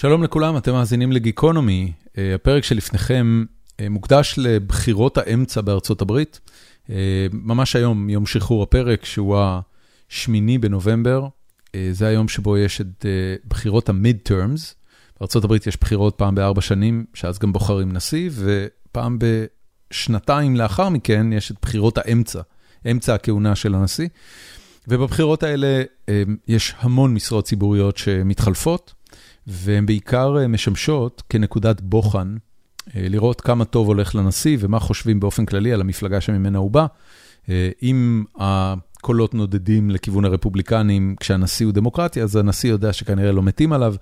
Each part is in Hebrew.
שלום לכולם, אתם מאזינים לגיקונומי. הפרק שלפניכם מוקדש לבחירות האמצע בארצות הברית. ממש היום, יום שחרור הפרק, שהוא השמיני בנובמבר. זה היום שבו יש את בחירות המיד-טרמס. בארצות הברית יש בחירות פעם בארבע שנים, שאז גם בוחרים נשיא, ופעם בשנתיים לאחר מכן יש את בחירות האמצע, אמצע הכהונה של הנשיא. ובבחירות האלה יש המון משרות ציבוריות שמתחלפות. והן בעיקר משמשות כנקודת בוחן, לראות כמה טוב הולך לנשיא ומה חושבים באופן כללי על המפלגה שממנה הוא בא. אם הקולות נודדים לכיוון הרפובליקנים כשהנשיא הוא דמוקרטי, אז הנשיא יודע שכנראה לא מתים עליו,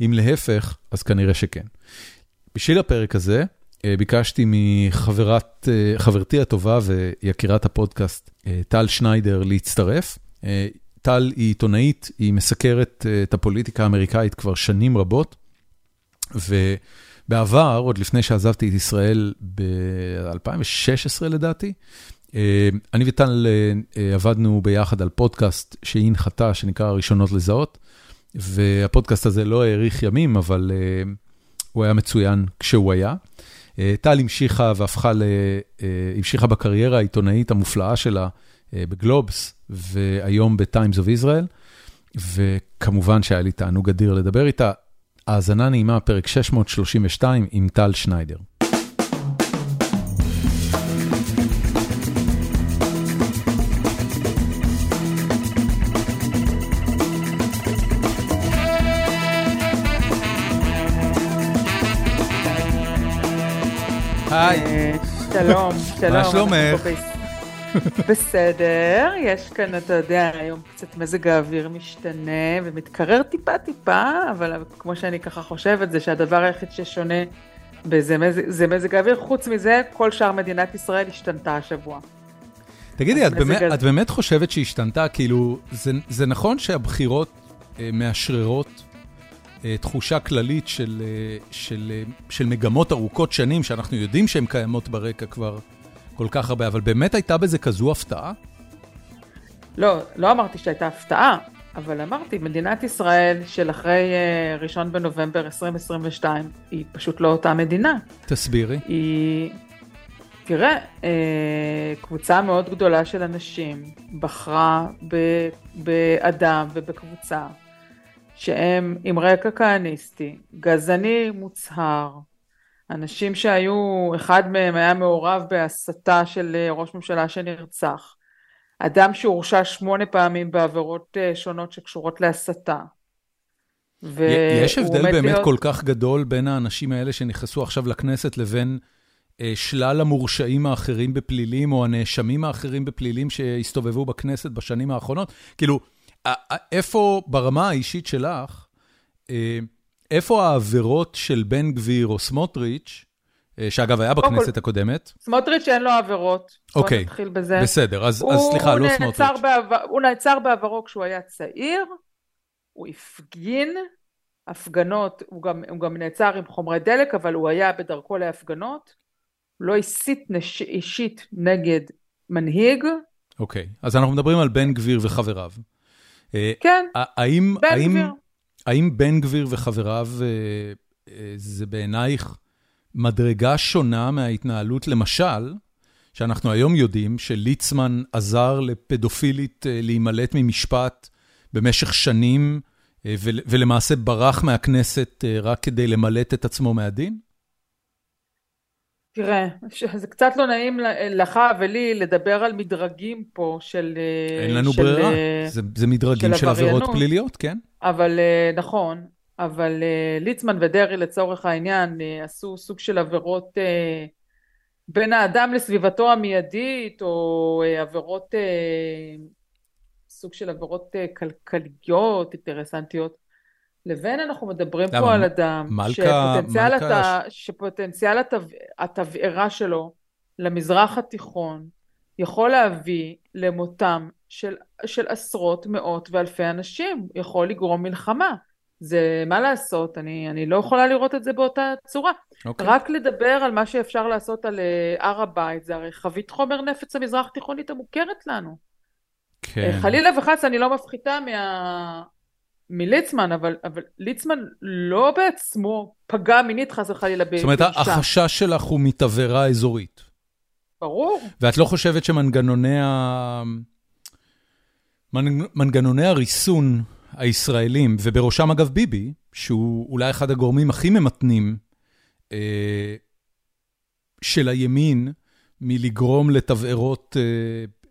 אם להפך, אז כנראה שכן. בשביל הפרק הזה, ביקשתי מחברתי הטובה ויקירת הפודקאסט, טל שניידר, להצטרף. טל היא עיתונאית, היא מסקרת את הפוליטיקה האמריקאית כבר שנים רבות, ובעבר, עוד לפני שעזבתי את ישראל ב-2016 לדעתי, אני וטל עבדנו ביחד על פודקאסט שהיא הנחתה, שנקרא ראשונות לזהות, והפודקאסט הזה לא האריך ימים, אבל הוא היה מצוין כשהוא היה. טל המשיכה והפכה, המשיכה בקריירה העיתונאית המופלאה שלה, בגלובס, והיום ב-Times of Israel, וכמובן שהיה לי תענוג אדיר לדבר איתה. האזנה נעימה, פרק 632 עם טל שניידר. היי. שלום, שלום. מה שלומך? בסדר, יש כאן, אתה יודע, היום קצת מזג האוויר משתנה ומתקרר טיפה טיפה, אבל כמו שאני ככה חושבת, זה שהדבר היחיד ששונה בזה מזג, זה מזג האוויר, חוץ מזה, כל שאר מדינת ישראל השתנתה השבוע. תגידי, את באמת, את באמת חושבת שהשתנתה? כאילו, זה, זה נכון שהבחירות אה, מאשררות אה, תחושה כללית של, אה, של, אה, של מגמות ארוכות שנים, שאנחנו יודעים שהן קיימות ברקע כבר כל כך הרבה, אבל באמת הייתה בזה כזו הפתעה? לא, לא אמרתי שהייתה הפתעה, אבל אמרתי, מדינת ישראל של אחרי ראשון בנובמבר 2022, היא פשוט לא אותה מדינה. תסבירי. היא... תראה, קבוצה מאוד גדולה של אנשים בחרה ב... באדם ובקבוצה שהם עם רקע כהניסטי, גזעני מוצהר, אנשים שהיו, אחד מהם היה מעורב בהסתה של ראש ממשלה שנרצח, אדם שהורשע שמונה פעמים בעבירות שונות שקשורות להסתה. יש הבדל באמת להיות... כל כך גדול בין האנשים האלה שנכנסו עכשיו לכנסת לבין אה, שלל המורשעים האחרים בפלילים, או הנאשמים האחרים בפלילים שהסתובבו בכנסת בשנים האחרונות? כאילו, איפה ברמה האישית שלך, איפה העבירות של בן גביר או סמוטריץ', שאגב היה בכנסת הקודמת? סמוטריץ' אין לו עבירות, אוקיי, בוא נתחיל בזה. בסדר, אז סליחה, לא סמוטריץ'. הוא נעצר בעברו כשהוא היה צעיר, הוא הפגין הפגנות, הוא גם, הוא גם נעצר עם חומרי דלק, אבל הוא היה בדרכו להפגנות, לא הסית נש... אישית נגד מנהיג. אוקיי, אז אנחנו מדברים על בן גביר וחבריו. כן, האם, בן האם, גביר. האם בן גביר וחבריו זה בעינייך מדרגה שונה מההתנהלות, למשל, שאנחנו היום יודעים שליצמן עזר לפדופילית להימלט ממשפט במשך שנים, ולמעשה ברח מהכנסת רק כדי למלט את עצמו מהדין? תראה, זה קצת לא נעים לך ולי לדבר על מדרגים פה של... אין לנו של, ברירה, זה, זה מדרגים של, של עבירות פליליות, כן? אבל נכון, אבל ליצמן ודרעי לצורך העניין עשו סוג של עבירות בין האדם לסביבתו המיידית, או עבירות, סוג של עבירות כלכליות, אינטרסנטיות. לבין אנחנו מדברים פה על אדם מלכה, שפוטנציאל, מלכה... הת... שפוטנציאל התב... התבערה שלו למזרח התיכון יכול להביא למותם של, של עשרות, מאות ואלפי אנשים, יכול לגרום מלחמה. זה מה לעשות, אני, אני לא יכולה לראות את זה באותה צורה. Okay. רק לדבר על מה שאפשר לעשות על הר הבית, זה הרי חבית חומר נפץ המזרח התיכונית המוכרת לנו. כן. חלילה וחס, אני לא מפחיתה מה... מליצמן, אבל, אבל ליצמן לא בעצמו פגע מינית חס וחלילה באישה. זאת אומרת, החשש שלך הוא מתבערה אזורית. ברור. ואת לא חושבת שמנגנוני ה... מנגנוני הריסון הישראלים, ובראשם אגב ביבי, שהוא אולי אחד הגורמים הכי ממתנים אה, של הימין מלגרום לתבערות אה,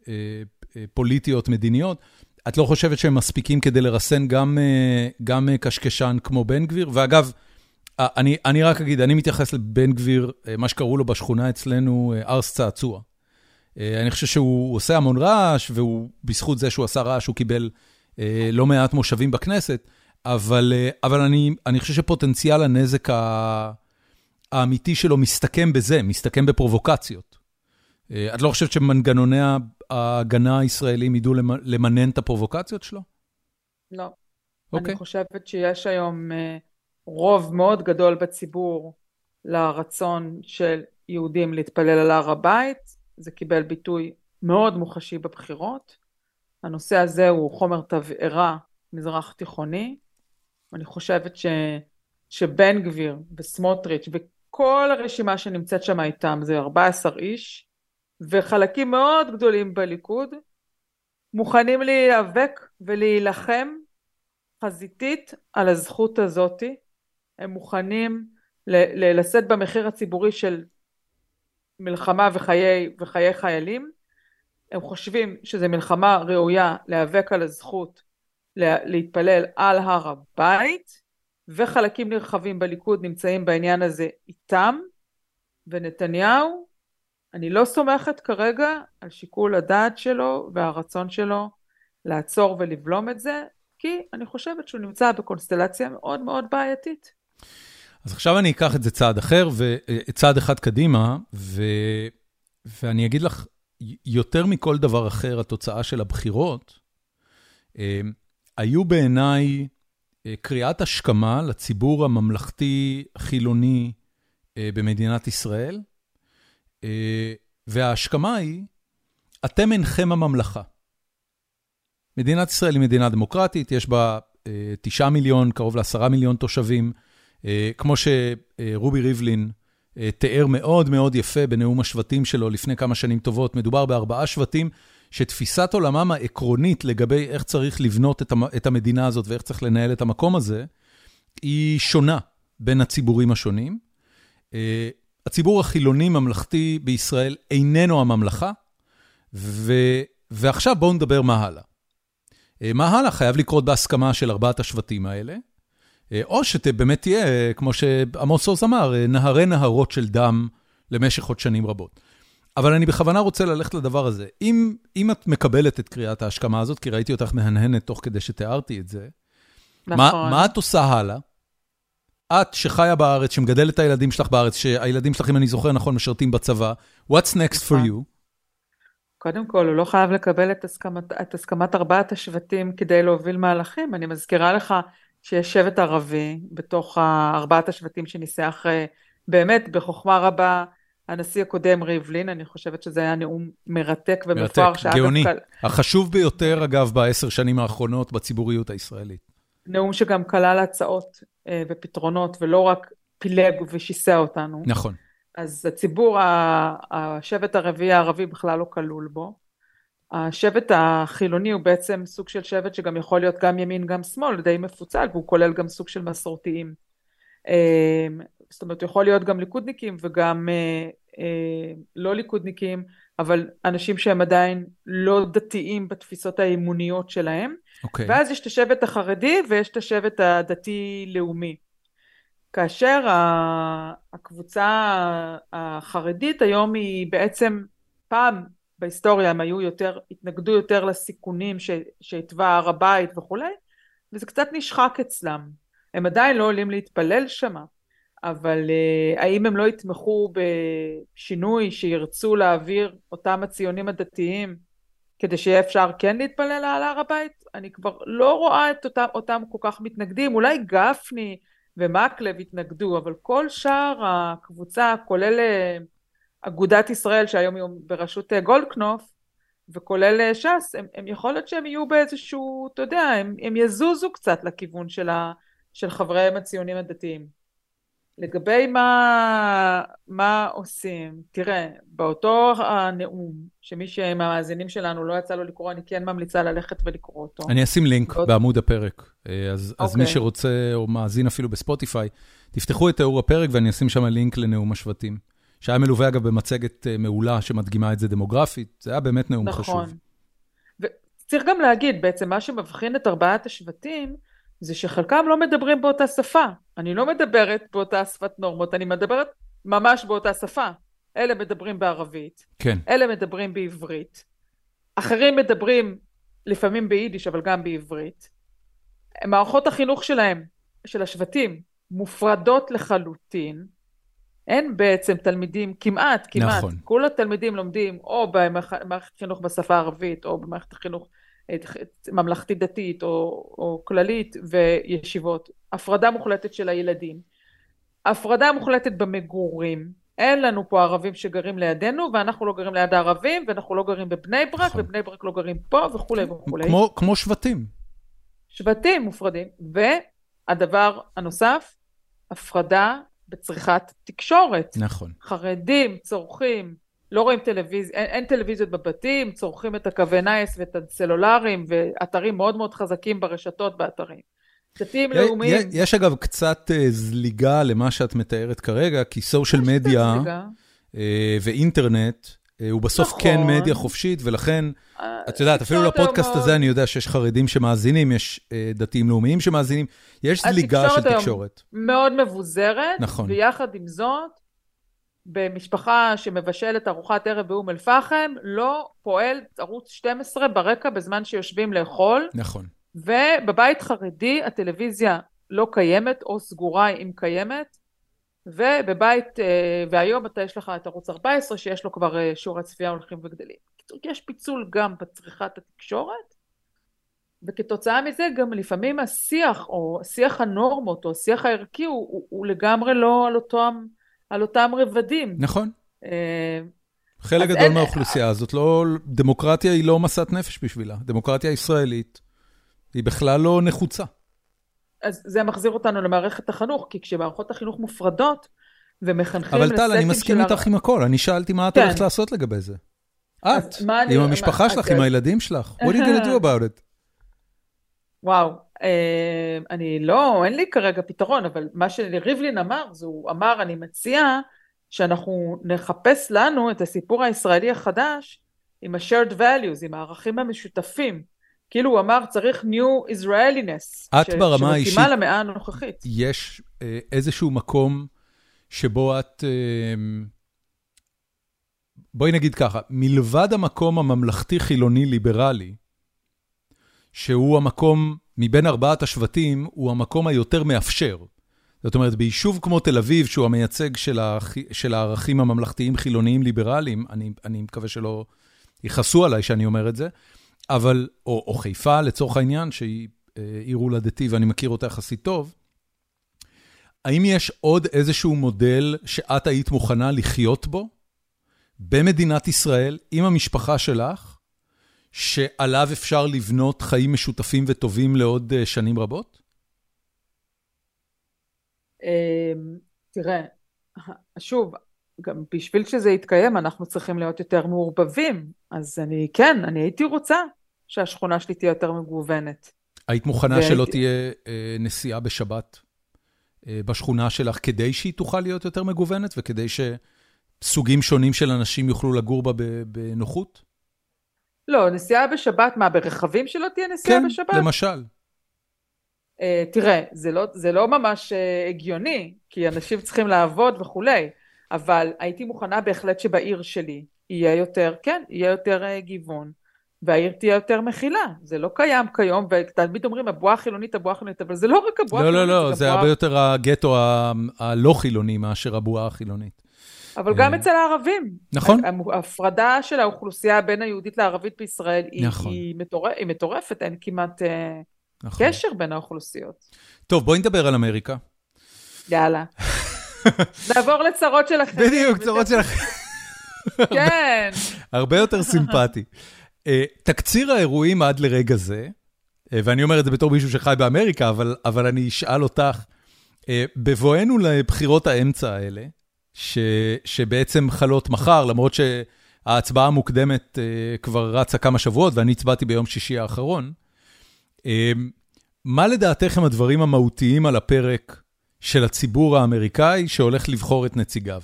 אה, אה, פוליטיות מדיניות, את לא חושבת שהם מספיקים כדי לרסן גם, אה, גם אה, קשקשן כמו בן גביר? ואגב, אה, אני, אני רק אגיד, אני מתייחס לבן גביר, מה שקראו לו בשכונה אצלנו, ארס צעצוע. אני חושב שהוא עושה המון רעש, והוא, בזכות זה שהוא עשה רעש, הוא קיבל לא מעט מושבים בכנסת, אבל, אבל אני, אני חושב שפוטנציאל הנזק האמיתי שלו מסתכם בזה, מסתכם בפרובוקציות. את לא חושבת שמנגנוני ההגנה הישראלים ידעו למנן את הפרובוקציות שלו? לא. Okay. אני חושבת שיש היום אה, רוב מאוד גדול בציבור לרצון של יהודים להתפלל על הר הבית. זה קיבל ביטוי מאוד מוחשי בבחירות. הנושא הזה הוא חומר תבערה מזרח תיכוני. אני חושבת ש, שבן גביר וסמוטריץ' וכל הרשימה שנמצאת שם איתם, זה 14 איש, וחלקים מאוד גדולים בליכוד מוכנים להיאבק ולהילחם חזיתית על הזכות הזאתי. הם מוכנים לשאת במחיר הציבורי של מלחמה וחיי, וחיי חיילים. הם חושבים שזו מלחמה ראויה להיאבק על הזכות להתפלל על הר הבית, וחלקים נרחבים בליכוד נמצאים בעניין הזה איתם, ונתניהו אני לא סומכת כרגע על שיקול הדעת שלו והרצון שלו לעצור ולבלום את זה, כי אני חושבת שהוא נמצא בקונסטלציה מאוד מאוד בעייתית. אז עכשיו אני אקח את זה צעד אחר, וצעד אחד קדימה, ו... ואני אגיד לך, יותר מכל דבר אחר, התוצאה של הבחירות, אה, היו בעיניי אה, קריאת השכמה לציבור הממלכתי-חילוני אה, במדינת ישראל, אה, וההשכמה היא, אתם אינכם הממלכה. מדינת ישראל היא מדינה דמוקרטית, יש בה אה, תשעה מיליון, קרוב לעשרה מיליון תושבים. אה, כמו שרובי ריבלין תיאר מאוד מאוד יפה בנאום השבטים שלו לפני כמה שנים טובות, מדובר בארבעה שבטים שתפיסת עולמם העקרונית לגבי איך צריך לבנות את המדינה הזאת ואיך צריך לנהל את המקום הזה, היא שונה בין הציבורים השונים. הציבור החילוני-ממלכתי בישראל איננו הממלכה, ו... ועכשיו בואו נדבר מה הלאה. אה, מה הלאה חייב לקרות בהסכמה של ארבעת השבטים האלה, אה, או שבאמת תהיה, כמו שעמוס עוז אמר, אה, נהרי נהרות של דם למשך עוד שנים רבות. אבל אני בכוונה רוצה ללכת לדבר הזה. אם, אם את מקבלת את קריאת ההשכמה הזאת, כי ראיתי אותך מהנהנת תוך כדי שתיארתי את זה, נכון. מה, מה את עושה הלאה? את שחיה בארץ, שמגדלת את הילדים שלך בארץ, שהילדים שלך, אם אני זוכר נכון, משרתים בצבא, what's next for נכון. you? קודם כל, הוא לא חייב לקבל את הסכמת, את הסכמת ארבעת השבטים כדי להוביל מהלכים. אני מזכירה לך שיש שבט ערבי בתוך ארבעת השבטים שניסח אה, באמת בחוכמה רבה הנשיא הקודם ריבלין, אני חושבת שזה היה נאום מרתק ומפואר. מרתק, גאוני. כל... החשוב ביותר, אגב, בעשר שנים האחרונות בציבוריות הישראלית. נאום שגם כלל הצעות ופתרונות, ולא רק פילג ושיסע אותנו. נכון. אז הציבור, השבט הרביעי הערבי בכלל לא כלול בו. השבט החילוני הוא בעצם סוג של שבט שגם יכול להיות גם ימין גם שמאל, די מפוצל, והוא כולל גם סוג של מסורתיים. אה, זאת אומרת, יכול להיות גם ליכודניקים וגם אה, לא ליכודניקים, אבל אנשים שהם עדיין לא דתיים בתפיסות האמוניות שלהם. Okay. אוקיי. ואז יש את השבט החרדי ויש את השבט הדתי-לאומי. כאשר הקבוצה החרדית היום היא בעצם, פעם בהיסטוריה הם היו יותר, התנגדו יותר לסיכונים שהתווה הר הבית וכולי, וזה קצת נשחק אצלם. הם עדיין לא עולים להתפלל שמה, אבל uh, האם הם לא יתמכו בשינוי שירצו להעביר אותם הציונים הדתיים כדי שיהיה אפשר כן להתפלל על הר הבית? אני כבר לא רואה את אותם, אותם כל כך מתנגדים, אולי גפני ומקלב התנגדו, אבל כל שאר הקבוצה, כולל אה, אגודת ישראל שהיום היא בראשות אה, גולדקנופ, וכולל ש"ס, הם, הם יכול להיות שהם יהיו באיזשהו, אתה יודע, הם, הם יזוזו קצת לכיוון של, ה, של חבריהם הציונים הדתיים. לגבי מה, מה עושים, תראה, באותו הנאום, שמי מהמאזינים שלנו לא יצא לו לקרוא, אני כן ממליצה ללכת ולקרוא אותו. אני אשים לינק עוד... בעמוד הפרק, אז, okay. אז מי אוקיי. שרוצה או מאזין אפילו בספוטיפיי, תפתחו את תיאור הפרק ואני אשים שם לינק לנאום השבטים. שהיה מלווה אגב במצגת אה, מעולה שמדגימה את זה דמוגרפית, זה היה באמת נאום נכון. חשוב. נכון. וצריך גם להגיד, בעצם מה שמבחין את ארבעת השבטים, זה שחלקם לא מדברים באותה שפה. אני לא מדברת באותה שפת נורמות, אני מדברת ממש באותה שפה. אלה מדברים בערבית, כן. אלה מדברים בעברית, אחרים מדברים לפעמים ביידיש, אבל גם בעברית. מערכות החינוך שלהם, של השבטים, מופרדות לחלוטין. אין בעצם תלמידים, כמעט, כמעט, נכון. כל התלמידים לומדים או במערכת חינוך בשפה הערבית, או במערכת החינוך ממלכתית דתית או, או כללית וישיבות, הפרדה מוחלטת של הילדים, הפרדה מוחלטת במגורים, אין לנו פה ערבים שגרים לידינו ואנחנו לא גרים ליד הערבים ואנחנו לא גרים בבני ברק נכון. ובני ברק לא גרים פה וכולי וכולי. כמו, כמו שבטים. שבטים מופרדים. והדבר הנוסף, הפרדה בצריכת תקשורת. נכון. חרדים צורכים לא רואים טלוויזיה, אין, אין טלוויזיות בבתים, צורכים את הקווי נייס ואת הסלולרים ואתרים מאוד מאוד חזקים ברשתות באתרים. דתיים לאומיים. יש אגב קצת אה, זליגה למה שאת מתארת כרגע, כי סושיאל מדיה אה, ואינטרנט, אה, הוא בסוף נכון. כן מדיה חופשית, ולכן, את יודעת, אפילו לפודקאסט. הזה אני יודע שיש חרדים שמאזינים, יש דתיים לאומיים שמאזינים, יש זליגה של תקשורת. מאוד מבוזרת, נכון. ויחד עם זאת, במשפחה שמבשלת ארוחת ערב באום אל-פחם, לא פועל ערוץ 12 ברקע בזמן שיושבים לאכול. נכון. ובבית חרדי הטלוויזיה לא קיימת, או סגורה אם קיימת, ובבית, אה, והיום אתה יש לך את ערוץ 14 שיש לו כבר אה, שיעורי צפייה הולכים וגדלים. יש פיצול גם בצריכת התקשורת, וכתוצאה מזה גם לפעמים השיח, או שיח הנורמות, או השיח הערכי, הוא, הוא, הוא לגמרי לא על אותם... על אותם רבדים. נכון. אה, חלק גדול אין... מהאוכלוסייה הזאת, לא, דמוקרטיה היא לא מסת נפש בשבילה. דמוקרטיה ישראלית היא בכלל לא נחוצה. אז זה מחזיר אותנו למערכת החינוך, כי כשמערכות החינוך מופרדות ומחנכים. אבל טל, אני מסכים איתך עם הכל, אני שאלתי מה את כן. הולכת לעשות לגבי זה. את, עם אני, המשפחה מה, שלך, עם הילדים שלך. What are you going to do about it? וואו, אני לא, אין לי כרגע פתרון, אבל מה שריבלין אמר, זה הוא אמר, אני מציע שאנחנו נחפש לנו את הסיפור הישראלי החדש עם ה-shared values, עם הערכים המשותפים. כאילו הוא אמר, צריך new Israeliness. את ש- ברמה האישית... שמתאימה למאה הנוכחית. יש אה, איזשהו מקום שבו את... אה, בואי נגיד ככה, מלבד המקום הממלכתי-חילוני-ליברלי, שהוא המקום מבין ארבעת השבטים, הוא המקום היותר מאפשר. זאת אומרת, ביישוב כמו תל אביב, שהוא המייצג של, האח... של הערכים הממלכתיים חילוניים ליברליים, אני, אני מקווה שלא יכעסו עליי שאני אומר את זה, אבל, או, או חיפה לצורך העניין, שהיא אה, עיר הולדתי ואני מכיר אותה יחסית טוב, האם יש עוד איזשהו מודל שאת היית מוכנה לחיות בו במדינת ישראל, עם המשפחה שלך, שעליו אפשר לבנות חיים משותפים וטובים לעוד אה, שנים רבות? אמ, תראה, שוב, גם בשביל שזה יתקיים אנחנו צריכים להיות יותר מעורבבים, אז אני, כן, אני הייתי רוצה שהשכונה שלי תהיה יותר מגוונת. היית מוכנה והייתי... שלא תהיה אה, נסיעה בשבת אה, בשכונה שלך כדי שהיא תוכל להיות יותר מגוונת וכדי שסוגים שונים של אנשים יוכלו לגור בה בנוחות? לא, נסיעה בשבת, מה, ברכבים שלא תהיה נסיעה כן, בשבת? כן, למשל. Uh, תראה, זה לא, זה לא ממש uh, הגיוני, כי אנשים צריכים לעבוד וכולי, אבל הייתי מוכנה בהחלט שבעיר שלי יהיה יותר, כן, יהיה יותר uh, גיוון, והעיר תהיה יותר מכילה. זה לא קיים כיום, ותמיד אומרים, הבועה החילונית, הבועה החילונית, אבל זה לא רק הבועה החילונית. לא, לא, לא, זה, זה הרבה יותר הגטו הלא חילוני מאשר הבועה החילונית. אבל גם אה, אצל הערבים. נכון. ההפרדה של האוכלוסייה בין היהודית לערבית בישראל נכון. היא, היא מטורפת, אין כמעט אה, נכון. קשר בין האוכלוסיות. טוב, בואי נדבר על אמריקה. יאללה. נעבור לצרות שלכם. בדיוק, צרות שלכם. כן. הרבה יותר סימפטי. תקציר האירועים עד לרגע זה, ואני אומר את זה בתור מישהו שחי באמריקה, אבל, אבל אני אשאל אותך, בבואנו לבחירות האמצע האלה, שבעצם חלות מחר, למרות שההצבעה המוקדמת כבר רצה כמה שבועות, ואני הצבעתי ביום שישי האחרון, מה לדעתך הם הדברים המהותיים על הפרק של הציבור האמריקאי שהולך לבחור את נציגיו?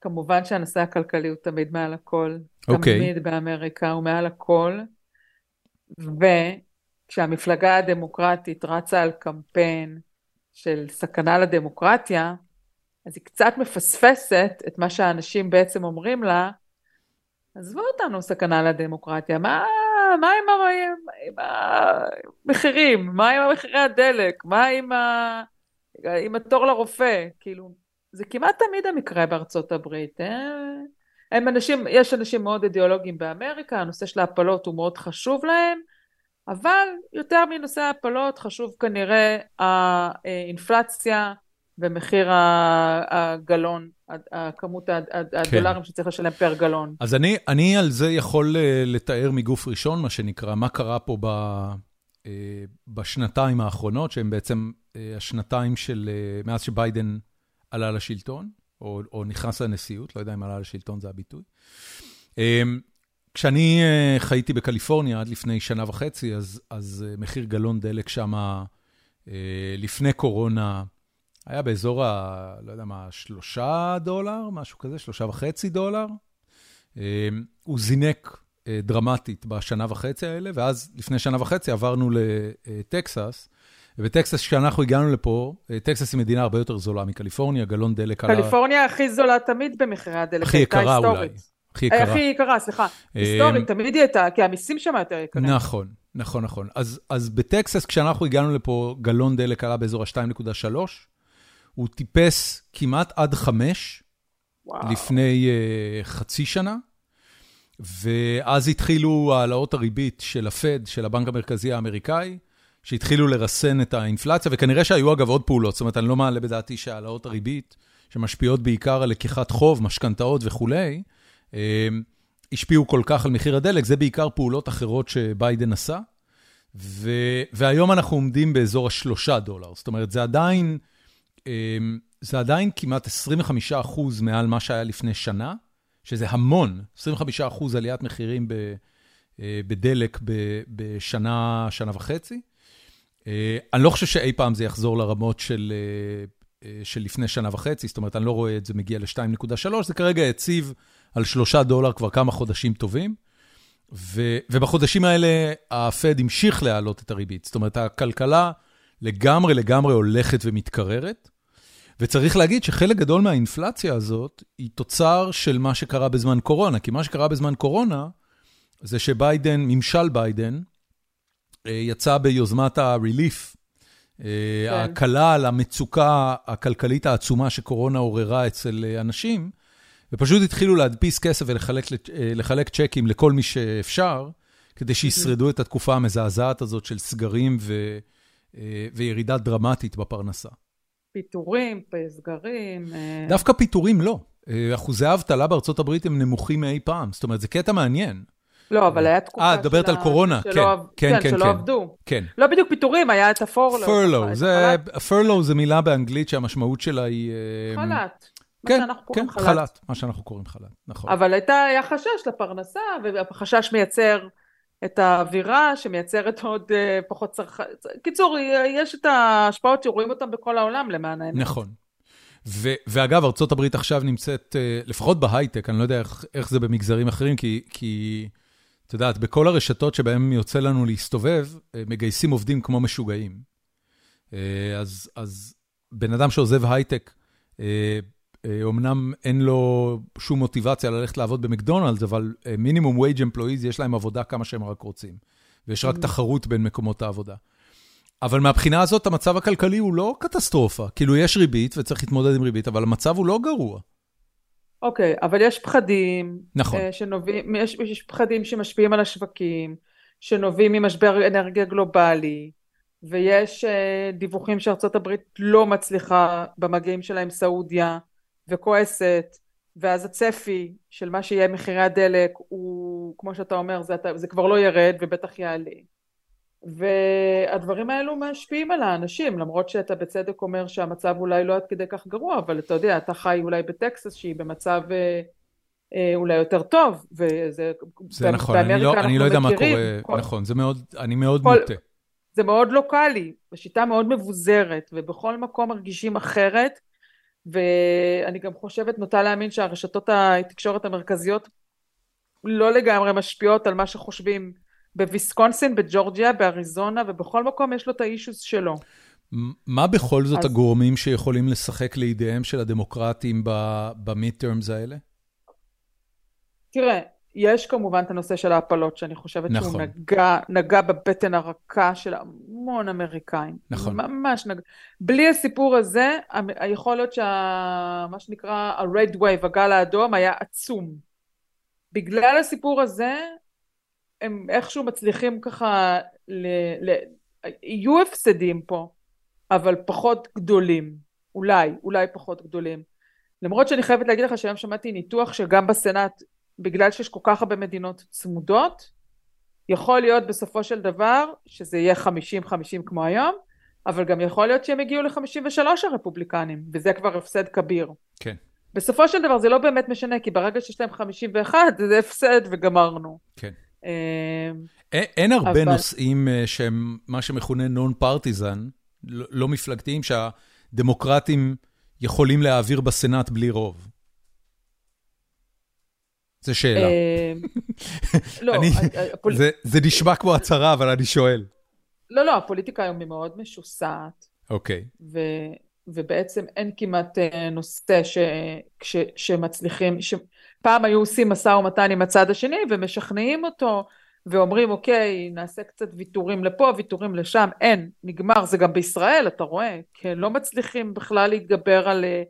כמובן שהנושא הכלכלי הוא תמיד מעל הכל. אוקיי. תמיד באמריקה הוא מעל הכל. וכשהמפלגה הדמוקרטית רצה על קמפיין של סכנה לדמוקרטיה, אז היא קצת מפספסת את מה שהאנשים בעצם אומרים לה, עזבו אותנו סכנה לדמוקרטיה, מה, מה עם, המחירים? מה עם מחירי הדלק? מה עם, ה, עם התור לרופא? כאילו, זה כמעט תמיד המקרה בארצות הברית. אה? הם אנשים, יש אנשים מאוד אידיאולוגיים באמריקה, הנושא של ההפלות הוא מאוד חשוב להם, אבל יותר מנושא ההפלות חשוב כנראה האינפלציה ומחיר הגלון, הכמות הדולרים כן. שצריך לשלם פר גלון. אז אני, אני על זה יכול אה, לתאר מגוף ראשון, מה שנקרא, מה קרה פה ב, אה, בשנתיים האחרונות, שהן בעצם השנתיים של מאז שביידן עלה לשלטון, או, או נכנס לנשיאות, לא יודע אם עלה לשלטון זה הביטוי. כשאני אה, חייתי בקליפורניה עד לפני שנה וחצי, אז, אז אה, מחיר גלון דלק שם אה, לפני קורונה היה באזור ה... לא יודע מה, שלושה דולר, משהו כזה, שלושה וחצי דולר. הוא זינק דרמטית בשנה וחצי האלה, ואז לפני שנה וחצי עברנו לטקסס, ובטקסס, כשאנחנו הגענו לפה, טקסס היא מדינה הרבה יותר זולה מקליפורניה, גלון דלק עלה... קליפורניה הכי זולה תמיד במחירי הדלק, הכי יקרה אולי. הכי יקרה. הכי יקרה, סליחה. אה, היסטורית, תמיד היא הייתה, כי המיסים שם יותר יקרים. נכון, נכון, נכון. אז, אז בטקסס, כשאנחנו הגענו לפה, גלון דלק עלה באזור ה-2.3, הוא טיפס כמעט עד 5 לפני uh, חצי שנה, ואז התחילו העלאות הריבית של הפד, של הבנק המרכזי האמריקאי, שהתחילו לרסן את האינפלציה, וכנראה שהיו אגב עוד פעולות, זאת אומרת, אני לא מעלה בדעתי שהעלאות הריבית, שמשפיעות בעיקר על לקיחת חוב, משכנתאות וכולי, השפיעו כל כך על מחיר הדלק, זה בעיקר פעולות אחרות שביידן עשה, ו... והיום אנחנו עומדים באזור השלושה דולר, זאת אומרת, זה עדיין, אמ, זה עדיין כמעט 25 אחוז מעל מה שהיה לפני שנה, שזה המון, 25 אחוז עליית מחירים. אה, בדלק בשנה, שנה וחצי. אה, אני לא חושב שאי פעם זה יחזור לרמות של אה, של לפני שנה וחצי, זאת אומרת, אני לא רואה את זה מגיע ל-2.3, זה כרגע יציב על 3 דולר כבר כמה חודשים טובים, ו, ובחודשים האלה הפד המשיך להעלות את הריבית. זאת אומרת, הכלכלה לגמרי לגמרי הולכת ומתקררת, וצריך להגיד שחלק גדול מהאינפלציה הזאת היא תוצר של מה שקרה בזמן קורונה, כי מה שקרה בזמן קורונה זה שביידן, ממשל ביידן, אה, יצא ביוזמת ה-relief, אה, כן. ההקלה על המצוקה הכלכלית העצומה שקורונה עוררה אצל אה, אנשים, ופשוט התחילו להדפיס כסף ולחלק צ'קים לכל מי שאפשר, כדי שישרדו את התקופה המזעזעת הזאת של סגרים ו, וירידה דרמטית בפרנסה. פיטורים, סגרים. דווקא פיטורים לא. אחוזי האבטלה בארצות הברית הם נמוכים מאי פעם. זאת אומרת, זה קטע מעניין. לא, אבל היה תקופה אה, את מדברת על קורונה, כן, כן, כן, כן. שלא עבדו. כן. לא בדיוק פיטורים, היה את הפורלו. פרלו, פרלו זה מילה באנגלית שהמשמעות שלה היא... אה, חל"ת. כן, כן, חל"ת, מה שאנחנו קוראים חל"ת, נכון. אבל הייתה, היה חשש לפרנסה, והחשש מייצר את האווירה שמייצרת עוד אה, פחות צרכן. קיצור, יש את ההשפעות שרואים אותן בכל העולם למען האמת. נכון. ואגב, ארה"ב עכשיו נמצאת, אה, לפחות בהייטק, אני לא יודע איך זה במגזרים אחרים, כי את יודעת, בכל הרשתות שבהן יוצא לנו להסתובב, אה, מגייסים עובדים כמו משוגעים. אז, אז בן אדם שעוזב הייטק, אומנם אין לו שום מוטיבציה ללכת לעבוד במקדונלדס, אבל מינימום וייג' אמפלואיז, יש להם עבודה כמה שהם רק רוצים. ויש רק mm-hmm. תחרות בין מקומות העבודה. אבל מהבחינה הזאת, המצב הכלכלי הוא לא קטסטרופה. כאילו, יש ריבית וצריך להתמודד עם ריבית, אבל המצב הוא לא גרוע. אוקיי, אבל יש פחדים. נכון. Uh, שנובעים, יש, יש פחדים שמשפיעים על השווקים, שנובעים ממשבר אנרגיה גלובלי, ויש uh, דיווחים שארצות הברית לא מצליחה במגעים שלה עם סעודיה, וכועסת, ואז הצפי של מה שיהיה מחירי הדלק הוא, כמו שאתה אומר, זה, זה כבר לא ירד ובטח יעלה. והדברים האלו משפיעים על האנשים, למרות שאתה בצדק אומר שהמצב אולי לא עד כדי כך גרוע, אבל אתה יודע, אתה חי אולי בטקסס שהיא במצב אה, אה, אולי יותר טוב, וזה... זה נכון, אני לא, אני לא יודע מה קורה, כל, נכון, זה מאוד, אני מאוד כל, מוטה. זה מאוד לוקאלי, בשיטה מאוד מבוזרת, ובכל מקום מרגישים אחרת, ואני גם חושבת, נוטה להאמין שהרשתות התקשורת המרכזיות לא לגמרי משפיעות על מה שחושבים בוויסקונסין, בג'ורג'יה, באריזונה, ובכל מקום יש לו את האישוס שלו. מה בכל זאת אז... הגורמים שיכולים לשחק לידיהם של הדמוקרטים במיד-טרמס האלה? תראה, יש כמובן את הנושא של ההפלות, שאני חושבת נכון. שהוא נגע, נגע בבטן הרכה של המון אמריקאים. נכון. ממש נגע. בלי הסיפור הזה, יכול להיות שמה שנקרא ה-red wave, הגל האדום, היה עצום. בגלל הסיפור הזה, הם איכשהו מצליחים ככה, ל, ל, יהיו הפסדים פה, אבל פחות גדולים. אולי, אולי פחות גדולים. למרות שאני חייבת להגיד לך שהיום שמעתי ניתוח שגם בסנאט בגלל שיש כל כך הרבה מדינות צמודות, יכול להיות בסופו של דבר שזה יהיה 50-50 כמו היום, אבל גם יכול להיות שהם יגיעו ל-53 הרפובליקנים, וזה כבר הפסד כביר. כן. בסופו של דבר זה לא באמת משנה, כי ברגע שיש להם 51 זה הפסד וגמרנו. כן. אמ, אין, אין הרבה אבל... נושאים אה, שהם מה שמכונה נון פרטיזן, לא, לא מפלגתיים, שהדמוקרטים יכולים להעביר בסנאט בלי רוב. זו שאלה. אה, לא, זה נשמע כמו הצהרה, אבל אני שואל. לא, לא, הפוליטיקה היום היא מאוד משוסעת. אוקיי. ובעצם אין כמעט אה, נושא שמצליחים, פעם היו עושים משא ומתן עם הצד השני ומשכנעים אותו ואומרים אוקיי נעשה קצת ויתורים לפה ויתורים לשם אין נגמר זה גם בישראל אתה רואה כי לא מצליחים בכלל להתגבר על אה,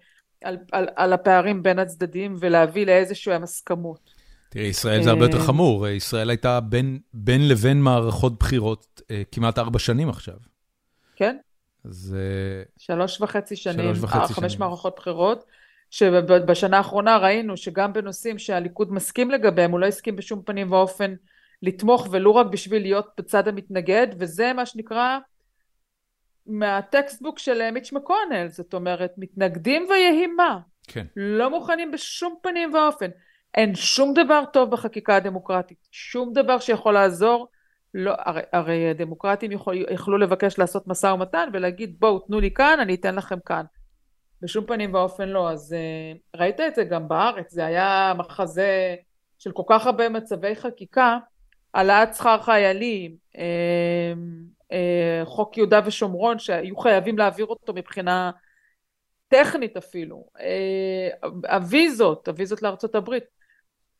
על, על, על הפערים בין הצדדים ולהביא לאיזשהם הסכמות. תראי, ישראל זה הרבה יותר אה, חמור, ישראל הייתה בין, בין לבין מערכות בחירות אה, כמעט ארבע שנים עכשיו. כן. אז... שלוש וחצי שנים, שלוש וחצי חמש שנים. מערכות בחירות, שבשנה האחרונה ראינו שגם בנושאים שהליכוד מסכים לגביהם, הוא לא הסכים בשום פנים ואופן לתמוך ולו רק בשביל להיות בצד המתנגד, וזה מה שנקרא מהטקסטבוק של מיץ' מקונל, זאת אומרת, מתנגדים ויהי מה. כן. לא מוכנים בשום פנים ואופן. אין שום דבר טוב בחקיקה הדמוקרטית, שום דבר שיכול לעזור. לא, הרי, הרי דמוקרטים יכול, יכלו לבקש לעשות משא ומתן ולהגיד בואו תנו לי כאן, אני אתן לכם כאן. בשום פנים ואופן לא. אז uh, ראית את זה גם בארץ, זה היה מחזה של כל כך הרבה מצבי חקיקה, העלאת שכר חיילים, אה, חוק יהודה ושומרון שהיו חייבים להעביר אותו מבחינה טכנית אפילו, אה, הוויזות, הוויזות לארצות הברית,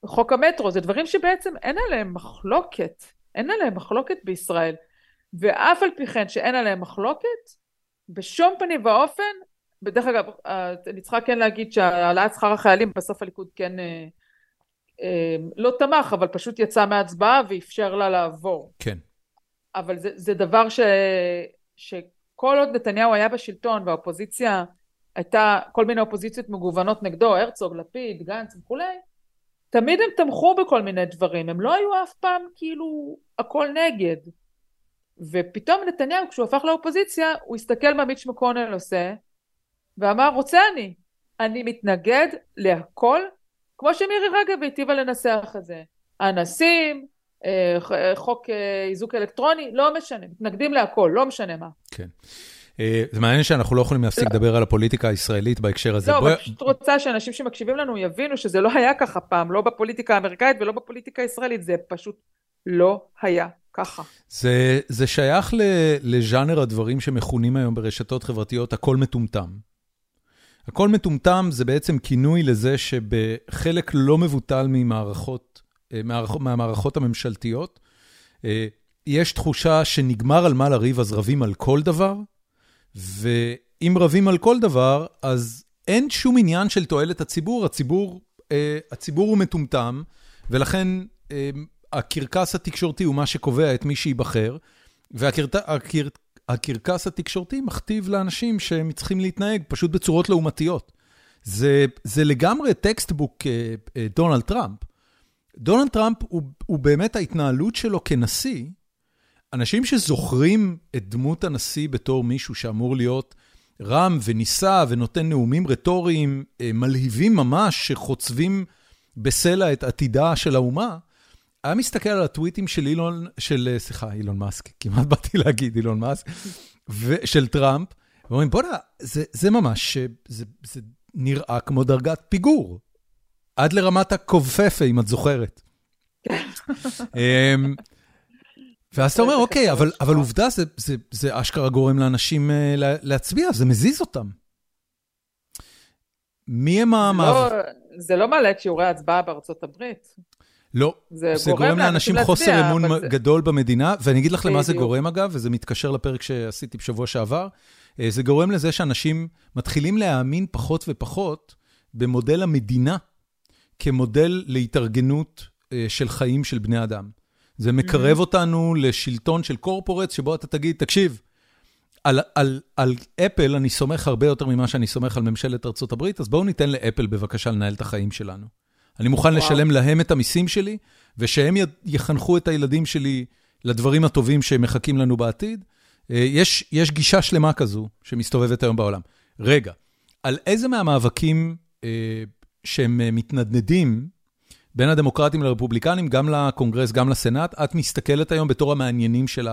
חוק המטרו, זה דברים שבעצם אין עליהם מחלוקת, אין עליהם מחלוקת בישראל, ואף על פי כן שאין עליהם מחלוקת, בשום פנים ואופן, בדרך אגב, אה, אני צריכה כן להגיד שהעלאת שכר החיילים בסוף הליכוד כן לא תמך, אבל פשוט יצא מההצבעה ואפשר לה לעבור. כן. אבל זה, זה דבר ש, שכל עוד נתניהו היה בשלטון והאופוזיציה הייתה כל מיני אופוזיציות מגוונות נגדו, הרצוג, לפיד, גנץ וכולי, תמיד הם תמכו בכל מיני דברים, הם לא היו אף פעם כאילו הכל נגד. ופתאום נתניהו כשהוא הפך לאופוזיציה, הוא הסתכל מה מיץ' מקונל עושה, ואמר רוצה אני, אני מתנגד להכל, כמו שמירי רגב היטיבה לנסח את זה. אנסים, חוק אה, איזוק אלקטרוני, לא משנה, מתנגדים להכל, לא משנה מה. כן. זה מעניין שאנחנו לא יכולים להפסיק לא. לדבר על הפוליטיקה הישראלית בהקשר הזה. לא, אבל פשוט רוצה שאנשים שמקשיבים לנו יבינו שזה לא היה ככה פעם, לא בפוליטיקה האמריקאית ולא בפוליטיקה הישראלית, זה פשוט לא היה ככה. זה, זה שייך לז'אנר הדברים שמכונים היום ברשתות חברתיות הכל מטומטם. הכל מטומטם זה בעצם כינוי לזה שבחלק לא מבוטל ממערכות אה, מהמערכות הממשלתיות. אה, יש תחושה שנגמר על מה לריב, אז רבים על כל דבר, ואם רבים על כל דבר, אז אין שום עניין של תועלת הציבור. הציבור, אה, הציבור הוא מטומטם, ולכן הקרקס התקשורתי הוא מה שקובע את מי שייבחר, והקרקס התקשורתי מכתיב לאנשים שהם צריכים להתנהג פשוט בצורות לעומתיות. זה, זה לגמרי textbook אה, אה, דונלד טראמפ. דונלד טראמפ הוא, הוא באמת ההתנהלות שלו כנשיא, אנשים שזוכרים את דמות הנשיא בתור מישהו שאמור להיות רם ונישא ונותן נאומים רטוריים אה, מלהיבים ממש, שחוצבים בסלע את עתידה של האומה, היה מסתכל על הטוויטים של אילון, של, סליחה, אילון מאסק, כמעט באתי להגיד אילון מאסק, ושל טראמפ, ואומרים, בוא'נה, זה, זה ממש, זה, זה נראה כמו דרגת פיגור, עד לרמת הקובפפה, אם את זוכרת. אמ, ואז אתה אומר, אוקיי, אבל, אבל עובדה, זה, זה, זה אשכרה גורם לאנשים uh, להצביע, זה מזיז אותם. מי הם. לא, זה לא מעלה את שיעורי ההצבעה בארצות הברית. לא, זה, זה גורם לאנשים חוסר אמון זה... גדול במדינה, ואני אגיד לך למה זה גורם אגב, וזה מתקשר לפרק שעשיתי בשבוע שעבר, אה, זה גורם לזה שאנשים מתחילים להאמין פחות ופחות במודל המדינה כמודל להתארגנות אה, של חיים של בני אדם. זה מקרב mm-hmm. אותנו לשלטון של קורפורט, שבו אתה תגיד, תקשיב, על, על, על אפל אני סומך הרבה יותר ממה שאני סומך על ממשלת ארה"ב, אז בואו ניתן לאפל בבקשה לנהל את החיים שלנו. אני מוכן וואו. לשלם להם את המיסים שלי, ושהם יחנכו את הילדים שלי לדברים הטובים שמחכים לנו בעתיד. אה, יש, יש גישה שלמה כזו שמסתובבת היום בעולם. רגע, על איזה מהמאבקים אה, שהם אה, מתנדנדים בין הדמוקרטים לרפובליקנים, גם לקונגרס, גם לסנאט, את מסתכלת היום בתור המעניינים של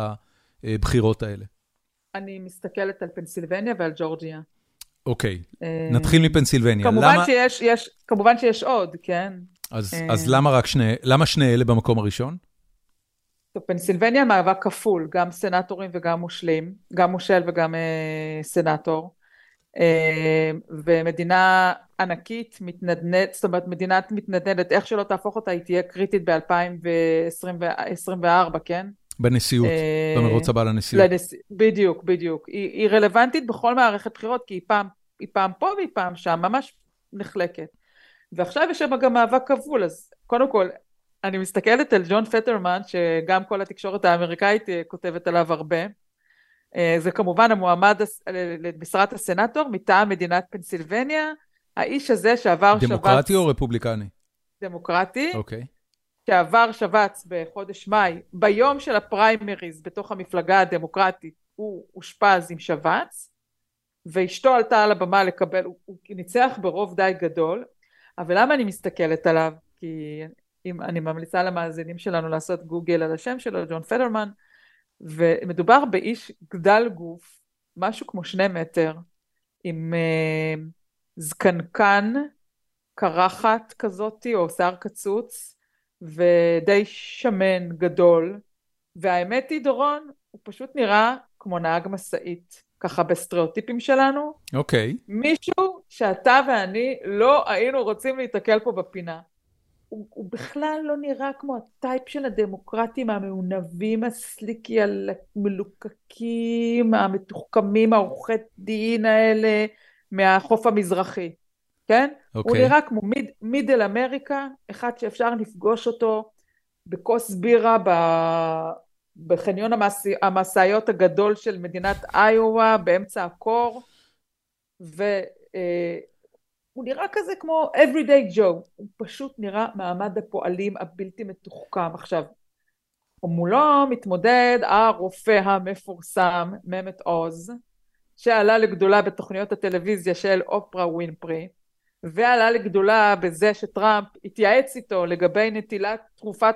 הבחירות האלה? אני מסתכלת על פנסילבניה ועל ג'ורג'יה. אוקיי, אה, נתחיל מפנסילבניה. כמובן, למה... שיש, יש, כמובן שיש עוד, כן. אז, אה, אז למה רק שני, למה שני אלה במקום הראשון? טוב, פנסילבניה מאבק כפול, גם סנטורים וגם מושלים, גם מושל וגם אה, סנטור. אה, ומדינה ענקית, מתנדנדת, זאת אומרת מדינה מתנדנדת, איך שלא תהפוך אותה, היא תהיה קריטית ב-2024, כן? בנשיאות, אה, במרוץ הבא לנשיאות. לנש... בדיוק, בדיוק. היא, היא רלוונטית בכל מערכת בחירות, כי היא פעם, היא פעם פה והיא פעם שם, ממש נחלקת. ועכשיו יש שם גם מאבק כבול, אז קודם כל, אני מסתכלת על ג'ון פטרמן, שגם כל התקשורת האמריקאית אה, כותבת עליו הרבה. אה, זה כמובן המועמד למשרת הסנאטור מטעם מדינת פנסילבניה. האיש הזה שעבר דמוקרטי שבץ... דמוקרטי או רפובליקני? דמוקרטי. אוקיי. Okay. שעבר שבץ בחודש מאי, ביום של הפריימריז בתוך המפלגה הדמוקרטית, הוא אושפז עם שבץ, ואשתו עלתה על הבמה לקבל, הוא, הוא ניצח ברוב די גדול, אבל למה אני מסתכלת עליו? כי אם, אני ממליצה למאזינים שלנו לעשות גוגל על השם שלו, ג'ון פדרמן, ומדובר באיש גדל גוף, משהו כמו שני מטר, עם uh, זקנקן, קרחת כזאתי, או שיער קצוץ, ודי שמן, גדול, והאמת היא, דורון, הוא פשוט נראה כמו נהג משאית, ככה בסטריאוטיפים שלנו. אוקיי. Okay. מישהו שאתה ואני לא היינו רוצים להתקל פה בפינה. הוא, הוא בכלל לא נראה כמו הטייפ של הדמוקרטים המעונבים, הסליקי, המלוקקים, המתוחכמים, העורכי דין האלה מהחוף המזרחי. כן? Okay. הוא אוקיי. נראה כמו מיד, מידל אמריקה, אחד שאפשר לפגוש אותו בכוס בירה ב... בחניון המשאיות הגדול של מדינת איואה באמצע הקור, והוא אה, נראה כזה כמו everyday Joe, הוא פשוט נראה מעמד הפועלים הבלתי מתוחכם. עכשיו, מולו מתמודד הרופא המפורסם, ממת עוז, שעלה לגדולה בתוכניות הטלוויזיה של אופרה ווינפרי, ועלה לגדולה בזה שטראמפ התייעץ איתו לגבי נטילת תרופת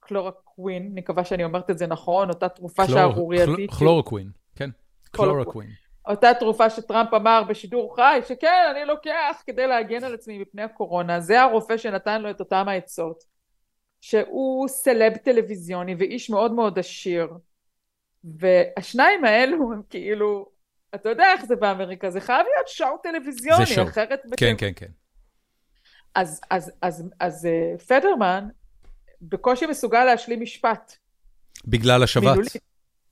הקלורקווין, אני מקווה שאני אומרת את זה נכון, אותה תרופה שערורייתית. קלורקווין, כן, קלורקווין. אותה תרופה שטראמפ אמר בשידור חי, שכן, אני לוקח כדי להגן על עצמי מפני הקורונה, זה הרופא שנתן לו את אותם העצות, שהוא סלב טלוויזיוני ואיש מאוד מאוד עשיר, והשניים האלו הם כאילו אתה יודע איך זה באמריקה, זה חייב להיות שואו טלוויזיוני, זה שואו. אחרת... כן, כן, כן. אז, אז, אז, אז uh, פדרמן בקושי מסוגל להשלים משפט. בגלל השבץ. מילולי.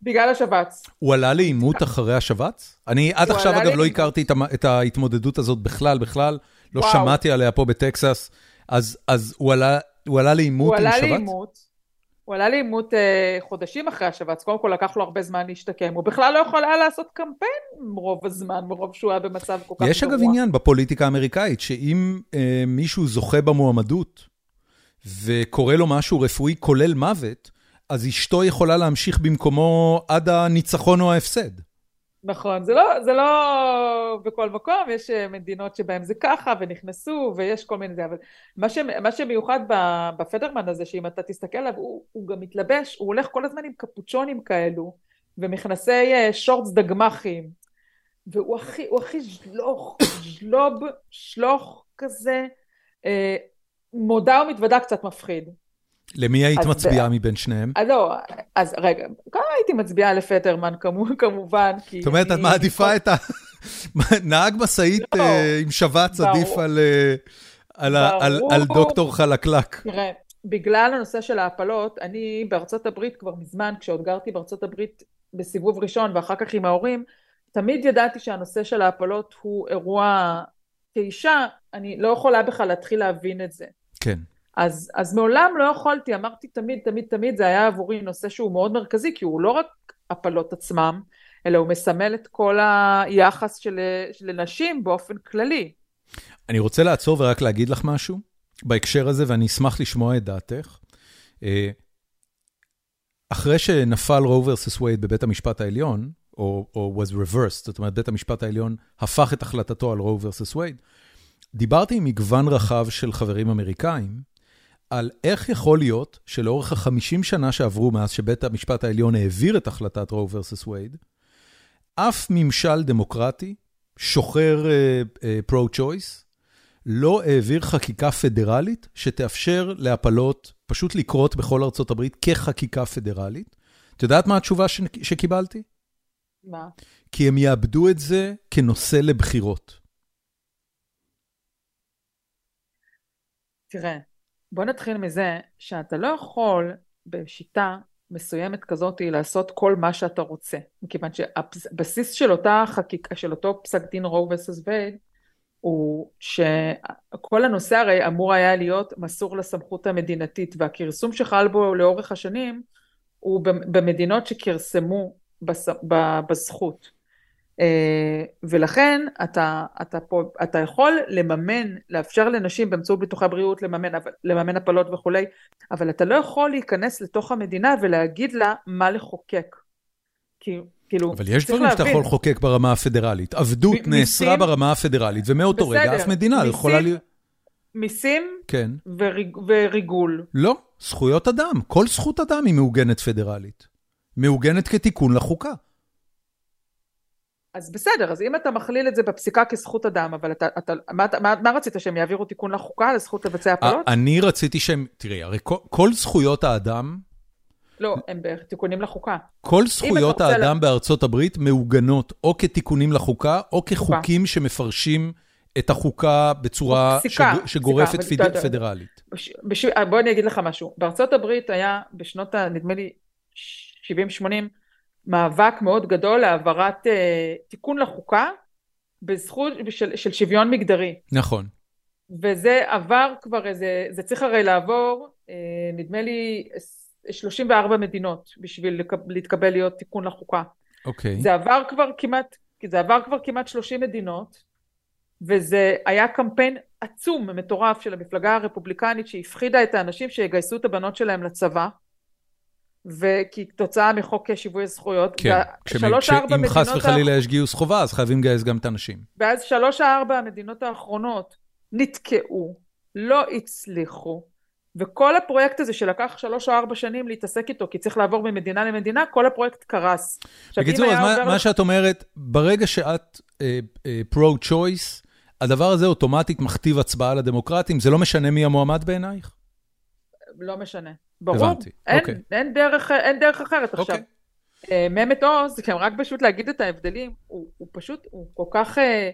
בגלל השבץ. הוא עלה לעימות אחרי השבץ? אני עד עכשיו, אגב, לא הכרתי את, את ההתמודדות הזאת בכלל, בכלל. לא וואו. שמעתי עליה פה בטקסס. אז, אז הוא עלה, הוא עלה לעימות עם שבץ? הוא עלה לעימות אה, חודשים אחרי השבץ, קודם כל לקח לו הרבה זמן להשתקם, הוא בכלל לא יכול היה לעשות קמפיין רוב הזמן, מרוב שהוא היה במצב כל כך גרוע. יש אגב עניין בפוליטיקה האמריקאית, שאם אה, מישהו זוכה במועמדות וקורה לו משהו רפואי כולל מוות, אז אשתו יכולה להמשיך במקומו עד הניצחון או ההפסד. נכון, זה לא, זה לא בכל מקום, יש אה, מדינות שבהן זה ככה ונכנסו ויש כל מיני זה, אבל מה, ש, מה שמיוחד בפדרמן הזה, שאם אתה תסתכל עליו, הוא, הוא גם מתלבש, הוא הולך כל הזמן עם קפוצ'ונים כאלו ומכנסי אה, שורטס דגמחים, והוא הכי, הוא הכי ז'לוך, ז'לוב, שלוך כזה, אה, מודה ומתוודה קצת מפחיד. למי היית מצביעה מבין שניהם? אז לא, אז רגע, כמה הייתי מצביעה לפטרמן כמובן, כי... זאת אומרת, את מעדיפה את ה... נהג משאית לא. אה, עם שבץ עדיף על דוקטור חלקלק. תראה, בגלל הנושא של ההפלות, אני בארצות הברית כבר מזמן, כשעוד גרתי בארצות הברית בסיבוב ראשון ואחר כך עם ההורים, תמיד ידעתי שהנושא של ההפלות הוא אירוע, כאישה, אני לא יכולה בכלל להתחיל להבין את זה. כן. אז, אז מעולם לא יכולתי, אמרתי תמיד, תמיד, תמיד, זה היה עבורי נושא שהוא מאוד מרכזי, כי הוא לא רק הפלות עצמם, אלא הוא מסמל את כל היחס של, של נשים באופן כללי. אני רוצה לעצור ורק להגיד לך משהו בהקשר הזה, ואני אשמח לשמוע את דעתך. אה, אחרי שנפל Roe versus Wade בבית המשפט העליון, או, או was reversed, זאת אומרת, בית המשפט העליון הפך את החלטתו על Roe versus Wade, דיברתי עם מגוון רחב של חברים אמריקאים, על איך יכול להיות שלאורך החמישים שנה שעברו מאז שבית המשפט העליון העביר את החלטת Roe versus Wade, אף ממשל דמוקרטי, שוחר pro-choice, uh, uh, לא העביר חקיקה פדרלית שתאפשר להפלות פשוט לקרות בכל ארצות הברית כחקיקה פדרלית. את יודעת מה התשובה ש... שקיבלתי? מה? כי הם יאבדו את זה כנושא לבחירות. תראה, בוא נתחיל מזה שאתה לא יכול בשיטה מסוימת כזאת לעשות כל מה שאתה רוצה, מכיוון שהבסיס של אותה חקיקה, של אותו פסק דין רו וסס וייד, הוא שכל הנושא הרי אמור היה להיות מסור לסמכות המדינתית, והכרסום שחל בו לאורך השנים הוא במדינות שכרסמו בזכות. אה, ולכן אתה, אתה, פה, אתה יכול לממן, לאפשר לנשים באמצעות ביטוחי בריאות לממן, לממן הפלות וכולי, אבל אתה לא יכול להיכנס לתוך המדינה ולהגיד לה מה לחוקק. כי, כאילו, אבל יש דברים שאתה יכול לחוקק ברמה הפדרלית. עבדות נאסרה ברמה הפדרלית, ומאותו רגע אף מדינה מיסים, יכולה להיות... מיסים כן. וריג, וריגול. לא, זכויות אדם. כל זכות אדם היא מעוגנת פדרלית. מעוגנת כתיקון לחוקה. אז בסדר, אז אם אתה מכליל את זה בפסיקה כזכות אדם, אבל אתה, אתה, מה, מה, מה רצית, שהם יעבירו תיקון לחוקה לזכות לבצע הפלות? אני רציתי שהם, תראי, הרי כל, כל זכויות האדם... לא, הם בתיקונים לחוקה. כל זכויות האדם לה... בארצות הברית מעוגנות או כתיקונים לחוקה, או כחוקים חוקה. שמפרשים את החוקה בצורה פסיקה, שג, שגורפת פסיקה, פד, פדרלית. בש, בש, בוא אני אגיד לך משהו. בארצות הברית היה בשנות, נדמה לי, 70-80, מאבק מאוד גדול להעברת uh, תיקון לחוקה בזכות של, של שוויון מגדרי. נכון. וזה עבר כבר איזה, זה צריך הרי לעבור, uh, נדמה לי 34 מדינות בשביל להתקבל להיות תיקון לחוקה. אוקיי. זה עבר כבר כמעט, זה עבר כבר כמעט 30 מדינות, וזה היה קמפיין עצום, מטורף של המפלגה הרפובליקנית שהפחידה את האנשים שיגייסו את הבנות שלהם לצבא. וכתוצאה מחוק שיווי הזכויות, כן, שלוש ארבע מדינות... אם חס וחלילה יש גיוס חובה, אז חייבים לגייס גם את הנשים. ואז שלוש ארבע המדינות האחרונות נתקעו, לא הצליחו, וכל הפרויקט הזה שלקח שלוש או ארבע שנים להתעסק איתו, כי צריך לעבור ממדינה למדינה, כל הפרויקט קרס. בקיצור, אז מה, מה שאת אומרת, ברגע שאת פרו-צ'וייס, uh, uh, הדבר הזה אוטומטית מכתיב הצבעה לדמוקרטים, זה לא משנה מי המועמד בעינייך? לא משנה. ברור, הבנתי, אין, אוקיי. אין, דרך, אין דרך אחרת עכשיו. אוקיי. אה, ממת עוז, כן, רק פשוט להגיד את ההבדלים, הוא, הוא פשוט, הוא כל כך, אה,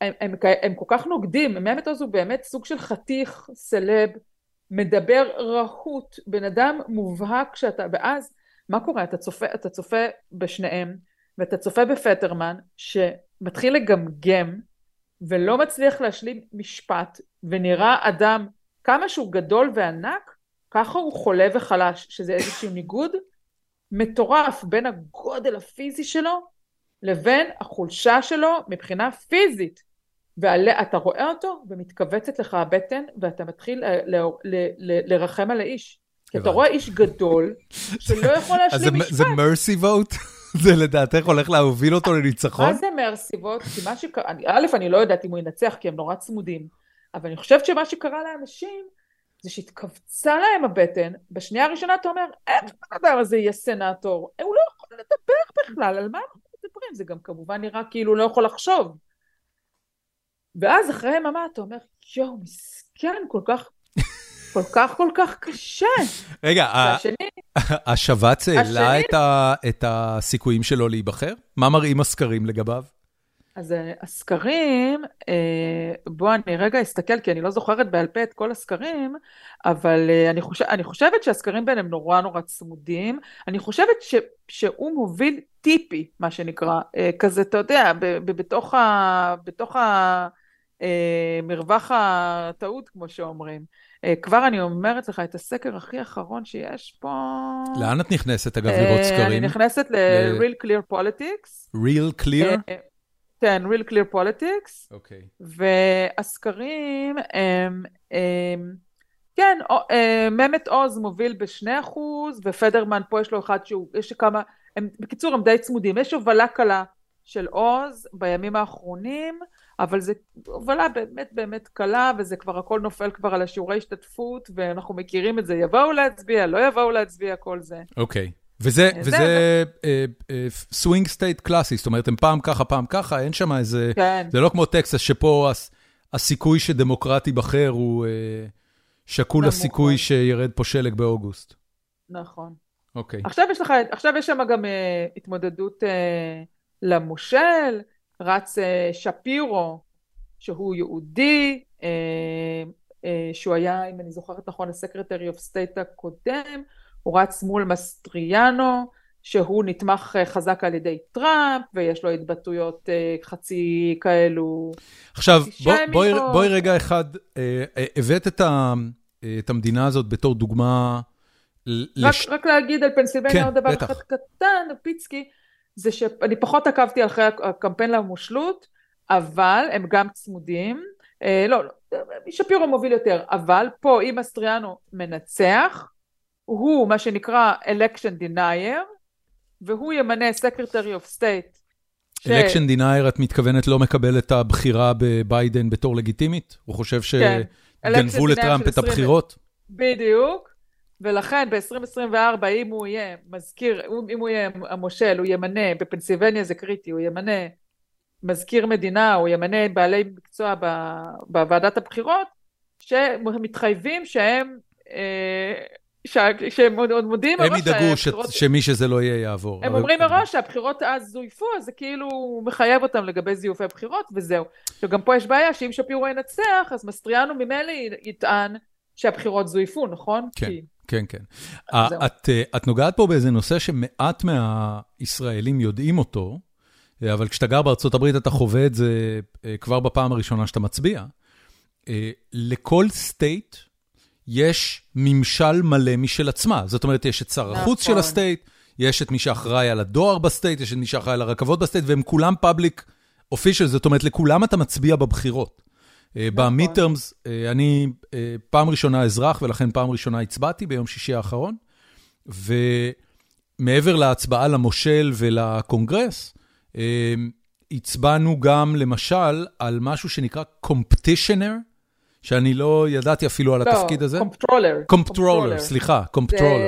הם, הם, הם כל כך נוגדים, ממת עוז הוא באמת סוג של חתיך, סלב, מדבר רהוט, בן אדם מובהק שאתה, ואז מה קורה? אתה צופה, אתה צופה בשניהם, ואתה צופה בפטרמן, שמתחיל לגמגם, ולא מצליח להשלים משפט, ונראה אדם, כמה שהוא גדול וענק, ככה הוא חולה וחלש, שזה איזשהו ניגוד מטורף בין הגודל הפיזי שלו לבין החולשה שלו מבחינה פיזית. ואתה רואה אותו ומתכווצת לך הבטן ואתה מתחיל לרחם על האיש. כי אתה רואה איש גדול שלא יכול להשלים משפט. זה מרסי ווט? זה לדעתך הולך להוביל אותו לניצחון? מה זה מרסי ווט? כי מה שקרה, א', אני לא יודעת אם הוא ינצח כי הם נורא צמודים, אבל אני חושבת שמה שקרה לאנשים זה שהתכווצה להם הבטן, בשנייה הראשונה אתה אומר, איך הדבר הזה יהיה סנאטור? הוא לא יכול לדבר בכלל, על מה אנחנו מדברים? זה גם כמובן נראה כאילו לא יכול לחשוב. ואז אחרי יממה אתה אומר, יואו, מסכן, כל כך, כל כך כל כך קשה. רגע, השבץ העלה את הסיכויים שלו להיבחר? מה מראים הסקרים לגביו? אז אה, הסקרים, אה, בוא אני רגע אסתכל, כי אני לא זוכרת בעל פה את כל הסקרים, אבל אה, אני, חושב, אני חושבת שהסקרים ביניהם נורא נורא צמודים. אני חושבת ש, שהוא מוביל טיפי, מה שנקרא, כזה, אתה יודע, ב, ב, בתוך, ה, בתוך המרווח הטעות, כמו שאומרים. כבר אני אומרת לך, את הסקר הכי אחרון שיש פה... לאן את נכנסת, אגב, לראות סקרים? אני נכנסת ל-real clear politics. real clear? כן, real clear politics. אוקיי. Okay. והסקרים הם, הם כן, אה, ממת עוז מוביל בשני אחוז, ופדרמן פה יש לו אחד שהוא, יש כמה, הם, בקיצור הם די צמודים, יש הובלה קלה של עוז בימים האחרונים, אבל זה הובלה באמת באמת קלה, וזה כבר הכל נופל כבר על השיעורי השתתפות, ואנחנו מכירים את זה, יבואו להצביע, לא יבואו להצביע, כל זה. אוקיי. Okay. וזה, וזה swing state קלאסי, זאת אומרת, הם פעם ככה, פעם ככה, אין שם איזה... כן. זה לא כמו טקסס, שפה הסיכוי שדמוקרט ייבחר הוא uh, שקול לסיכוי שירד פה שלג באוגוסט. נכון. אוקיי. עכשיו יש לך, עכשיו יש שם גם uh, התמודדות uh, למושל, רץ uh, שפירו, שהוא יהודי, uh, uh, שהוא היה, אם אני זוכרת נכון, ה secretary of state הקודם, הוא רץ מול מסטריאנו, שהוא נתמך אה, חזק על ידי טראמפ, ויש לו התבטאויות אה, חצי כאלו... עכשיו, בוא, בואי, בואי רגע אחד, אה, הבאת את, ה, את המדינה הזאת בתור דוגמה... רק, לש... רק להגיד על פנסילבניה כן, עוד דבר אחד קטן, פיצקי, זה שאני פחות עקבתי אחרי הקמפיין למושלות, אבל הם גם צמודים. אה, לא, לא, שפירו מוביל יותר, אבל פה אם אסטריאנו מנצח, הוא מה שנקרא election denier, והוא ימנה Secretary of State. ש... election denier, את מתכוונת לא מקבל את הבחירה בביידן בתור לגיטימית? הוא חושב כן. שגנבו כן. לטראמפ את הבחירות? בדיוק, ולכן ב-2024, אם הוא יהיה מזכיר, אם הוא יהיה המושל, הוא ימנה, בפנסילבניה זה קריטי, הוא ימנה מזכיר מדינה, הוא ימנה בעלי מקצוע בוועדת הבחירות, שמתחייבים שהם... אה, שהם עוד מודיעים מראש... הם ידאגו שמי שזה לא יהיה יעבור. הם אומרים מראש שהבחירות אז זויפו, אז זה כאילו מחייב אותם לגבי זיופי בחירות, וזהו. וגם פה יש בעיה שאם שפירו ינצח, אז מסטריאנו ממילא יטען שהבחירות זויפו, נכון? כן, כן, כן. את, אה, את נוגעת פה באיזה נושא שמעט מהישראלים יודעים אותו, אה, אבל כשאתה גר בארצות הברית אתה חווה את זה אה, כבר בפעם הראשונה שאתה מצביע. לכל סטייט, יש ממשל מלא משל עצמה. זאת אומרת, יש את שר החוץ של נכון. ה state, יש את מי שאחראי על הדואר ב state, יש את מי שאחראי על הרכבות ב state, והם כולם public official, זאת אומרת, לכולם אתה מצביע בבחירות. אה, נכון. ב midterms, אה, אני אה, פעם ראשונה אזרח, ולכן פעם ראשונה הצבעתי ביום שישי האחרון, ומעבר להצבעה למושל ולקונגרס, הצבענו גם, למשל, על משהו שנקרא Comptroller, שאני לא ידעתי אפילו על לא, התפקיד הזה. לא, קומפטרולר. קומפטרולר, סליחה, קומפטרולר.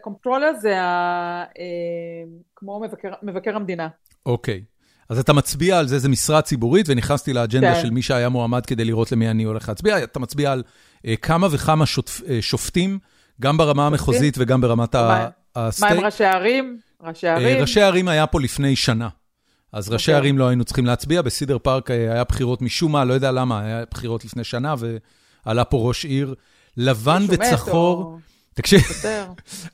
קומפטרולר זה ה... אה, כמו מבקר, מבקר המדינה. אוקיי. אז אתה מצביע על זה, זה משרה ציבורית, ונכנסתי לאג'נדה כן. של מי שהיה מועמד כדי לראות למי אני הולך להצביע. אתה מצביע על uh, כמה וכמה שוטפ, uh, שופטים, גם ברמה המחוזית וגם ברמת ה state. מה עם ראשי ערים? ראשי ערים? ראשי ערים היה פה לפני שנה. אז ראשי okay. אוקיי. ערים לא היינו צריכים להצביע, בסידר פארק אה, היה בחירות משום מה, לא יודע למה, היה בחירות לפני שנה, ועלה פה ראש עיר לבן וצחור. או... תקשיב,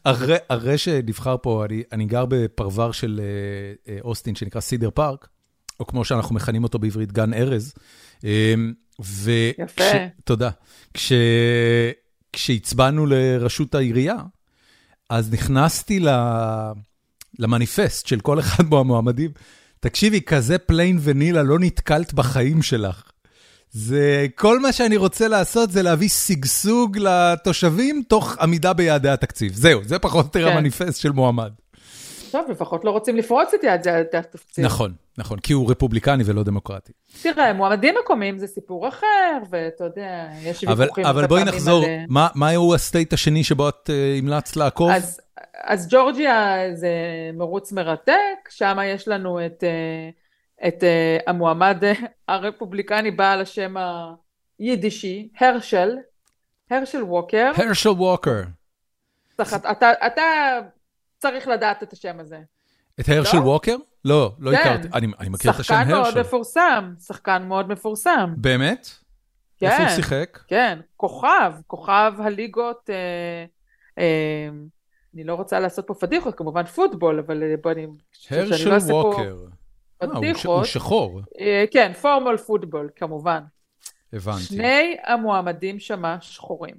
אחרי, שנבחר פה, אני, אני גר בפרבר של uh, uh, אוסטין שנקרא סידר פארק, או כמו שאנחנו מכנים אותו בעברית, גן ארז. ו- יפה. כש, תודה. כש... כשהצבענו לראשות העירייה, אז נכנסתי למניפסט של כל אחד מהמועמדים. תקשיבי, כזה plain vanilla לא נתקלת בחיים שלך. זה, כל מה שאני רוצה לעשות זה להביא שגשוג לתושבים תוך עמידה ביעדי התקציב. זהו, זה פחות או יותר כן. המניפסט של מועמד. טוב, לפחות לא רוצים לפרוץ את יעדי התקציב. נכון, נכון, כי הוא רפובליקני ולא דמוקרטי. תראה, מועמדים מקומיים זה סיפור אחר, ואתה יודע, יש ויכוחים. אבל בואי נחזור, על... מה, מהו הסטייט השני שבו את uh, המלצת לעקוב? אז, אז ג'ורג'יה זה מרוץ מרתק, שם יש לנו את... Uh, את uh, המועמד הרפובליקני בעל השם היידישי, הרשל, הרשל ווקר. הרשל ווקר. אתה, אתה צריך לדעת את השם הזה. את הרשל לא? ווקר? לא, לא כן. הכרתי. אני, אני מכיר את השם הרשל. שחקן מאוד מפורסם, שחקן מאוד מפורסם. באמת? כן. איפה הוא שיחק? כן, כוכב, כוכב הליגות, אה, אה, אני לא רוצה לעשות פה פדיחות, כמובן פוטבול, אבל אה, בוא אני... הרשל לא ווקר. פה... פתיחות. הוא שחור. אה, כן, פורמול פוטבול, כמובן. הבנתי. שני המועמדים שמה שחורים.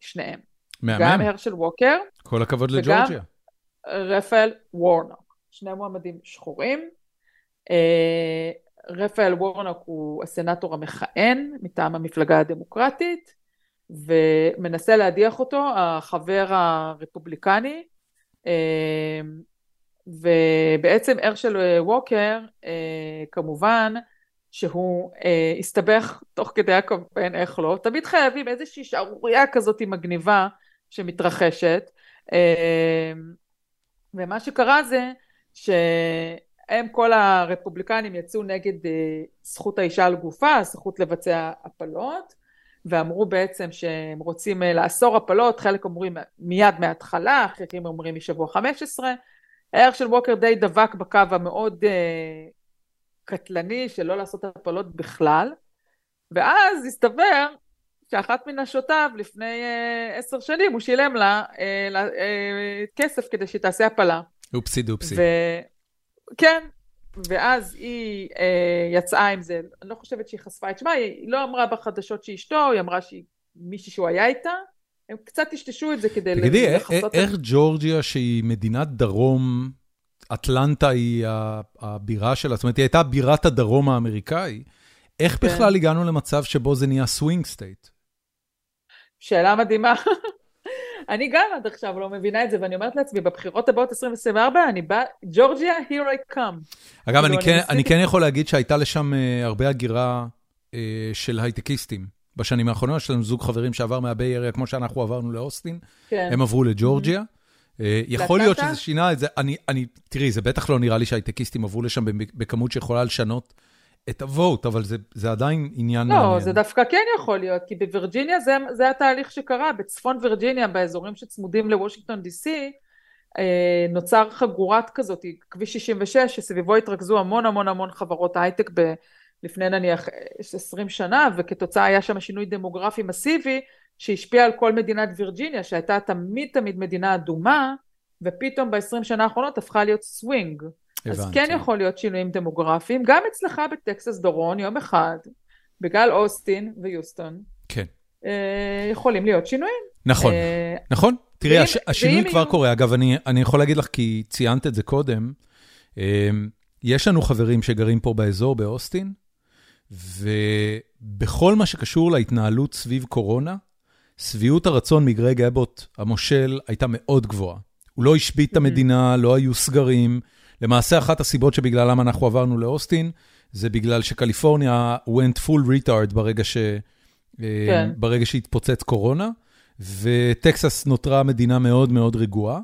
שניהם. מהמם. גם הרשל ווקר. כל הכבוד לג'ורג'יה. וגם רפאל וורנוק. שני מועמדים שחורים. אה, רפאל וורנוק הוא הסנטור המכהן מטעם המפלגה הדמוקרטית, ומנסה להדיח אותו החבר הרפובליקני. אה, ובעצם הרשל ווקר, אה, כמובן, שהוא אה, הסתבך תוך כדי הקמפיין, איך לא, תמיד חייבים איזושהי שערורייה כזאת מגניבה שמתרחשת, אה, ומה שקרה זה שהם כל הרפובליקנים יצאו נגד אה, זכות האישה על גופה, הזכות לבצע הפלות, ואמרו בעצם שהם רוצים אה, לאסור הפלות, חלק אומרים מיד מההתחלה, אחרים אומרים משבוע 15, הערך של ווקר די דבק בקו המאוד אה, קטלני של לא לעשות הפלות בכלל, ואז הסתבר שאחת מנשותיו לפני אה, עשר שנים הוא שילם לה אה, אה, כסף כדי שהיא תעשה הפלה. Oopsie doopsie. ו... כן, ואז היא אה, יצאה עם זה, אני לא חושבת שהיא חשפה את שמה, היא לא אמרה בחדשות שהיא אשתו, היא אמרה שהיא מישהי שהוא היה איתה, הם קצת טשטשו את זה כדי תגידי, תגידי, איך ג'ורג'יה, שהיא מדינת דרום, אטלנטה היא הבירה שלה, זאת אומרת, היא הייתה בירת הדרום האמריקאי, איך כן. בכלל הגענו למצב שבו זה נהיה swing state? שאלה מדהימה. אני גם עד עכשיו לא מבינה את זה, ואני אומרת לעצמי, בבחירות הבאות 2024, אני באה, ג'ורג'יה, here I come. אגב, אני, כאילו, כן, אני כן יכול להגיד שהייתה לשם uh, הרבה הגירה uh, של הייטקיסטים. בשנים האחרונות, יש לנו זוג חברים שעבר מהביי אריה, כמו שאנחנו עברנו לאוסטין, כן. הם עברו לג'ורג'יה. Mm-hmm. יכול להיות שזה שינה את זה, אני, אני, תראי, זה בטח לא נראה לי שהייטקיסטים עברו לשם בכמות שיכולה לשנות את הווט, אבל זה, זה עדיין עניין לא, מעניין. לא, זה דווקא כן יכול להיות, כי בווירג'יניה זה, זה התהליך שקרה, בצפון וירג'יניה, באזורים שצמודים לוושינגטון די.סי, אה, נוצר חגורת כזאת, כביש 66, שסביבו התרכזו המון המון המון חברות הייטק לפני נניח 20 שנה, וכתוצאה היה שם שינוי דמוגרפי מסיבי, שהשפיע על כל מדינת וירג'יניה, שהייתה תמיד תמיד מדינה אדומה, ופתאום ב-20 שנה האחרונות הפכה להיות סווינג. הבנתי. אז כן יכול להיות שינויים דמוגרפיים, גם אצלך בטקסס דורון, יום אחד, בגלל אוסטין ויוסטון. כן. אה, יכולים להיות שינויים. נכון, אה, נכון. תראי, הש, השינוי כבר יהיו... קורה. אגב, אני, אני יכול להגיד לך, כי ציינת את זה קודם, אה, יש לנו חברים שגרים פה באזור, באוסטין, ובכל מה שקשור להתנהלות סביב קורונה, שביעות הרצון מגרג אבוט, המושל, הייתה מאוד גבוהה. הוא לא השבית את המדינה, לא היו סגרים. למעשה, אחת הסיבות שבגללם אנחנו עברנו לאוסטין, זה בגלל שקליפורניה went full retard ברגע, ש... אה, כן. ברגע שהתפוצץ קורונה, וטקסס נותרה מדינה מאוד מאוד רגועה.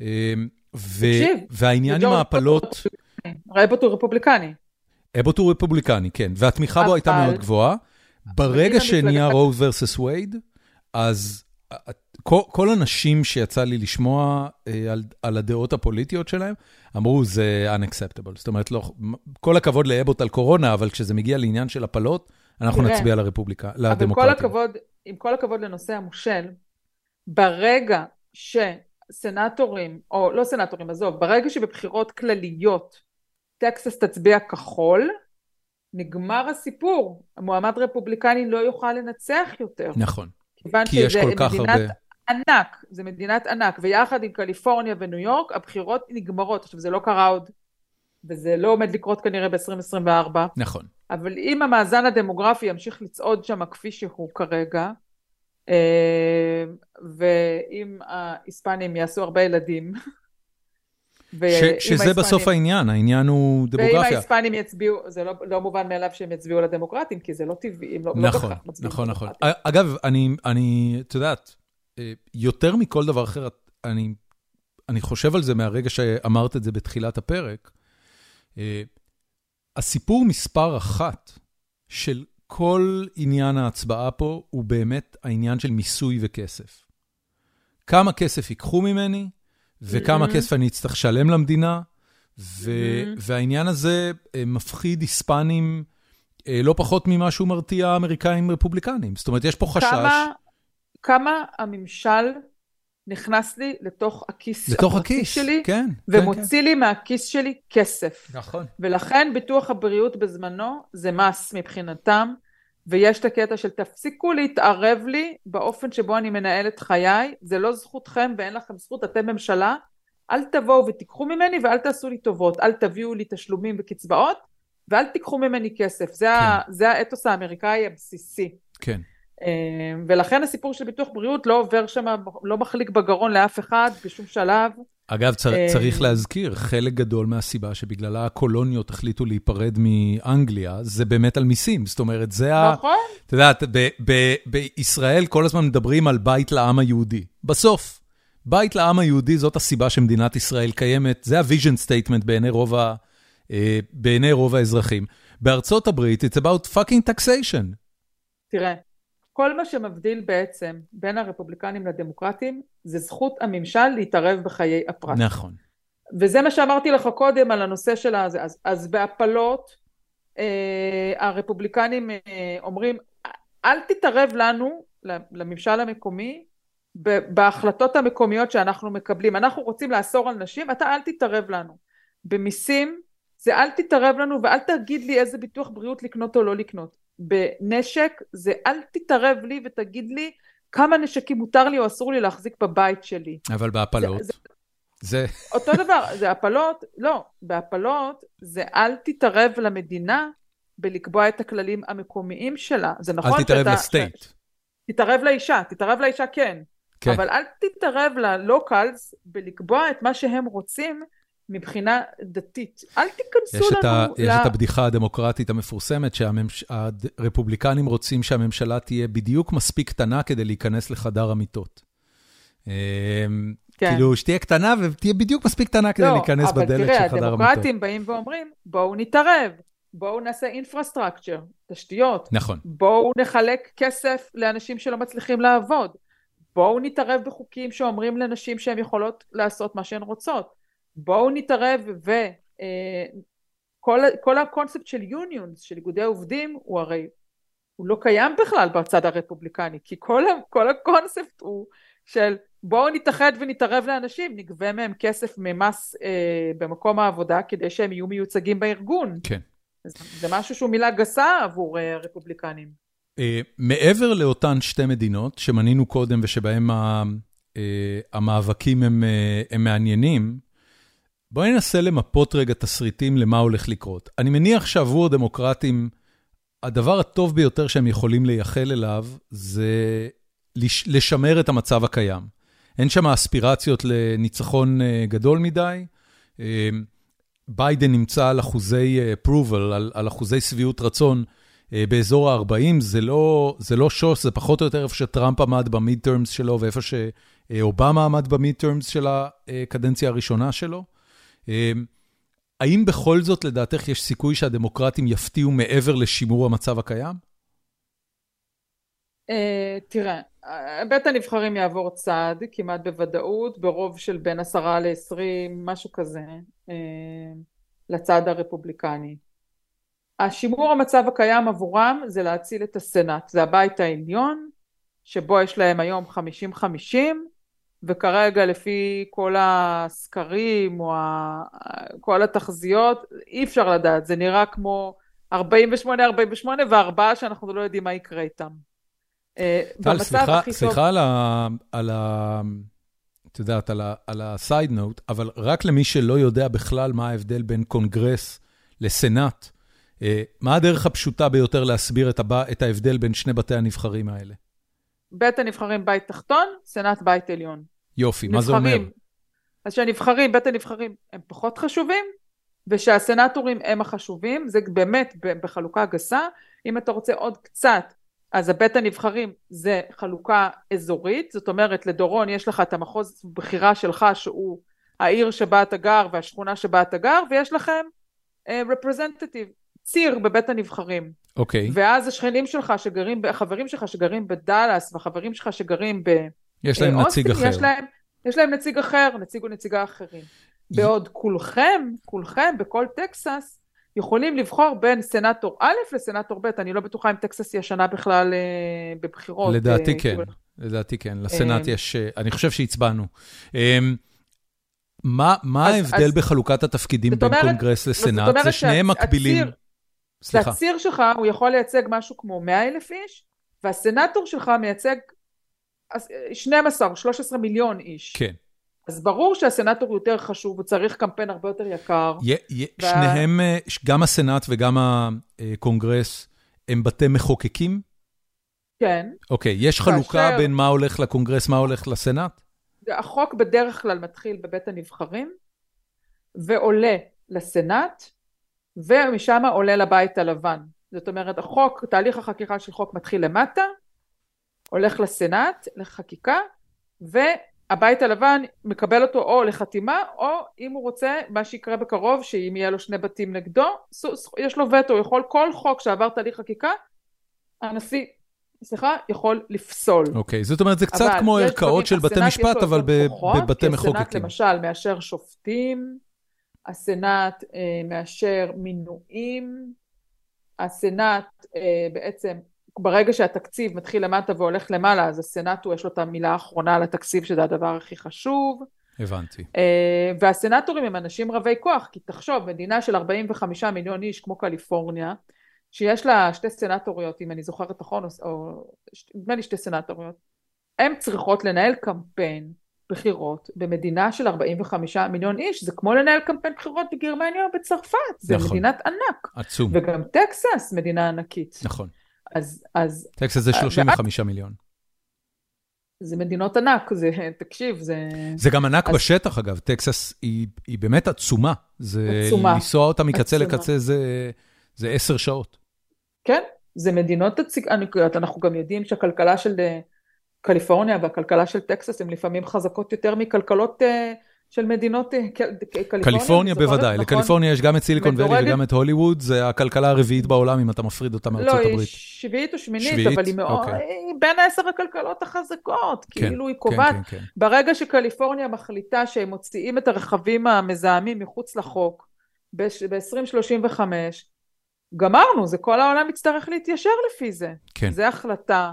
אה, ו... והעניין עם ההפלות... אבוט הוא רפובליקני. אבוט הוא רפובליקני, כן, והתמיכה בו הייתה מאוד גבוהה. ברגע שנהיה Roe versus Wade, אז כל, כל הנשים שיצא לי לשמוע אה, על, על הדעות הפוליטיות שלהם, אמרו, זה unacceptable. זאת אומרת, לא, כל הכבוד לאבוט על קורונה, אבל כשזה מגיע לעניין של הפלות, אנחנו תראה, נצביע לרפובליקה, לדמוקרטיה. אבל כל הכבוד, עם כל הכבוד לנושא המושל, ברגע שסנטורים, או לא סנטורים, עזוב, ברגע שבבחירות כלליות, טקסס תצביע כחול, נגמר הסיפור. המועמד רפובליקני לא יוכל לנצח יותר. נכון. כי יש כל כך מדינת הרבה... ענק, זה מדינת ענק, ויחד עם קליפורניה וניו יורק, הבחירות נגמרות. עכשיו, זה לא קרה עוד, וזה לא עומד לקרות כנראה ב-2024, נכון. אבל אם המאזן הדמוגרפי ימשיך לצעוד שם כפי שהוא כרגע, אה, ואם ההיספנים יעשו הרבה ילדים, ואם ש, שזה ההיספנים- בסוף העניין, העניין הוא ואם דמוגרפיה. ההיספנים יצביעו, זה לא, לא מובן מאליו שהם יצביעו לדמוקרטים, כי זה לא טבעי, הם לא, לא נכון, בהכרח מצביעים נכון, נכון. לדמוקרטים. אגב, אני, אני, את יודעת, יותר מכל דבר אחר, אני, אני חושב על זה מהרגע שאמרת את זה בתחילת הפרק. אה, הסיפור מספר אחת של כל עניין ההצבעה פה הוא באמת העניין של מיסוי וכסף. כמה כסף ייקחו ממני, וכמה Mhm. כסף אני אצטרך לשלם למדינה, ו- Mhm. והעניין הזה אה, מפחיד היספנים אה, לא פחות ממה שהוא מרתיע אמריקאים רפובליקנים. זאת אומרת, יש פה חשש... כמה, כמה הממשל נכנס לי לתוך הכיס לתוך הכיס, שלי, כן. ומוציא לי מהכיס שלי כסף. כן. נכון. ולכן ביטוח הבריאות בזמנו זה מס מבחינתם, ויש את הקטע של תפסיקו להתערב לי באופן שבו אני מנהל את חיי, זה לא זכותכם ואין לכם זכות, אתם ממשלה, אל תבואו ותיקחו ממני ואל תעשו לי טובות, אל תביאו לי תשלומים וקצבאות, ואל תיקחו ממני כסף, זה, ה, זה האתוס האמריקאי הבסיסי. כן. אה, ולכן הסיפור של ביטוח בריאות לא עובר שם, לא מחליק בגרון לאף אחד בשום שלב. אגב, צר, אה, צריך להזכיר, חלק גדול מהסיבה שבגללה הקולוניות החליטו להיפרד מאנגליה, זה באמת על מיסים. זאת אומרת, זה ה... נכון? את יודעת, ב- ב- בישראל כל הזמן מדברים על בית לעם היהודי. בסוף, בית לעם היהודי זאת הסיבה שמדינת ישראל קיימת, זה ה-vision statement בעיני רוב, ה, אה, בעיני רוב האזרחים. בארצות הברית, it's about fucking taxation. תראה, כל מה שמבדיל בעצם בין הרפובליקנים לדמוקרטים זה זכות הממשל להתערב בחיי הפרט. נכון. וזה מה שאמרתי לך קודם על הנושא של הזה. אז, אז בהפלות אה, הרפובליקנים אה, אומרים אל תתערב לנו, לממשל המקומי, בהחלטות המקומיות שאנחנו מקבלים. אנחנו רוצים לאסור על נשים, אתה אל תתערב לנו. במיסים זה אל תתערב לנו ואל תגיד לי איזה ביטוח בריאות לקנות או לא לקנות. בנשק זה אל תתערב לי ותגיד לי כמה נשקים מותר לי או אסור לי להחזיק בבית שלי. אבל בהפלות, זה- זה... אותו דבר, זה הפלות, לא, בהפלות זה אל תתערב למדינה בלקבוע את הכללים המקומיים שלה. זה נכון אל תתערב שאתה- לסטייט. תתערב לאישה, תתערב לאישה כן, כן. אבל אל תתערב ללוקלס בלקבוע את מה שהם רוצים מבחינה דתית. אל תיכנסו יש את, ה, לנו יש את הבדיחה הדמוקרטית המפורסמת שהרפובליקנים רוצים שהממשלה תהיה בדיוק מספיק קטנה כדי להיכנס לחדר המיטות. אמ, כן. כאילו, שתהיה קטנה ותהיה בדיוק מספיק קטנה כדי להיכנס בדלת של אבל תראה, חדר המיטות. הדמוקרטים באים ואומרים, בואו נתערב, בואו נעשה אינפרסטרקצ'ר, תשתיות, נכון, בואו נחלק כסף לאנשים שלא מצליחים לעבוד, בואו נתערב בחוקים שאומרים לנשים שהן יכולות לעשות מה שהן רוצות, בואו נתערב ו... אה, כל, הקונספט של יוניונס, של איגודי עובדים, הוא הרי, הוא לא קיים בכלל בצד הרפובליקני, כי כל, כל הקונספט הוא של בואו נתאחד ונתערב לאנשים, נגבה מהם כסף ממס אה, במקום העבודה כדי שהם יהיו מיוצגים בארגון. כן. זה, זה משהו שהוא מילה גסה עבור אה, הרפובליקנים. אה, מעבר לאותן שתי מדינות שמנינו קודם ושבהן ה- אה, המאבקים הם, אה, הם מעניינים, בואי ננסה למפות רגע תסריטים למה הולך לקרות. אני מניח שעבור הדמוקרטים, הדבר הטוב ביותר שהם יכולים לייחל אליו זה לש- לשמר את המצב הקיים. אין שם אספירציות לניצחון אה, גדול מדי. אה, ביידן נמצא על אחוזי אה, approval, על, על אחוזי שביעות רצון באזור ה-40, זה לא, זה לא שוס, זה פחות או יותר איפה שטראמפ עמד במיד טרמס שלו ואיפה שאובמה עמד במיד טרמס של הקדנציה הראשונה שלו. אה, האם בכל זאת, לדעתך, יש סיכוי שהדמוקרטים יפתיעו מעבר לשימור המצב הקיים? אה, תראה, אה, בית הנבחרים יעבור צעד כמעט בוודאות, ברוב של בין עשרה לעשרים, משהו כזה, אה, לצד הרפובליקני. השימור המצב הקיים עבורם זה להציל את הסנאט, זה הבית העליון, שבו יש להם היום 50-50, וכרגע לפי כל הסקרים או ה... כל התחזיות, אי אפשר לדעת, זה נראה כמו 48-48 וארבעה שאנחנו לא יודעים מה יקרה איתם. טל, סליחה, סליחה על ה... על ה... את יודעת, על ה-side note, אבל רק למי שלא יודע בכלל מה ההבדל בין קונגרס לסנאט, מה הדרך הפשוטה ביותר להסביר את ההבדל בין שני בתי הנבחרים האלה? בית הנבחרים בית תחתון, סנאט בית עליון. יופי, נבחרים. מה זה אומר? אז שהנבחרים, בית הנבחרים, הם פחות חשובים, ושהסנטורים הם החשובים, זה באמת בחלוקה גסה. אם אתה רוצה עוד קצת, אז הבית הנבחרים זה חלוקה אזורית, זאת אומרת לדורון יש לך את המחוז בחירה שלך שהוא העיר שבה אתה גר והשכונה שבה אתה גר, ויש לכם representative, אה, ציר בבית הנבחרים. אוקיי. Okay. ואז השכנים שלך שגרים, החברים שלך שגרים בדאלאס, והחברים שלך שגרים ב... יש להם אוסטין, נציג אחר. יש להם, יש להם נציג אחר, נציג או נציגה אחרים. בעוד כולכם, כולכם בכל טקסס, יכולים לבחור בין סנטור א' לסנטור ב', אני לא בטוחה אם טקסס היא השנה בכלל אה, בבחירות. לדעתי אה, כן. לדעתי כן, לסנאט אה, יש, אה, אני חושב שהצבענו. אה, מה, מה אז, ההבדל אז, בחלוקת התפקידים בין אומרת, קונגרס לסנאט? זה שניהם מקבילים. סליחה. הציר שלך, הוא יכול לייצג משהו כמו 100 אלף איש, והסנטור שלך מייצג 12, 13 מיליון איש. כן. אז ברור שהסנאטור יותר חשוב, הוא צריך קמפיין הרבה יותר יקר. י- י- ו... שניהם, אה, גם הסנאט וגם הקונגרס, הם בתי מחוקקים? כן. אוקיי, יש חלוקה כאשר... בין מה הולך לקונגרס, מה הולך לסנאט? החוק בדרך כלל מתחיל בבית הנבחרים, ועולה לסנאט, ומשם עולה לבית הלבן. זאת אומרת, החוק, תהליך החקיקה של חוק מתחיל למטה, הולך לסנאט, לחקיקה, והבית הלבן מקבל אותו או לחתימה, או אם הוא רוצה, מה שיקרה בקרוב, שאם יהיה לו שני בתים נגדו, יש לו וטו, הוא יכול כל חוק שעבר תהליך חקיקה, הנשיא, סליחה, יכול לפסול. אוקיי, okay, זאת אומרת, זה קצת כמו ערכאות של בתי משפט, אבל בבתי מחוקקים. הסנאט למשל מאשר שופטים, הסנאט אה, מאשר מינויים, הסנאט אה, בעצם ברגע שהתקציב מתחיל למטה והולך למעלה, אז הסנאט הוא, יש לו את המילה האחרונה על התקציב, שזה הדבר הכי חשוב. הבנתי. אה, והסנאטורים הם אנשים רבי כוח, כי תחשוב, מדינה של 45 מיליון איש כמו קליפורניה, שיש לה שתי סנאטוריות, אם אני זוכרת נכון, או נדמה לי שתי סנאטוריות, הן צריכות לנהל קמפיין בחירות במדינה של 45 מיליון איש, זה כמו לנהל קמפיין בחירות בגרמניה או בצרפת, זה נכון. מדינת ענק. עצום. וגם טקסס מדינה ענקית. נכון. אז... אז טקסס זה 35 ואת, מיליון. זה מדינות ענק, זה, תקשיב, זה... זה גם ענק אז... בשטח, אגב, טקסס היא, היא באמת עצומה. זה עצומה. לנסוע אותה מקצה עצומה. לקצה זה, זה עשר שעות. כן, זה מדינות ענקיות, אנחנו גם יודעים שהכלכלה של קליפורניה והכלכלה של טקסס הן לפעמים חזקות יותר מכלכלות אה, של מדינות אה, קליפורניה. קליפורניה בוודאי, נכון? לקליפורניה יש גם את סיליקון ואלי וגם את הוליווד, זה הכלכלה הרביעית בעולם אם אתה מפריד אותה מארצות הברית. לא, היא שביעית או שמינית, שביעית? אבל היא מאוד, אוקיי. היא בין עשר הכלכלות החזקות, כן, כאילו היא כן, קובעת, כן, כן, כן. ברגע שקליפורניה מחליטה שהם מוציאים את הרכבים המזהמים מחוץ לחוק, ב-2035, גמרנו, זה כל העולם יצטרך להתיישר לפי זה. כן. זה החלטה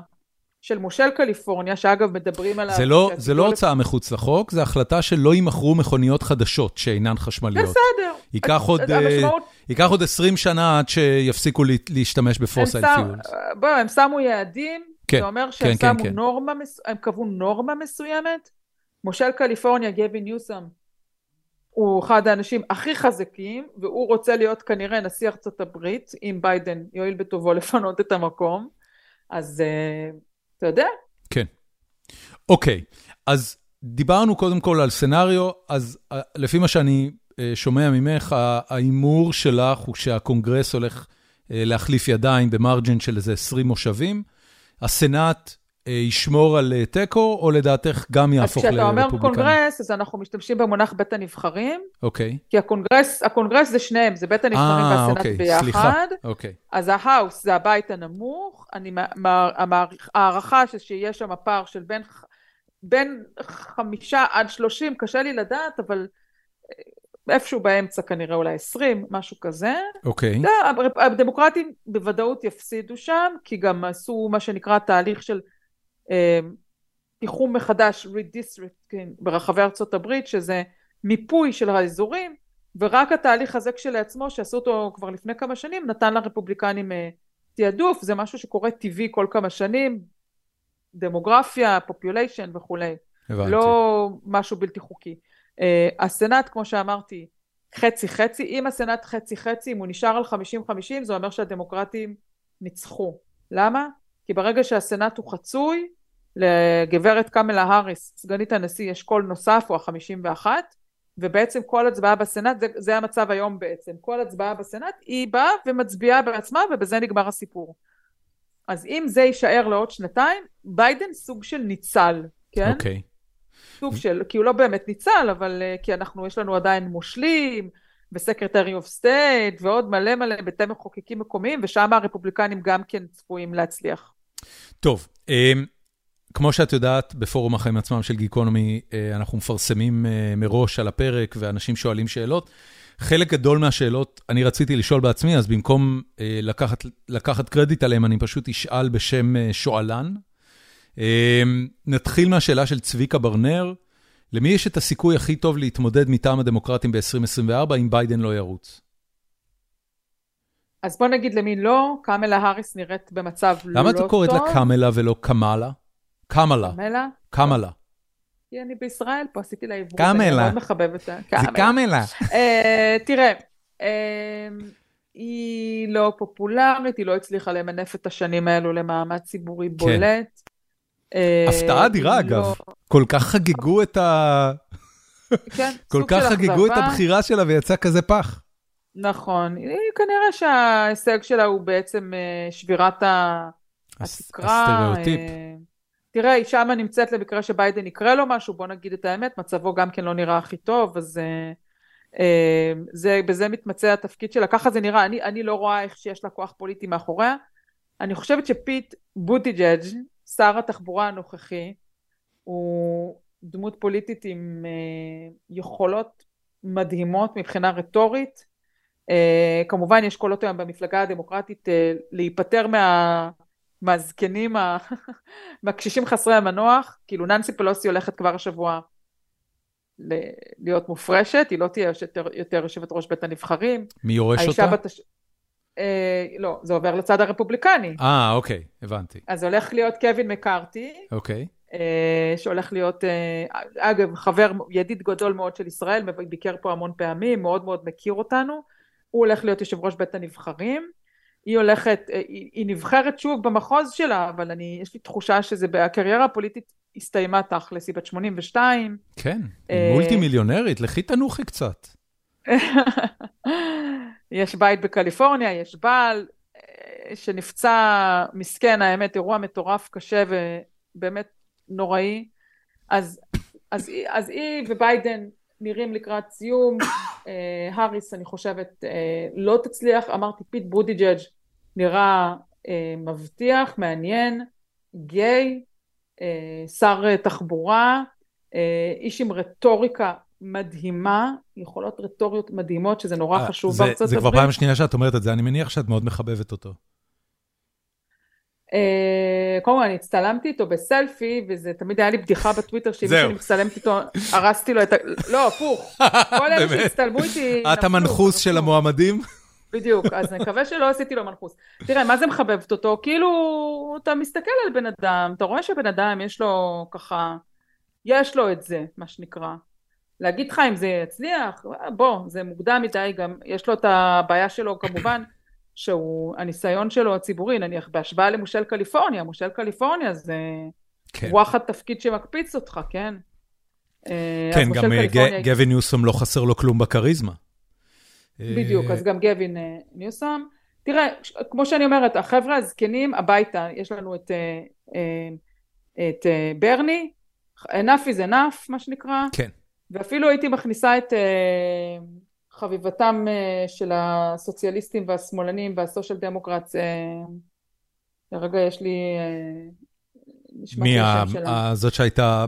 של מושל קליפורניה, שאגב מדברים עליו... זה לא, זה לא הוצאה לפ... מחוץ לחוק, זה החלטה שלא יימכרו מכוניות חדשות שאינן חשמליות. בסדר. ייקח עוד, uh, המשמעות... ייקח עוד 20 שנה עד שיפסיקו לה, להשתמש בפוסל פיולס. בואו, הם שמו יעדים, כן, זה אומר שהם כן, שמו כן, נורמה, כן. הם קבעו נורמה מסוימת. מושל קליפורניה, גאווין ניוסם, הוא אחד האנשים הכי חזקים, והוא רוצה להיות כנראה נשיא ארצות הברית, אם ביידן יואיל בטובו לפנות את המקום. אז... אתה יודע? כן. אוקיי, אז דיברנו קודם כל על scenario, אז אה, לפי מה שאני אה, שומע ממך, ההימור שלך הוא שהקונגרס הולך אה, להחליף ידיים ב margin של איזה 20 מושבים. הסנאט ישמור על תיקו, או לדעתך גם יהפוך לרפובליקני? אז כשאתה אומר קונגרס, אז אנחנו משתמשים במונח בית הנבחרים. אוקיי. כי הקונגרס, הקונגרס זה שניהם, זה בית הנבחרים אה, והסנאט אוקיי, ביחד. סליחה, אוקיי. אז ה House זה הבית הנמוך, אני מעריכה שיש שם פער של בין, בין חמישה עד שלושים, קשה לי לדעת, אבל אה, איפשהו באמצע כנראה אולי עשרים, משהו כזה. אוקיי. Okay. הדמוקרטים בוודאות יפסידו שם, כי גם עשו מה שנקרא תהליך של אה, תיחום מחדש, redistricting ברחבי ארצות הברית, שזה מיפוי של האזורים, ורק התהליך הזה כשלעצמו, שעשו אותו כבר לפני כמה שנים, נתן לרפובליקנים אה, תעדוף, זה משהו שקורה טבעי כל כמה שנים, דמוגרפיה, פופוליישן וכולי. הבנתי. לא משהו בלתי חוקי. אה, הסנאט, כמו שאמרתי, חצי חצי, אם הסנאט חצי חצי, אם הוא נשאר על 50-50, זה אומר שהדמוקרטים ניצחו. למה? כי ברגע שהסנאט הוא חצוי, לגברת קמלה האריס, סגנית הנשיא, יש קול נוסף, הוא החמישים ואחת, ובעצם כל הצבעה בסנאט, זה, זה המצב היום בעצם, כל הצבעה בסנאט, היא באה ומצביעה בעצמה, ובזה נגמר הסיפור. אז אם זה יישאר לעוד שנתיים, ביידן סוג של ניצל, כן? אוקיי. סוג של, כי הוא לא באמת ניצל, אבל אה, כי אנחנו, יש לנו עדיין מושלים, ו secretary of state, ועוד מלא מלא בתי מחוקקים מקומיים, ושם הרפובליקנים גם כן צפויים להצליח. טוב, אמ, כמו שאת יודעת, בפורום החיים עצמם של גיקונומי, אה, אנחנו מפרסמים אה, מראש על הפרק, ואנשים שואלים שאלות. חלק גדול מהשאלות אני רציתי לשאול בעצמי, אז במקום אה, לקחת, לקחת קרדיט עליהם, אני פשוט אשאל בשם שואלן. נתחיל מהשאלה של צביקה ברנר, למי יש את הסיכוי הכי טוב להתמודד מטעם הדמוקרטים ב-2024 אם ביידן לא ירוץ? אז בוא נגיד למי לא, קמלה האריס נראית במצב לא טוב. למה אתה קוראת לה קמלה ולא קמלה? קמלה. קמלה? קמלה. כי אני בישראל פה, עשיתי לה. קמלה. אני מאוד מחבב אותה. זה קמלה. אה, תראה, אה, היא לא פופולרית, היא לא הצליחה למנף את השנים האלו למעמד ציבורי כן. בולט. אה, הפתעה אדירה, אגב. לא- כל כך חגגו את ה... כן, כל כך חגגו את הבחירה שלה ויצא כזה פח. נכון. כנראה שההישג שלה הוא בעצם שבירת התקרה. הסטריאוטיפ. תראה, היא שמה נמצאת למקרה שביידן יקרה לו משהו, בוא נגיד את האמת, מצבו גם כן לא נראה הכי טוב, אז אה, אה, זה, בזה מתמצא התפקיד שלה, ככה זה נראה, אני, אני לא רואה איך שיש לה כוח פוליטי מאחוריה. אני חושבת שפיט בוטיג'אג', שר התחבורה הנוכחי, הוא דמות פוליטית עם אה, יכולות מדהימות מבחינה רטורית. אה, כמובן יש קולות היום במפלגה הדמוקרטית אה, להיפטר מה... מהזקנים, מהקשישים חסרי המנוח, כאילו ננסי פלוסי הולכת כבר השבוע להיות מופרשת, היא לא תהיה יותר, יותר יושבת ראש בית הנבחרים. מי יורש אותה? בת... אה, לא, זה עובר לצד הרפובליקני. אה, אוקיי, הבנתי. אז הולך להיות קווין מקארתי. אוקיי. אה, שהולך להיות, אה, אגב, חבר, ידיד גדול מאוד של ישראל, ביקר פה המון פעמים, מאוד מאוד מכיר אותנו. הוא הולך להיות יושב ראש בית הנבחרים. היא הולכת, אה, היא, היא נבחרת שוב במחוז שלה, אבל אני, יש לי תחושה שזה, הקריירה הפוליטית הסתיימה תכלס, היא בת 82. כן, היא אה, מולטי מיליונרית, לכי תנוחי קצת. יש בית בקליפורניה, יש בעל אה, שנפצע, מסכן, האמת, אירוע מטורף, קשה ובאמת נוראי. אז, אז, אז היא וביידן נראים לקראת סיום. האריס, אני חושבת, לא תצליח. אמרתי, פיט בוטיג'אג' נראה אה, מבטיח, מעניין, גיי, אה, שר תחבורה, אה, איש עם רטוריקה מדהימה, יכולות רטוריות מדהימות, שזה נורא אה, חשוב בארצות הברית. זה כבר פעם שנייה שאת אומרת את זה, אני מניח שאת מאוד מחבבת אותו. Uh, קודם כל אני הצטלמתי איתו בסלפי, וזה תמיד היה לי בדיחה בטוויטר שאם שאני מצטלמת איתו, הרסתי לו את ה... לא, הפוך. כל אלה שהצטלמו איתי... את המנחוס של המועמדים? בדיוק, אז אני מקווה שלא עשיתי לו מנחוס. תראה, מה זה מחבבת אותו? כאילו, אתה מסתכל על בן אדם, אתה רואה שבן אדם יש לו ככה, יש לו את זה, מה שנקרא. להגיד לך אם זה יצליח, בוא, זה מוקדם מדי, גם יש לו את הבעיה שלו כמובן, שהוא, הניסיון שלו הציבורי, נניח בהשוואה למושל קליפורניה, מושל קליפורניה זה כן. וואחד תפקיד שמקפיץ אותך, כן? אה, כן, גם קליפורניה... גבי ניוסום לא חסר לו כלום בכריזמה. בדיוק, אז גם גווין אה, ניוסם. תראה, כמו שאני אומרת, החבר'ה הזקנים הביתה, יש לנו את, אה, אה, את ברני, enough is enough, מה שנקרא. כן. ואפילו הייתי מכניסה את חביבתם של הסוציאליסטים והשמאלנים והסושיאל דמוקרטס. לרגע יש לי... מי, זאת שהייתה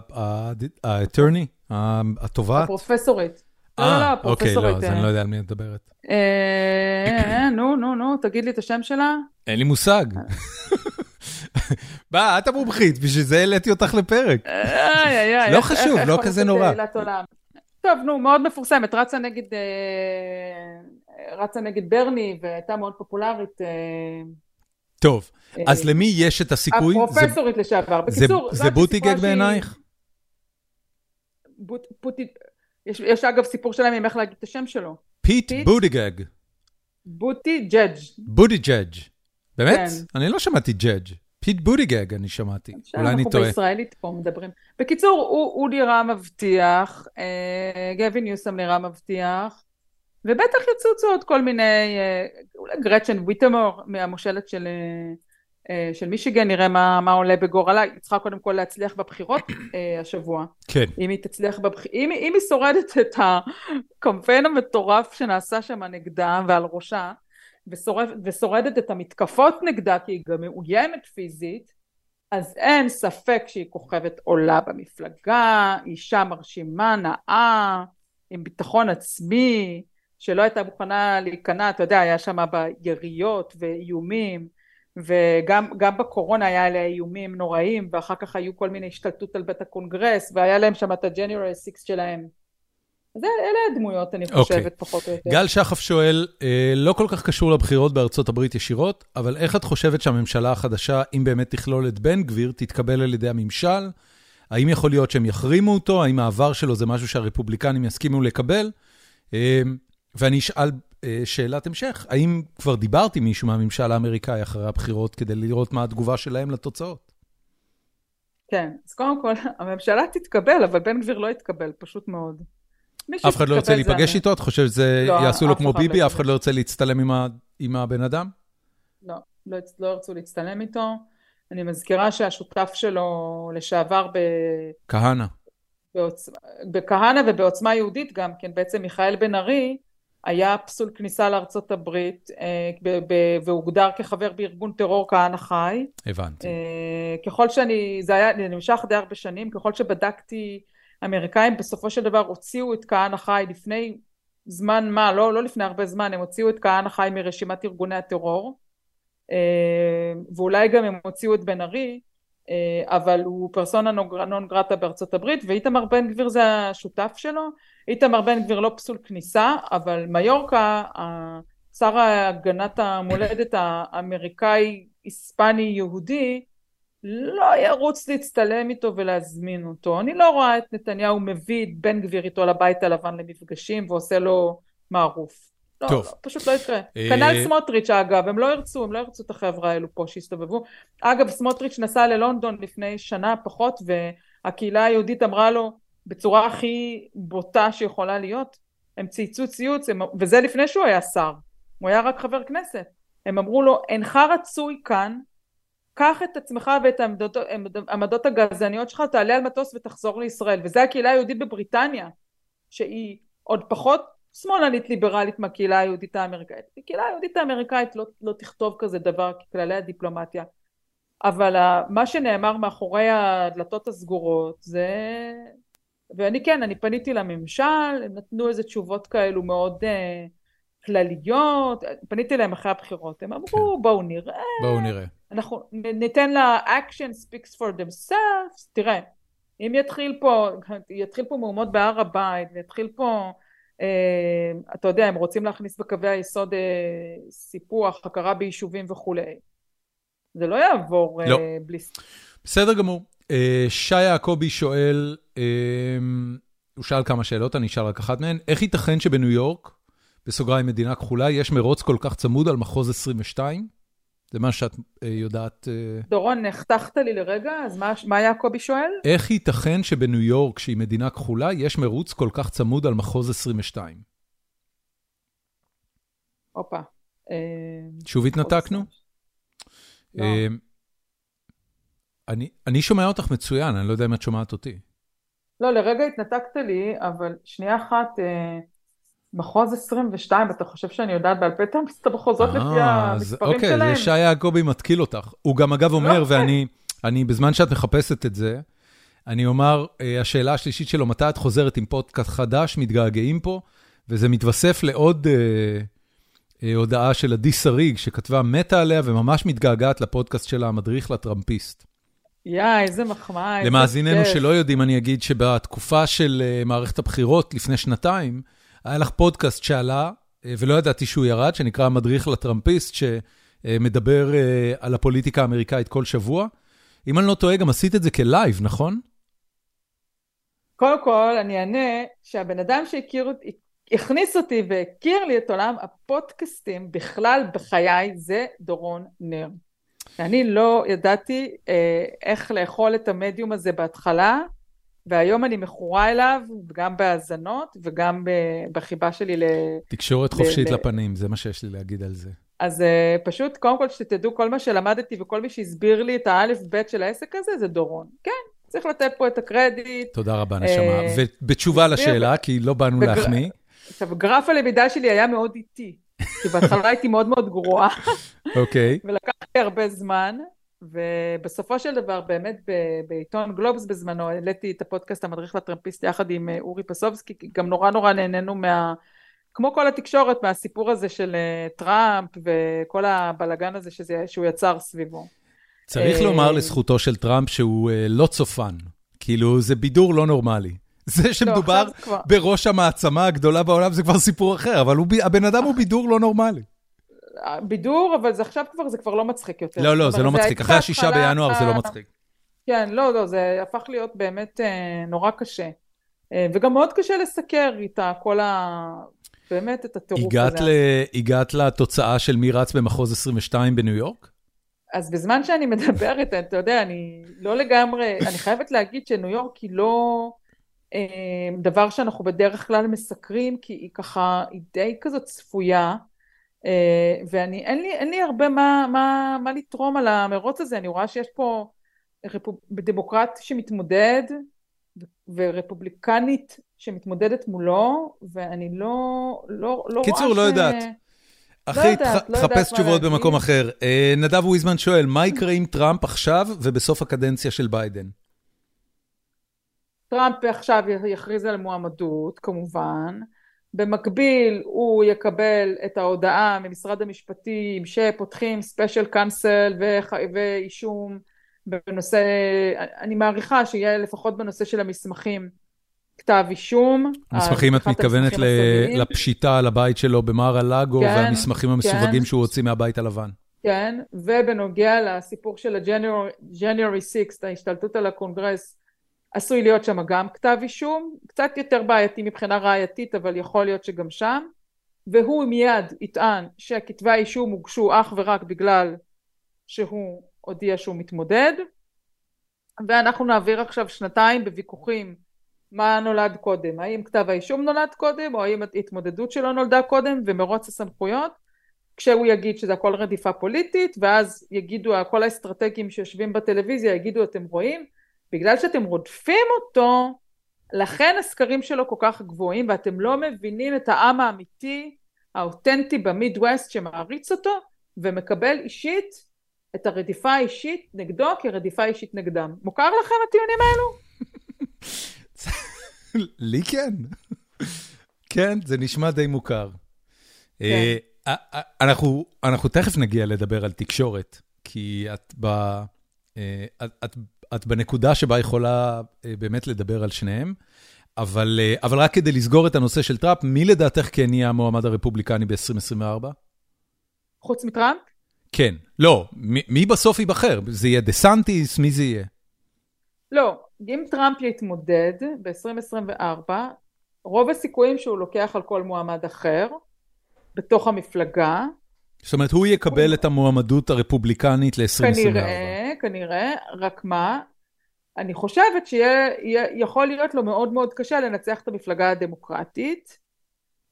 האטרני? התובעת? הפרופסורית. אה, לא, לא, אוקיי, לא, אז אני לא יודע על מי את מדברת. אה, נו, נו, נו, תגיד לי את השם שלה. אין לי מושג. בא, את המומחית, בשביל זה העליתי אותך לפרק. לא חשוב, לא כזה נורא. טוב, נו, מאוד מפורסמת, רצה נגד, אה, רצה נגד ברני והייתה מאוד פופולרית. טוב, אז למי יש את הסיכוי? הפרופסורית לשעבר. בקיצור, זה בוטיגג בעינייך? יש אגב סיפור שלהם עם איך להגיד את השם שלו. פיט בוטיגג. בוטי ג'אג'. בוטי ג'אג'. באמת? כן. אני לא שמעתי ג'אג'. פיט בוטיגג, אני שמעתי. אולי אני טועה. אנחנו בישראלית פה מדברים. בקיצור, הוא, הוא נראה מבטיח, אה, גאווין ניוסם נראה מבטיח, ובטח יצוצו עוד כל מיני, אה, אולי גרצ'ן ויטמר המושלת של, אה, של מישיגן, נראה מה, מה עולה בגורלה, היא צריכה קודם כל להצליח בבחירות אה, השבוע. כן. אם היא תצליח בבחירות, אם, אם היא שורדת את הקמפיין המטורף שנעשה שם נגדה ועל ראשה, ושורדת, ושורדת את המתקפות נגדה, כי היא גם מאוימת פיזית, אז אין ספק שהיא כוכבת עולה במפלגה, אישה מרשימה, נאה, עם ביטחון עצמי, שלא הייתה מוכנה להיכנע, אתה יודע, היה שם ביריות ואיומים, וגם בקורונה היה עליה איומים נוראים, ואחר כך היו כל מיני השתלטות על בית הקונגרס, והיה להם שם את הג'ניורל 6 שלהם. אז אלה הדמויות, אני חושבת, okay. אוקיי. פחות או יותר. גל שחף שואל, אה, לא כל כך קשור לבחירות בארצות הברית ישירות, אבל איך את חושבת שהממשלה החדשה, אם באמת תכלול את בן גביר, תתקבל על ידי הממשל? האם יכול להיות שהם יחרימו אותו? האם העבר שלו זה משהו שהרפובליקנים יסכימו לקבל? אה, ואני אשאל שאלת המשך, האם כבר דיברת עם מישהו מהממשל האמריקאי אחרי הבחירות כדי לראות מה התגובה שלהם לתוצאות? כן, אז קודם כל, הממשלה תתקבל, אבל בן גביר לא יתקבל, פשוט מאוד. אף אחד לא ירצה להיפגש איתו? את חושבת שזה לא, יעשו לו כמו ביבי? לא אף אחד לא ירצה להצטלם עם, ה... עם הבן אדם? לא, לא, לא ירצו להצטלם איתו. אני מזכירה שהשותף שלו לשעבר ב... כהנא. בעוצ... בכהנא ובעוצמה יהודית גם כן, בעצם מיכאל בן ארי, היה פסול כניסה לארצות הברית אה, והוגדר כחבר בארגון טרור כהנא חי. הבנתי. אה, ככל שאני, זה היה, זה נמשך די הרבה שנים, ככל שבדקתי, האמריקאים בסופו של דבר הוציאו את כהנא חי לפני זמן מה, לא, לא לפני הרבה זמן, הם הוציאו את כהנא חי מרשימת ארגוני הטרור, אה, ואולי גם הם הוציאו את בן ארי, אבל הוא פרסונה נון גרטה בארצות הברית, ואיתמר בן גביר זה השותף שלו. איתמר בן גביר לא פסול כניסה, אבל מיורקה, שר הגנת המולדת האמריקאי, היספני, יהודי, לא ירוץ להצטלם איתו ולהזמין אותו. אני לא רואה את נתניהו מביא את בן גביר איתו לבית הלבן למפגשים ועושה לו מערוף. לא, טוב. לא, פשוט לא יקרה. אה, כנ"ל סמוטריץ' אגב, הם לא ירצו, הם לא ירצו את החבר'ה האלו פה שיסתובבו. אגב, סמוטריץ' נסע ללונדון לפני שנה פחות, והקהילה היהודית אמרה לו, בצורה הכי בוטה שיכולה להיות, הם צייצו ציוץ, הם, וזה לפני שהוא היה שר, הוא היה רק חבר כנסת. הם אמרו לו, אינך רצוי כאן, קח את עצמך ואת העמדות, העמדות הגזעניות שלך, תעלה על מטוס ותחזור לישראל. וזה הקהילה היהודית בבריטניה, שהיא עוד פחות שמאלנית ליברלית מהקהילה היהודית האמריקאית. הקהילה היהודית האמריקאית לא, לא תכתוב כזה דבר ככללי הדיפלומטיה. אבל מה שנאמר מאחורי הדלתות הסגורות זה ואני כן, אני פניתי לממשל, הם נתנו איזה תשובות כאלו מאוד uh, כלליות, פניתי להם אחרי הבחירות, הם אמרו כן. בואו נראה, בואו נראה, אנחנו ניתן לה action speaks for themselves, תראה, אם יתחיל פה, יתחיל פה מהומות בהר הבית, ויתחיל פה, uh, אתה יודע, הם רוצים להכניס בקווי היסוד uh, סיפוח, הכרה ביישובים וכולי, זה לא יעבור לא. Uh, בלי... בסדר גמור. אה, שי יעקבי שואל, אה, הוא שאל כמה שאלות, אני אשאל רק אחת מהן. איך ייתכן שבניו יורק, בסוגריים מדינה כחולה, יש מרוץ כל כך צמוד על מחוז 22? זה מה שאת אה, יודעת... דורון, נחתכת לי לרגע, אז מה, מה יעקבי שואל? איך ייתכן שבניו יורק, שהיא מדינה כחולה, יש מרוץ כל כך צמוד על מחוז 22? הופה. שוב התנתקנו? לא. אני, אני שומע אותך מצוין, אני לא יודע אם את שומעת אותי. לא, לרגע התנתקת לי, אבל שנייה אחת, אה, מחוז 22, אתה חושב שאני יודעת בעל פה את המחוזות לפי המספרים אוקיי, שלהם? אוקיי, זה שי יעקבי מתקיל אותך. הוא גם אגב אומר, לא, ואני, אני, בזמן שאת מחפשת את זה, אני אומר, אה, השאלה השלישית שלו, מתי את חוזרת עם פודקאסט חדש, מתגעגעים פה, וזה מתווסף לעוד אה, אה, הודעה של עדי שריג, שכתבה מתה עליה וממש מתגעגעת לפודקאסט של המדריך לטראמפיסט. יא, איזה מחמאה, איזה כיף. למאזיננו שלא יודעים, אני אגיד שבתקופה של אה, מערכת הבחירות, לפני שנתיים, היה לך פודקאסט שעלה, אה, ולא ידעתי שהוא ירד, שנקרא המדריך לטראמפיסט, מדבר על הפוליטיקה האמריקאית כל שבוע. אם אני לא טועה, גם עשית את זה כלייב, נכון? קודם כל, אני אענה שהבן אדם שהכיר אותי, הכניס אותי והכיר לי את עולם הפודקאסטים בכלל בחיי, זה דורון נר. אני לא ידעתי אה, איך לאכול את המדיום הזה בהתחלה, והיום אני מכורה אליו, גם בהאזנות וגם בחיבה שלי ל... תקשורת חופשית ל... לפנים, זה מה שיש לי להגיד על זה. אז uh, פשוט, קודם כל שתדעו, כל מה שלמדתי וכל מי שהסביר לי את האלף-בית של העסק הזה, זה דורון. כן, צריך לתת פה את הקרדיט. תודה רבה, נשמה. Uh, ובתשובה לשאלה, כי לא באנו בגר... להחמיא. עכשיו, גרף הלמידה שלי היה מאוד איטי, כי בהתחלה הייתי מאוד מאוד גרועה. אוקיי. ולקח לי הרבה זמן, ובסופו של דבר, באמת בעיתון גלובס בזמנו, העליתי את הפודקאסט המדריך לטרמפיסט יחד עם אה, אורי פסובסקי, כי גם נורא נורא נהנינו מה... כמו כל התקשורת, מהסיפור הזה של אה, טראמפ וכל הבלגן הזה שזה, שהוא יצר סביבו. צריך לומר אה, לזכותו של טראמפ שהוא לא צופן. כאילו, זה בידור לא נורמלי. זה לא, שמדובר בראש המעצמה הגדולה בעולם זה כבר סיפור אחר, אבל הבן אדם הוא בידור לא נורמלי. בידור, אבל זה עכשיו כבר, זה כבר לא מצחיק יותר. לא, לא, זה לא מצחיק. אחרי השישה בינואר זה לא מצחיק. כן, לא, לא, זה הפך להיות באמת אה, נורא קשה. אה, וגם מאוד קשה לסקר איתה כל ה... באמת את הטירוף הזה. הגעת לתוצאה של מי רץ במחוז 22 בניו יורק? אז בזמן שאני מדברת, אתה יודע, אני לא לגמרי, אני חייבת להגיד שניו יורק היא לא אה, דבר שאנחנו בדרך כלל מסקרים, כי היא ככה, היא די כזאת צפויה. אה, ואני, אין לי, אין לי הרבה מה, מה, מה לתרום על המרוץ הזה, אני רואה שיש פה. דמוקרט שמתמודד ורפובליקנית שמתמודדת מולו, ואני לא, לא, לא קיצור, רואה לא ש... יודעת. אחי, לא חפש תשובות במקום אחר. אה, נדב וויזמן שואל, מה יקרה עם טראמפ עכשיו ובסוף הקדנציה של ביידן? טראמפ עכשיו יכריז על מועמדות, כמובן. במקביל הוא יקבל את ההודעה ממשרד המשפטים שפותחים special counsel ואישום בנושא, אני מעריכה שיהיה לפחות בנושא של המסמכים כתב אישום. המסמכים את מתכוונת לפשיטה על הבית שלו במער הלאגו כן, והמסמכים המסווגים כן. שהוא הוציא מהבית הלבן. כן, ובנוגע לסיפור של ה-January 6, ההשתלטות על הקונגרס, עשוי להיות שם גם כתב אישום, קצת יותר בעייתי מבחינה ראייתית, אבל יכול להיות שגם שם, והוא מיד יטען שכתבי האישום הוגשו אך ורק בגלל שהוא הודיע שהוא מתמודד, ואנחנו נעביר עכשיו שנתיים בוויכוחים מה נולד קודם, האם כתב האישום נולד קודם, או האם ההתמודדות שלו נולדה קודם, ומרוץ הסמכויות, כשהוא יגיד שזה הכל רדיפה פוליטית, ואז יגידו, כל האסטרטגים שיושבים בטלוויזיה יגידו, אתם רואים, בגלל שאתם רודפים אותו, לכן הסקרים שלו כל כך גבוהים, ואתם לא מבינים את העם האמיתי, האותנטי במידווסט שמעריץ אותו, ומקבל אישית את הרדיפה האישית נגדו כרדיפה אישית נגדם. מוכר לכם הטיעונים האלו? לי כן. כן, זה נשמע די מוכר. כן. אה, אה, אה, אנחנו, אנחנו תכף נגיע לדבר על תקשורת, כי את, ב, את, את את בנקודה שבה יכולה אה, באמת לדבר על שניהם, אבל, אה, אבל רק כדי לסגור את הנושא של טראמפ, מי לדעתך כן יהיה המועמד הרפובליקני ב-2024? חוץ מטראמפ? כן. לא, מי, מי בסוף ייבחר? זה יהיה דה סנטיס? מי זה יהיה? לא, אם טראמפ יתמודד ב-2024, רוב הסיכויים שהוא לוקח על כל מועמד אחר בתוך המפלגה. זאת אומרת, הוא יקבל. את המועמדות הרפובליקנית ל-2024. כנראה, כנראה, רק מה, אני חושבת שיכול להיות לו מאוד מאוד קשה לנצח את המפלגה הדמוקרטית,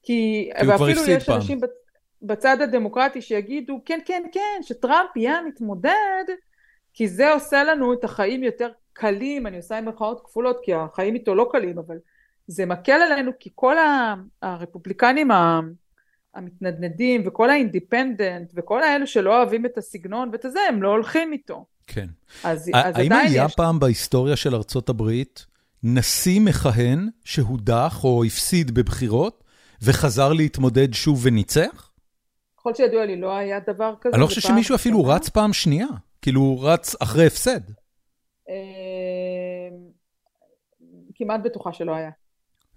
כי, כי ואפילו יש פעם. אנשים בצד הדמוקרטי שיגידו, כן, כן, כן, שטראמפ יהיה המתמודד, כי זה עושה לנו את החיים יותר קלים, אני עושה עם מירכאות כפולות, כי החיים איתו לא קלים, אבל זה מקל עלינו, כי כל הרפובליקנים המתנדנדים וכל האינדיפנדנט וכל האלו שלא אוהבים את הסגנון ואת הזה, הם לא הולכים איתו. כן. אז, אז האם היה יש... פעם בהיסטוריה של ארצות הברית נשיא מכהן שהודח או הפסיד בבחירות וחזר להתמודד שוב וניצח? ככל שידוע לי, לא היה דבר כזה. אני לא חושב שמישהו אפילו שנה. רץ פעם שנייה, כאילו הוא רץ אחרי הפסד. אמ, כמעט בטוחה שלא היה.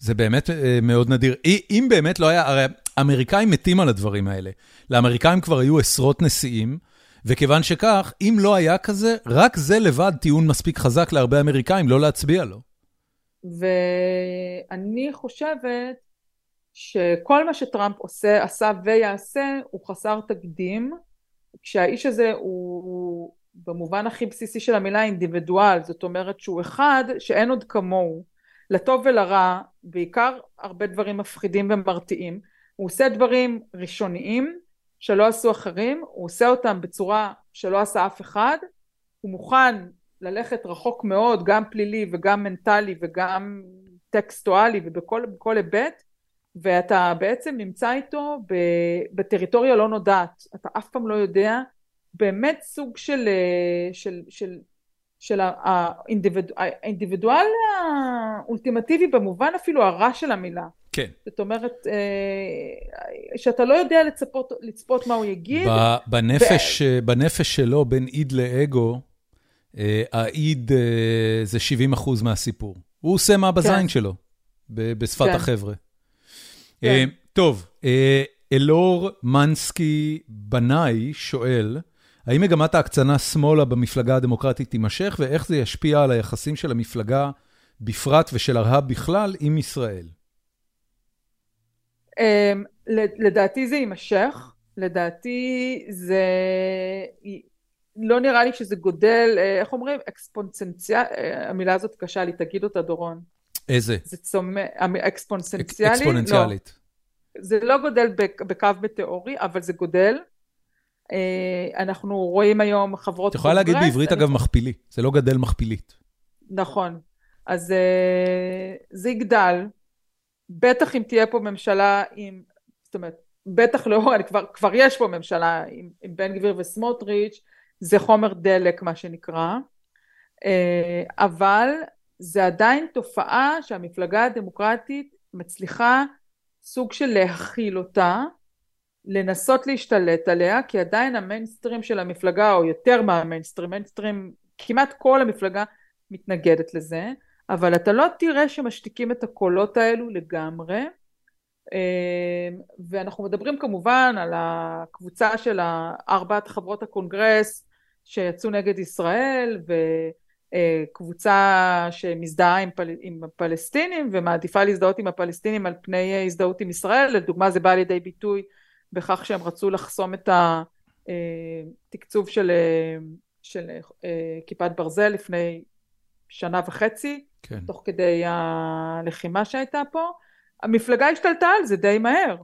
זה באמת אה, מאוד נדיר. אם באמת לא היה, הרי האמריקאים מתים על הדברים האלה. לאמריקאים כבר היו עשרות נשיאים. וכיוון שכך, אם לא היה כזה, רק זה לבד טיעון מספיק חזק להרבה אמריקאים לא להצביע לו. ואני חושבת שכל מה שטראמפ עושה, עשה ויעשה הוא חסר תקדים, כשהאיש הזה הוא במובן הכי בסיסי של המילה אינדיבידואל, זאת אומרת שהוא אחד שאין עוד כמוהו, לטוב ולרע, בעיקר הרבה דברים מפחידים ומרתיעים, הוא עושה דברים ראשוניים שלא עשו אחרים, הוא עושה אותם בצורה שלא עשה אף אחד, הוא מוכן ללכת רחוק מאוד, גם פלילי וגם מנטלי וגם טקסטואלי ובכל היבט, ואתה בעצם נמצא איתו בטריטוריה לא נודעת, אתה אף פעם לא יודע, באמת סוג של, של, של, של האינדיבידואל, האינדיבידואל האולטימטיבי במובן אפילו הרע של המילה. כן. זאת אומרת, אה, שאתה לא יודע לצפות, לצפות מה הוא יגיד. בנפש, ו... בנפש שלו, בין איד לאגו, אה, האיד אה, זה 70 אחוז מהסיפור. הוא עושה מה בזין כן. שלו, בשפת כן. החבר'ה. כן. טוב, אלאור מנסקי בנאי שואל, האם מגמת ההקצנה שמאלה במפלגה הדמוקרטית תימשך, ואיך זה ישפיע על היחסים של המפלגה בפרט ושל הרהב בכלל עם ישראל? אמ, לדעתי זה יימשך, לדעתי זה... לא נראה לי שזה גודל, אה, איך אומרים? אקספונצנציאל, אה, המילה הזאת קשה לי, תגיד אותה דורון. איזה? זה צומח, אקספונצנציאלי? אקספוננציאלית. לא. זה לא גודל בקו מטאורי, אבל זה גודל. אה, אנחנו רואים היום חברות. את יכולה להגיד בעברית, אגב, מכפילי. זה לא גדל מכפילית. נכון. אז זה יגדל. בטח אם תהיה פה ממשלה עם, זאת אומרת, בטח לא, כבר, כבר יש פה ממשלה עם, עם בן גביר וסמוטריץ', זה חומר דלק מה שנקרא, אה, אבל זה עדיין תופעה שהמפלגה הדמוקרטית מצליחה סוג של להכיל אותה, לנסות להשתלט עליה, כי עדיין המיינסטרים של המפלגה, או יותר מהמיינסטרים, מיינסטרים, כמעט כל המפלגה מתנגדת לזה, אבל אתה לא תראה שמשתיקים את הקולות האלו לגמרי. אמ, ואנחנו מדברים כמובן על הקבוצה של ארבעת חברות הקונגרס שיצאו נגד ישראל וקבוצה שמזדהה עם, פל... עם הפלסטינים ומעדיפה להזדהות עם הפלסטינים על פני הזדהות עם ישראל, לדוגמה זה בא לידי ביטוי בכך שהם רצו לחסום את התקצוב אה, של, אה, של אה, כיפת ברזל לפני שנה וחצי, כן. תוך כדי הלחימה שהייתה פה. המפלגה השתלטה על זה די מהר.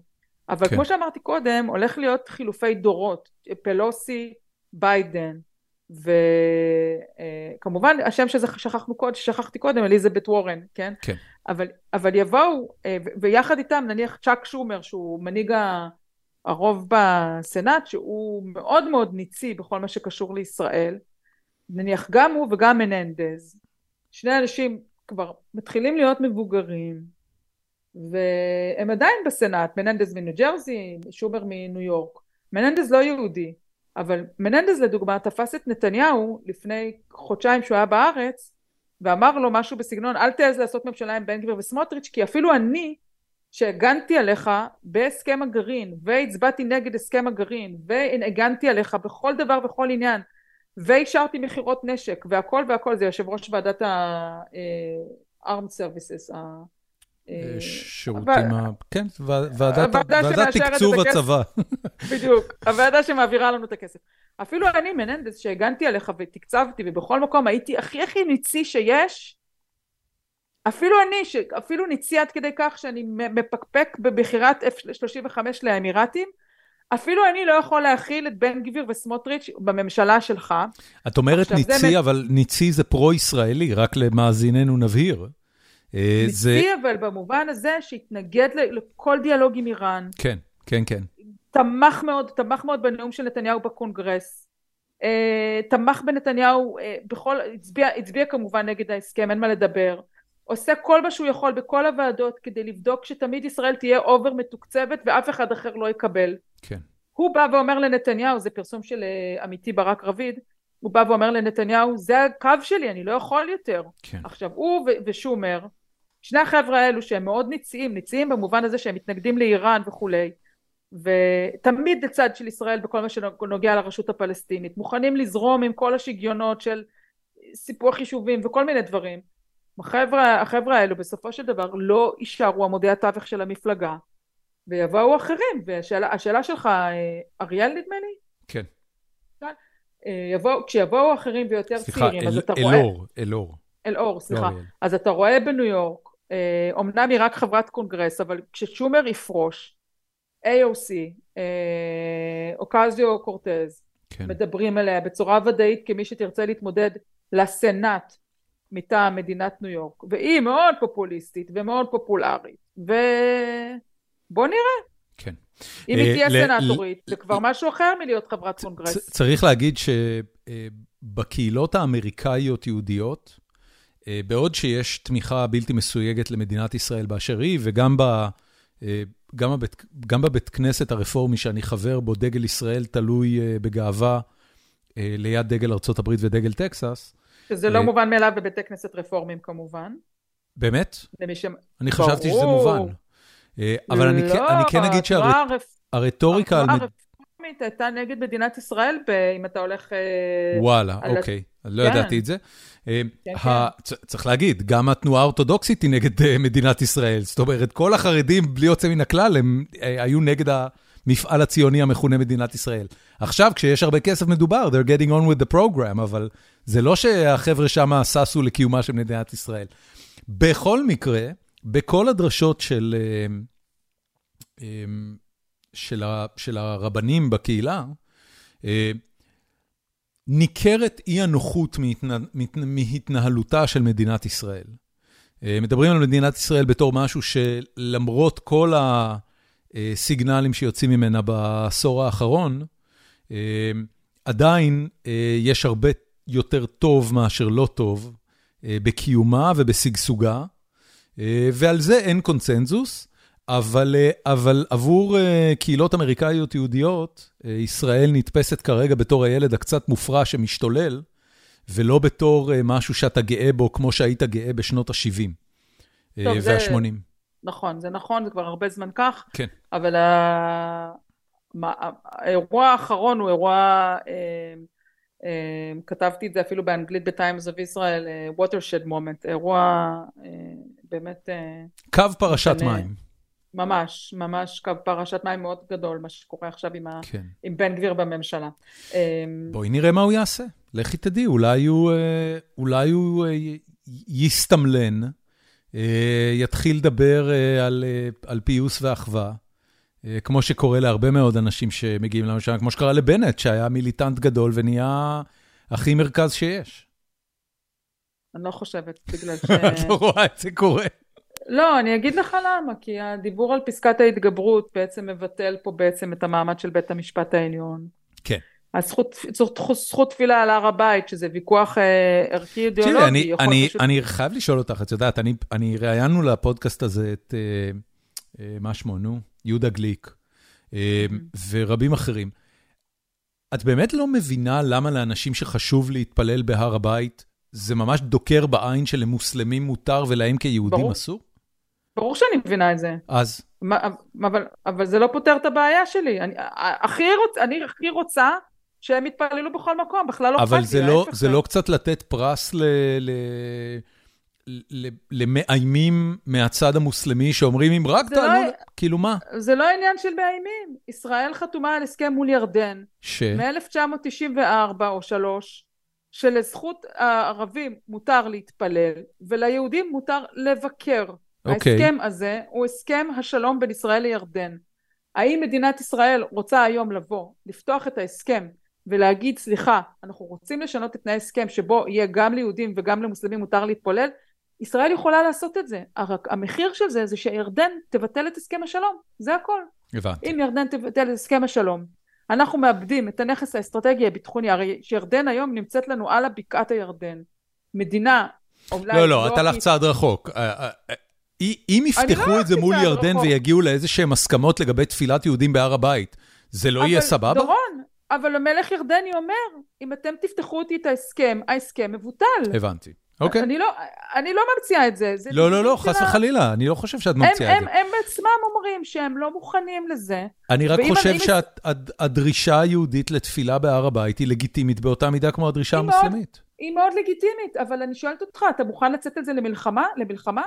אבל כן. כמו שאמרתי קודם, הולך להיות חילופי דורות. פלוסי, ביידן, וכמובן השם ששכחנו קודם, ששכחתי קודם, אליזבת וורן, כן? כן. אבל, אבל יבואו, ויחד איתם נניח צ'אק שומר, שהוא מנהיג הרוב בסנאט, שהוא מאוד מאוד ניצי בכל מה שקשור לישראל, נניח גם הוא וגם מננדז, שני אנשים כבר מתחילים להיות מבוגרים, והם עדיין בסנאט, מננדז מניו ג'רזי, שובר מניו יורק. מננדז לא יהודי, אבל מננדז לדוגמה תפס את נתניהו לפני חודשיים שהוא היה בארץ, ואמר לו משהו בסגנון אל תעז לעשות ממשלה עם בן גביר וסמוטריץ' כי אפילו אני שהגנתי עליך בהסכם הגרעין והצבעתי נגד הסכם הגרעין והגנתי עליך בכל דבר וכל עניין ואישרתי מכירות נשק והכל והכל זה יושב ראש ועדת ה-armed services. אה, שירותים, ה... כן, ועדת תקצוב הצבא. בדיוק, הוועדה שמעבירה לנו את הכסף. אפילו אני, מננדס, שהגנתי עליך ותקצבתי, ובכל מקום הייתי הכי הכי ניצי שיש, אפילו אני, אפילו ניצי עד כדי כך שאני מפקפק בבחירת F-35 לאמירתים, אפילו אני לא יכול להכיל את בן גביר וסמוטריץ' בממשלה שלך. את אומרת ניצי, זה... אבל ניצי זה פרו-ישראלי, רק למאזיננו נבהיר. אה, ניצי, זה... אבל במובן הזה שהתנגד לכל דיאלוג עם איראן. כן, כן, כן. תמך מאוד, תמך מאוד בנאום של נתניהו בקונגרס. אה, תמך בנתניהו אה, בכל, הצביע, הצביע כמובן נגד ההסכם, אין מה לדבר. עושה כל מה שהוא יכול בכל הוועדות כדי לבדוק שתמיד ישראל תהיה over מתוקצבת ואף אחד אחר לא יקבל. כן. הוא בא ואומר לנתניהו, זה פרסום של אה, עמיתי ברק רביד, הוא בא ואומר לנתניהו, זה הקו שלי, אני לא יכול יותר. כן. עכשיו, הוא ושומר, שני החבר'ה האלו שהם מאוד ניציים, ניציים במובן הזה שהם מתנגדים לאיראן וכולי, ותמיד לצד של ישראל בכל מה שנוגע לרשות הפלסטינית, מוכנים לזרום עם כל השיגיונות של סיפוח יישובים וכל מיני דברים. החבר'ה, החבר'ה האלו בסופו של דבר לא יישארו עמודי התווך של המפלגה ויבואו אחרים והשאלה שלך אה, אריאל נדמה לי? כן. כן. אה, יבוא, כשיבואו אחרים ויותר סליחה, צעירים אל, אז אתה אלאור, רואה... אלאור, אלאור. אלאור, סליחה. לא, אז אתה רואה בניו יורק, אה, אומנם היא רק חברת קונגרס אבל כששומר יפרוש AOC, אה, אוקזיו קורטז, כן. מדברים עליה בצורה ודאית כמי שתרצה להתמודד לסנאט מטעם מדינת ניו יורק, והיא מאוד פופוליסטית ומאוד פופולרית, ובוא נראה. כן. אם היא אה, תהיה סנאטורית, זה כבר משהו אחר מלהיות חברת קונגרס. צריך להגיד שבקהילות האמריקאיות-יהודיות, אה, בעוד שיש תמיכה בלתי מסויגת למדינת ישראל באשר היא, וגם ב, אה, גם הבית, גם בבית כנסת הרפורמי שאני חבר בו, דגל ישראל תלוי בגאווה ליד דגל ארצות הברית ודגל טקסס. שזה לא אה, מובן מאליו בבתי כנסת רפורמיים כמובן. באמת? ש... אני חשבתי שזה. מובן. אה, אבל אני, כן- לא, אני כן אגיד שהרטוריקה... התנועה הרפורמית הייתה נגד מדינת ישראל, אם אתה הולך... אה, וואלה, ה- אוקיי, לא כן. ידעתי את זה. כן, ה- צ- צריך להגיד, גם התנועה האורתודוקסית היא נגד מדינת ישראל. זאת אומרת, כל החרדים, בלי יוצא מן הכלל, הם היו נגד המפעל הציוני המכונה מדינת ישראל. עכשיו, כשיש הרבה כסף מדובר, they're getting on with the program, אבל זה לא שהחבר'ה שם ששו לקיומה של מדינת ישראל. בכל מקרה, בכל הדרשות של, אה, אה, של, ה, של הרבנים בקהילה, אה, ניכרת אי הנוחות מהתנה, מהתנה, מהתנהלותה של מדינת ישראל. מדברים על מדינת ישראל בתור משהו שלמרות כל הסיגנלים שיוצאים ממנה בעשור האחרון, אה, עדיין אה, יש הרבה יותר טוב מאשר לא טוב אה, בקיומה ובשגשוגה, אה, ועל זה אין קונצנזוס. אבל, אה, אבל עבור אה, קהילות אמריקאיות יהודיות, אה, ישראל נתפסת כרגע בתור הילד הקצת מופרע שמשתולל, ולא בתור אה, משהו שאתה גאה בו כמו שהיית גאה בשנות ה-70 טוב, זה- וה-80. נכון, זה נכון, זה כבר הרבה זמן כך, כן. אבל ה- מה- האירוע האחרון הוא אירוע, אה, אה, כתבתי את זה אפילו באנגלית ב-Times of Israel, אה, watershed moment, אירוע אה, באמת אה, קו פרשת משנה. מים. ממש, ממש קו פרשת מים מאוד גדול, מה שקורה עכשיו עם, ה, כן. עם בן גביר בממשלה. אה, בואי נראה מה הוא יעשה. לכי תדעי, אולי הוא, אה, אולי הוא אה, יסתמלן, יתחיל לדבר אה, על, אה, על פיוס ואחווה, אה, כמו שקורה להרבה מאוד אנשים שמגיעים לממשלה, כמו שקרה לבנט, שהיה מיליטנט גדול ונהיה הכי מרכז שיש. אני לא חושבת, בגלל ש... את לא רואה את זה קורה. לא, אני אגיד לך למה, כי הדיבור על פסקת ההתגברות בעצם מבטל פה בעצם את המעמד של בית המשפט העליון. כן. הזכות, זכות, תפילה על הר הבית, שזה ויכוח אה, ערכי אידיאולוגי, אני, אני, פשוט... אני חייב לשאול אותך, את יודעת, אני, אני ראיינו לפודקאסט הזה את, אה, אה, מה שמו, נו? יהודה גליק, אה, ורבים אחרים. את באמת לא מבינה למה לאנשים שחשוב להתפלל בהר הבית, זה ממש דוקר בעין שלמוסלמים מותר ולהם כיהודים ברור. אסור? ברור שאני מבינה את זה, אז, מה, אבל, אבל זה לא פותר את הבעיה שלי. אני, הכי רוצ, אני הכי רוצה שהם יתפללו בכל מקום, בכלל לא אבל אכפת זה לי, לא, ההפך, זה לא קצת לתת פרס ל, ל, ל, למאיימים מהצד המוסלמי שאומרים, אם רק זה תעלו, לא- ל-" כאילו מה? זה לא עניין של מאיימים. ישראל חתומה על הסכם מול ירדן, ש... מ-1994 או 3, שלזכות הערבים מותר להתפלל וליהודים מותר לבקר. אוקיי. ההסכם הזה הוא הסכם השלום בין ישראל לירדן. האם מדינת ישראל רוצה היום לבוא, לפתוח את ההסכם ולהגיד סליחה, אנחנו רוצים לשנות את תנאי ההסכם שבו יהיה גם ליהודים וגם למוסלמים מותר להתפלל? ישראל יכולה לעשות את זה. רק המחיר של זה זה שירדן תבטל את הסכם השלום, זה הכל. הבנתי. אם ירדן תבטל את הסכם השלום, אנחנו מאבדים את הנכס האסטרטגי הביטחוני, הרי שירדן היום נמצאת לנו על הבקעת הירדן. מדינה, אולי... לא, לא, אתה הלכת צעד רחוק. אה, אה, אה, אם יפתחו לא את זה מול ירדן. ויגיעו לאיזה שהן הסכמות לגבי תפילת יהודים בהר הבית, זה לא יהיה סבבה? דורון, אבל המלך ירדני אומר, אם אתם תפתחו אותי את ההסכם, ההסכם מבוטל. הבנתי. אוקיי. אני לא, אני לא ממציאה את זה. זה לא, לא, לא, חס וחלילה, אני לא חושב שאת הם, ממציאה את הם, זה. הם בעצמם אומרים שהם לא מוכנים לזה. אני רק חושב אני- שהדרישה היהודית לתפילה בהר הבית היא לגיטימית באותה מידה כמו הדרישה היא מאוד- המוסלמית. היא מאוד לגיטימית, אבל אני שואלת אותך, אתה מוכן לצאת על זה למלחמה? למלחמה?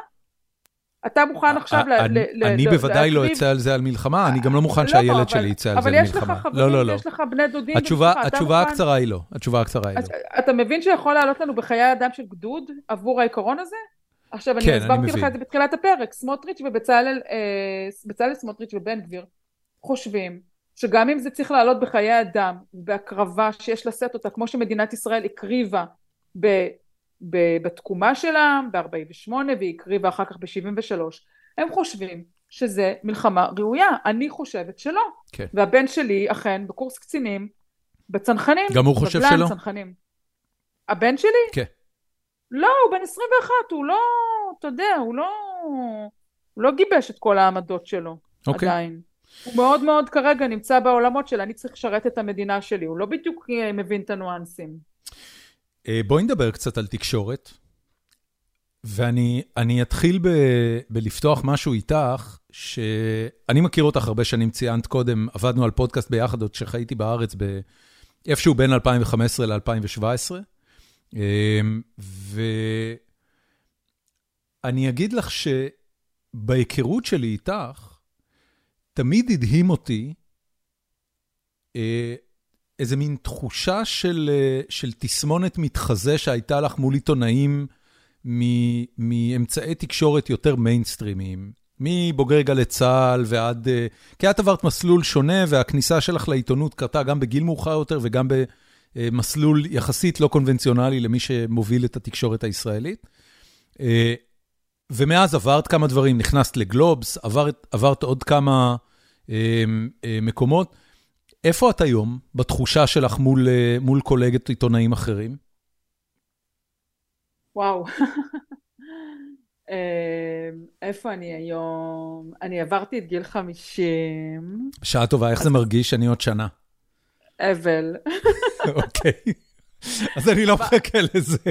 אתה מוכן עכשיו ל... אני- ל- ל- אני בוודאי לא להקריב- אצא על זה על מלחמה, אני גם לא מוכן לא, שהילד אבל- שלי יצא על זה אבל לך למלחמה. חברים, לא, לא, לא. יש לך בני דודים. התשובה במשפחה, הקצרה היא לא. התשובה הקצרה היא לא. אתה מבין שיכול לעלות לנו בחיי אדם של גדוד עבור העיקרון הזה? עכשיו, אני כן, הסברתי לך. את זה בתחילת הפרק, סמוטריץ' ובצלאל, אה, סמוטריץ' ובן גביר חושבים שגם אם זה צריך לעלות בחיי אדם, בהקרבה שיש לשאת אותה, כמו שמדינת ישראל הקריבה בתקומה שלה, ב-48' והיא הקריבה אחר כך ב-73, הם חושבים שזה מלחמה ראויה, אני חושבת שלא. כן. והבן שלי אכן בקורס קצינים, בצנחנים, גם הוא חושב שלא? צנחנים. הבן שלי? כן. לא, הוא בן 21, הוא לא, אתה יודע, הוא לא, הוא לא גיבש את כל העמדות שלו אוקיי. עדיין. הוא מאוד מאוד כרגע נמצא בעולמות של אני צריך לשרת את המדינה שלי, הוא לא בדיוק אה, מבין את הניואנסים. אה, בואי נדבר קצת על תקשורת, ואני אני אתחיל ב, בלפתוח משהו איתך, שאני מכיר אותך הרבה שנים, ציינת קודם, עבדנו על פודקאסט ביחד עוד כשחייתי בארץ, ב, איפשהו בין 2015 ל-2017, ואני אגיד לך שבהיכרות שלי איתך, תמיד הדהים אותי אה, איזה מין תחושה של, אה, של תסמונת מתחזה שהייתה לך מול עיתונאים מאמצעי תקשורת יותר מיינסטרימיים. מבוגרי גלי צה"ל ועד... אה, כי את עברת מסלול שונה, והכניסה שלך לעיתונות קרתה גם בגיל מאוחר יותר וגם במסלול יחסית לא קונבנציונלי למי שמוביל את התקשורת הישראלית. אה, ומאז עברת כמה דברים, נכנסת לגלובס, עברת, עברת עוד כמה מקומות. איפה את היום בתחושה שלך מול, אה, מול קולגות עיתונאים אחרים? וואו. אה, איפה אני היום? אני עברתי את גיל 50, בשעה טובה, איך זה מרגיש? אני עוד שנה. אבל. אוקיי. אז אני לא מחכה לזה.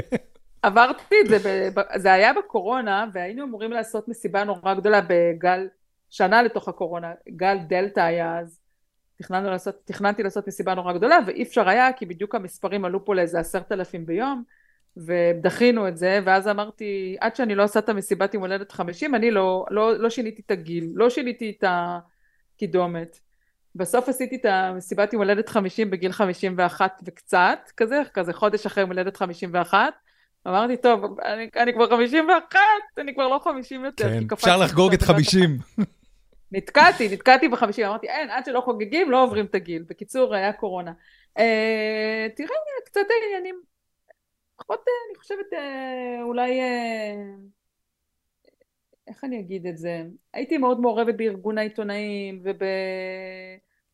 עברתי את זה, זה היה בקורונה, והיינו אמורים לעשות מסיבה נורא גדולה בגל, שנה לתוך הקורונה, גל דלתא היה אז. תכננו לעשות, תכננתי לעשות מסיבה נורא גדולה, ואי אפשר היה, כי בדיוק המספרים עלו פה לאיזה עשרת אלפים ביום, ודחינו את זה, ואז אמרתי, עד שאני לא עושה את המסיבת יום הולדת 50, אני לא, לא, לא שיניתי את הגיל, לא שיניתי את הקידומת. בסוף עשיתי את המסיבת יום הולדת 50 בגיל 51 וקצת, כזה, כזה חודש אחרי יום הולדת 51. אמרתי, טוב, אני, אני כבר 51, אני כבר לא 50 יותר. כן, אפשר לחגוג את עכשיו בבת 50. נתקעתי, נתקעתי בחמישים, אמרתי אין, עד שלא חוגגים לא עוברים את הגיל. בקיצור, היה קורונה. אה, תראה, קצת העניינים, פחות, אה, אני חושבת, אה, אולי, אה, איך אני אגיד את זה? הייתי מאוד מעורבת בארגון העיתונאים, וב...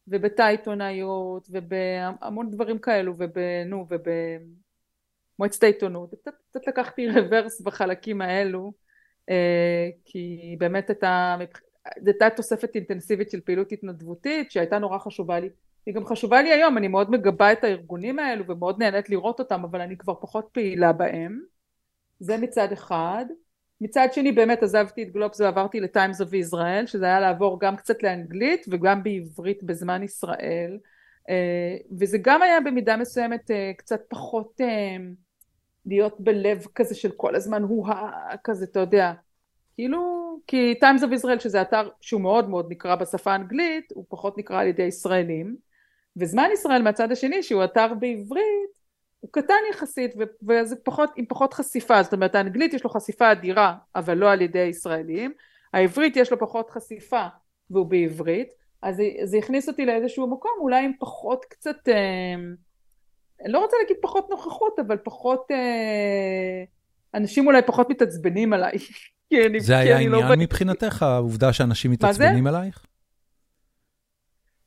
ובתא עיתונאיות, ובהמון דברים כאלו, נו, ובמועצת העיתונות. קצת, קצת לקחתי רוורס בחלקים האלו, אה, כי באמת הייתה... זו הייתה תוספת אינטנסיבית של פעילות התנדבותית שהייתה נורא חשובה לי. היא גם חשובה לי היום, אני מאוד מגבה את הארגונים האלו ומאוד נהנית לראות אותם, אבל אני כבר פחות פעילה בהם. זה מצד אחד. מצד שני באמת עזבתי את גלובס ועברתי ל-Times of Israel, שזה היה לעבור גם קצת לאנגלית וגם בעברית בזמן ישראל. וזה גם היה במידה מסוימת קצת פחות להיות בלב כזה של כל הזמן הוא כזה, אתה יודע. כאילו, כי Times of Israel שזה אתר שהוא מאוד מאוד נקרא בשפה האנגלית, הוא פחות נקרא על ידי ישראלים, וזמן ישראל מהצד השני שהוא אתר בעברית, הוא קטן יחסית וזה פחות, עם פחות חשיפה, זאת אומרת האנגלית יש לו חשיפה אדירה, אבל לא על ידי ישראלים, העברית יש לו פחות חשיפה והוא בעברית, אז זה הכניס אותי לאיזשהו מקום, אולי עם פחות קצת, אה, אני לא רוצה להגיד פחות נוכחות, אבל פחות, אה, אנשים אולי פחות מתעצבנים עליי. כי אני, זה כי היה אני עניין לא... מבחינתך, העובדה שאנשים מתעצבנים עלייך?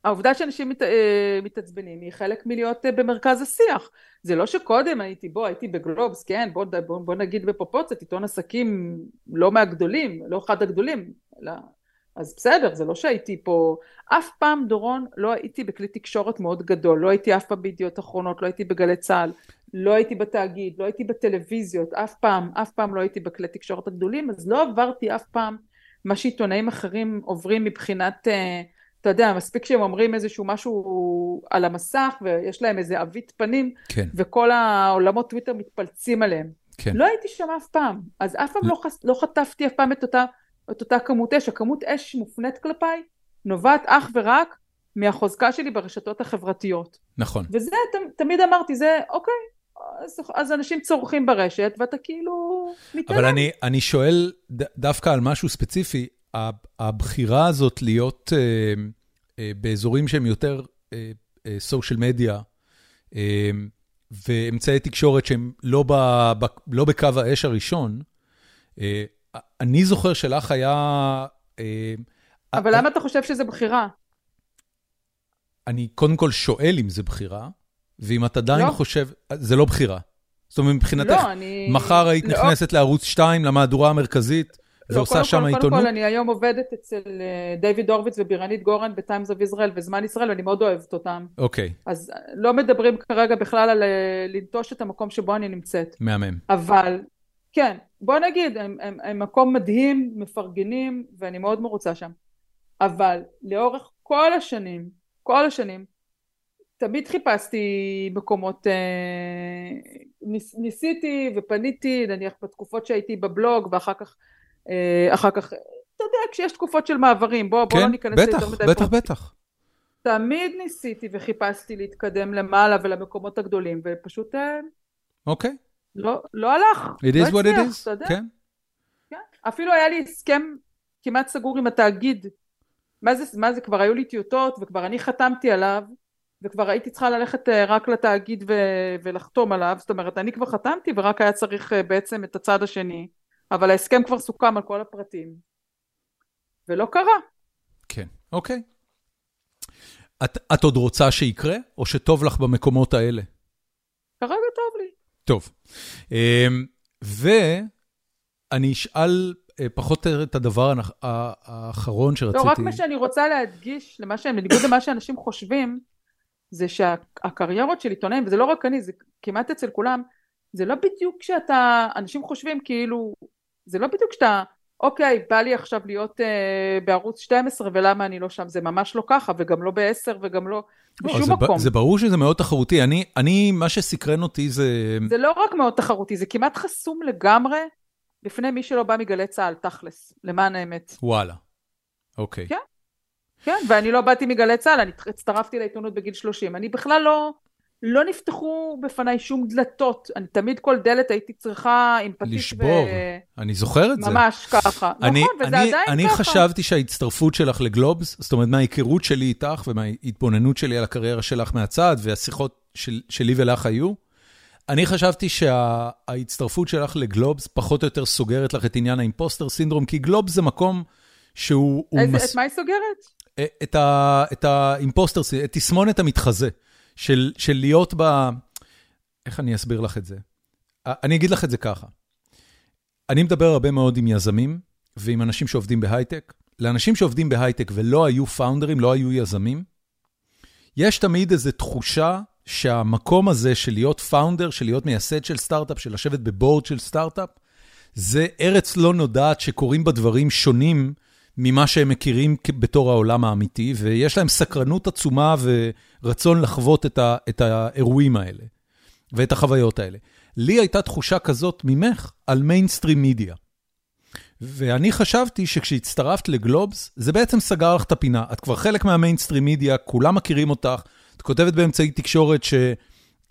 העובדה שאנשים מת, אה, מתעצבנים היא חלק מלהיות אה, במרכז השיח. זה לא שקודם הייתי, בוא, הייתי בגלובס, כן, בוא, בוא, בוא נגיד בפרופורציות, עיתון עסקים לא מהגדולים, לא אחד הגדולים, אלא... אז בסדר, זה לא שהייתי פה, אף פעם, דורון, לא הייתי בכלי תקשורת מאוד גדול, לא הייתי אף פעם בידיעות אחרונות, לא הייתי בגלי צה"ל. לא הייתי בתאגיד, לא הייתי בטלוויזיות, אף פעם, אף פעם לא הייתי בכלי תקשורת הגדולים, אז לא עברתי אף פעם מה שעיתונאים אחרים עוברים מבחינת, אה, אתה יודע, מספיק שהם אומרים איזשהו משהו על המסך ויש להם איזה עווית פנים, כן. וכל העולמות טוויטר מתפלצים עליהם. כן. לא הייתי שם אף פעם, אז אף פעם לא, חס, לא חטפתי אף פעם את אותה, את אותה כמות אש, הכמות אש מופנית כלפיי נובעת אך ורק מהחוזקה שלי ברשתות החברתיות. נכון. וזה ת, תמיד אמרתי, זה אוקיי, אז אנשים צורכים ברשת ואתה כאילו מתעלם. אבל אני, אני שואל ד, דווקא על משהו ספציפי, הבחירה הזאת להיות אה, אה, באזורים שהם יותר סושיאל אה, מדיה, אה, אה, ואמצעי תקשורת שהם לא, ב, ב, לא בקו האש הראשון, אה, אני זוכר שלך היה... אה, אבל למה אתה חושב שזה בחירה? אני קודם כל שואל אם זה בחירה, ואם את עדיין לא. חושב... זה לא בחירה. זאת אומרת, מבחינתך, לא, אני... מחר היית לא. נכנסת לערוץ 2, למהדורה המרכזית, לא, ועושה שם עיתונות? קודם כל, אני היום עובדת אצל אה, דיוויד הורוביץ ובירנית גורן בטיימס אוף ישראל וזמן ישראל, ואני מאוד אוהבת אותם. אוקיי. אז לא מדברים כרגע בכלל על אה, לנטוש את המקום שבו אני נמצאת. מהמם. אבל, כן, בוא נגיד, הם, הם, הם מקום מדהים, מפרגנים, ואני מאוד מרוצה שם. אבל לאורך כל השנים, כל השנים, תמיד חיפשתי מקומות, אה, ניס, ניסיתי ופניתי, נניח בתקופות שהייתי בבלוג, ואחר כך, אה, אחר כך, אתה יודע, כשיש תקופות של מעברים, בוא, בוא כן, לא ניכנס ליותר מדי... כן, בטח, בטח, בטח. תמיד ניסיתי וחיפשתי להתקדם למעלה ולמקומות הגדולים, ופשוט... אה, אוקיי. Okay. לא, לא הלך. It לא is what it is, כן. כן. אפילו היה לי הסכם כמעט סגור עם התאגיד מה זה, מה זה, כבר היו לי טיוטות וכבר אני חתמתי עליו וכבר הייתי צריכה ללכת אה, רק לתאגיד ו- ולחתום עליו, זאת אומרת אני כבר חתמתי ורק היה צריך אה, בעצם את הצד השני, אבל ההסכם כבר סוכם על כל הפרטים, ולא קרה. כן, אוקיי. את, את עוד רוצה שיקרה, או שטוב לך במקומות האלה? כרגע טוב לי. טוב. אמ, ואני אשאל אה, פחות או יותר את הדבר האחרון שרציתי... לא, רק מה שאני רוצה להדגיש, למה שהם, בניגוד למה שאנשים חושבים, זה שהקריירות של עיתונאים, וזה לא רק אני, זה כמעט אצל כולם, זה לא בדיוק שאתה, אנשים חושבים כאילו, זה לא בדיוק שאתה, אוקיי, בא לי עכשיו להיות אה, בערוץ 12 ולמה אני לא שם, זה ממש לא ככה, וגם לא ב-10 וגם לא, לא בשום זה מקום. זה ברור שזה מאוד תחרותי, אני, אני, מה שסקרן אותי זה... זה לא רק מאוד תחרותי, זה כמעט חסום לגמרי בפני מי שלא בא מגלי צה"ל, תכלס, למען האמת. וואלה, אוקיי. כן, כן, ואני לא באתי מגלי צה"ל, אני הצטרפתי לעיתונות בגיל 30. אני בכלל לא, לא נפתחו בפניי שום דלתות. אני תמיד כל דלת הייתי צריכה עם פטיש לשבור, ו... אני זוכר את זה. ממש ככה. אני, נכון, וזה אני, עדיין אני ככה. אני חשבתי שההצטרפות שלך לגלובס, זאת אומרת, מההיכרות שלי איתך ומההתבוננות שלי על הקריירה שלך מהצד, והשיחות של, שלי ולך היו, אני חשבתי שההצטרפות שלך לגלובס פחות או יותר סוגרת לך את עניין האימפוסטר סינדרום, כי גלובס זה מקום שהוא... איזה, מס... את מה היא סוגרת? את, האימפוסטר, את תסמונת המתחזה, של, של להיות ב... איך אני אסביר לך את זה? אני אגיד לך את זה ככה. אני מדבר הרבה מאוד עם יזמים ועם אנשים שעובדים בהייטק. לאנשים שעובדים בהייטק ולא היו פאונדרים, לא היו יזמים, יש תמיד איזו תחושה שהמקום הזה של להיות founder, של להיות מייסד של סטארט-אפ, של לשבת ב board של סטארט-אפ, זה ארץ לא נודעת שקורים בה דברים שונים ממה שהם מכירים בתור העולם האמיתי, ויש להם סקרנות עצומה ורצון לחוות את, ה, את האירועים האלה ואת החוויות האלה. לי הייתה תחושה כזאת ממך על mainstream media. ואני חשבתי שכשהצטרפת לגלובס, זה בעצם סגר לך את הפינה. את כבר חלק מה mainstream media, כולם מכירים אותך, את כותבת באמצעי תקשורת שהוא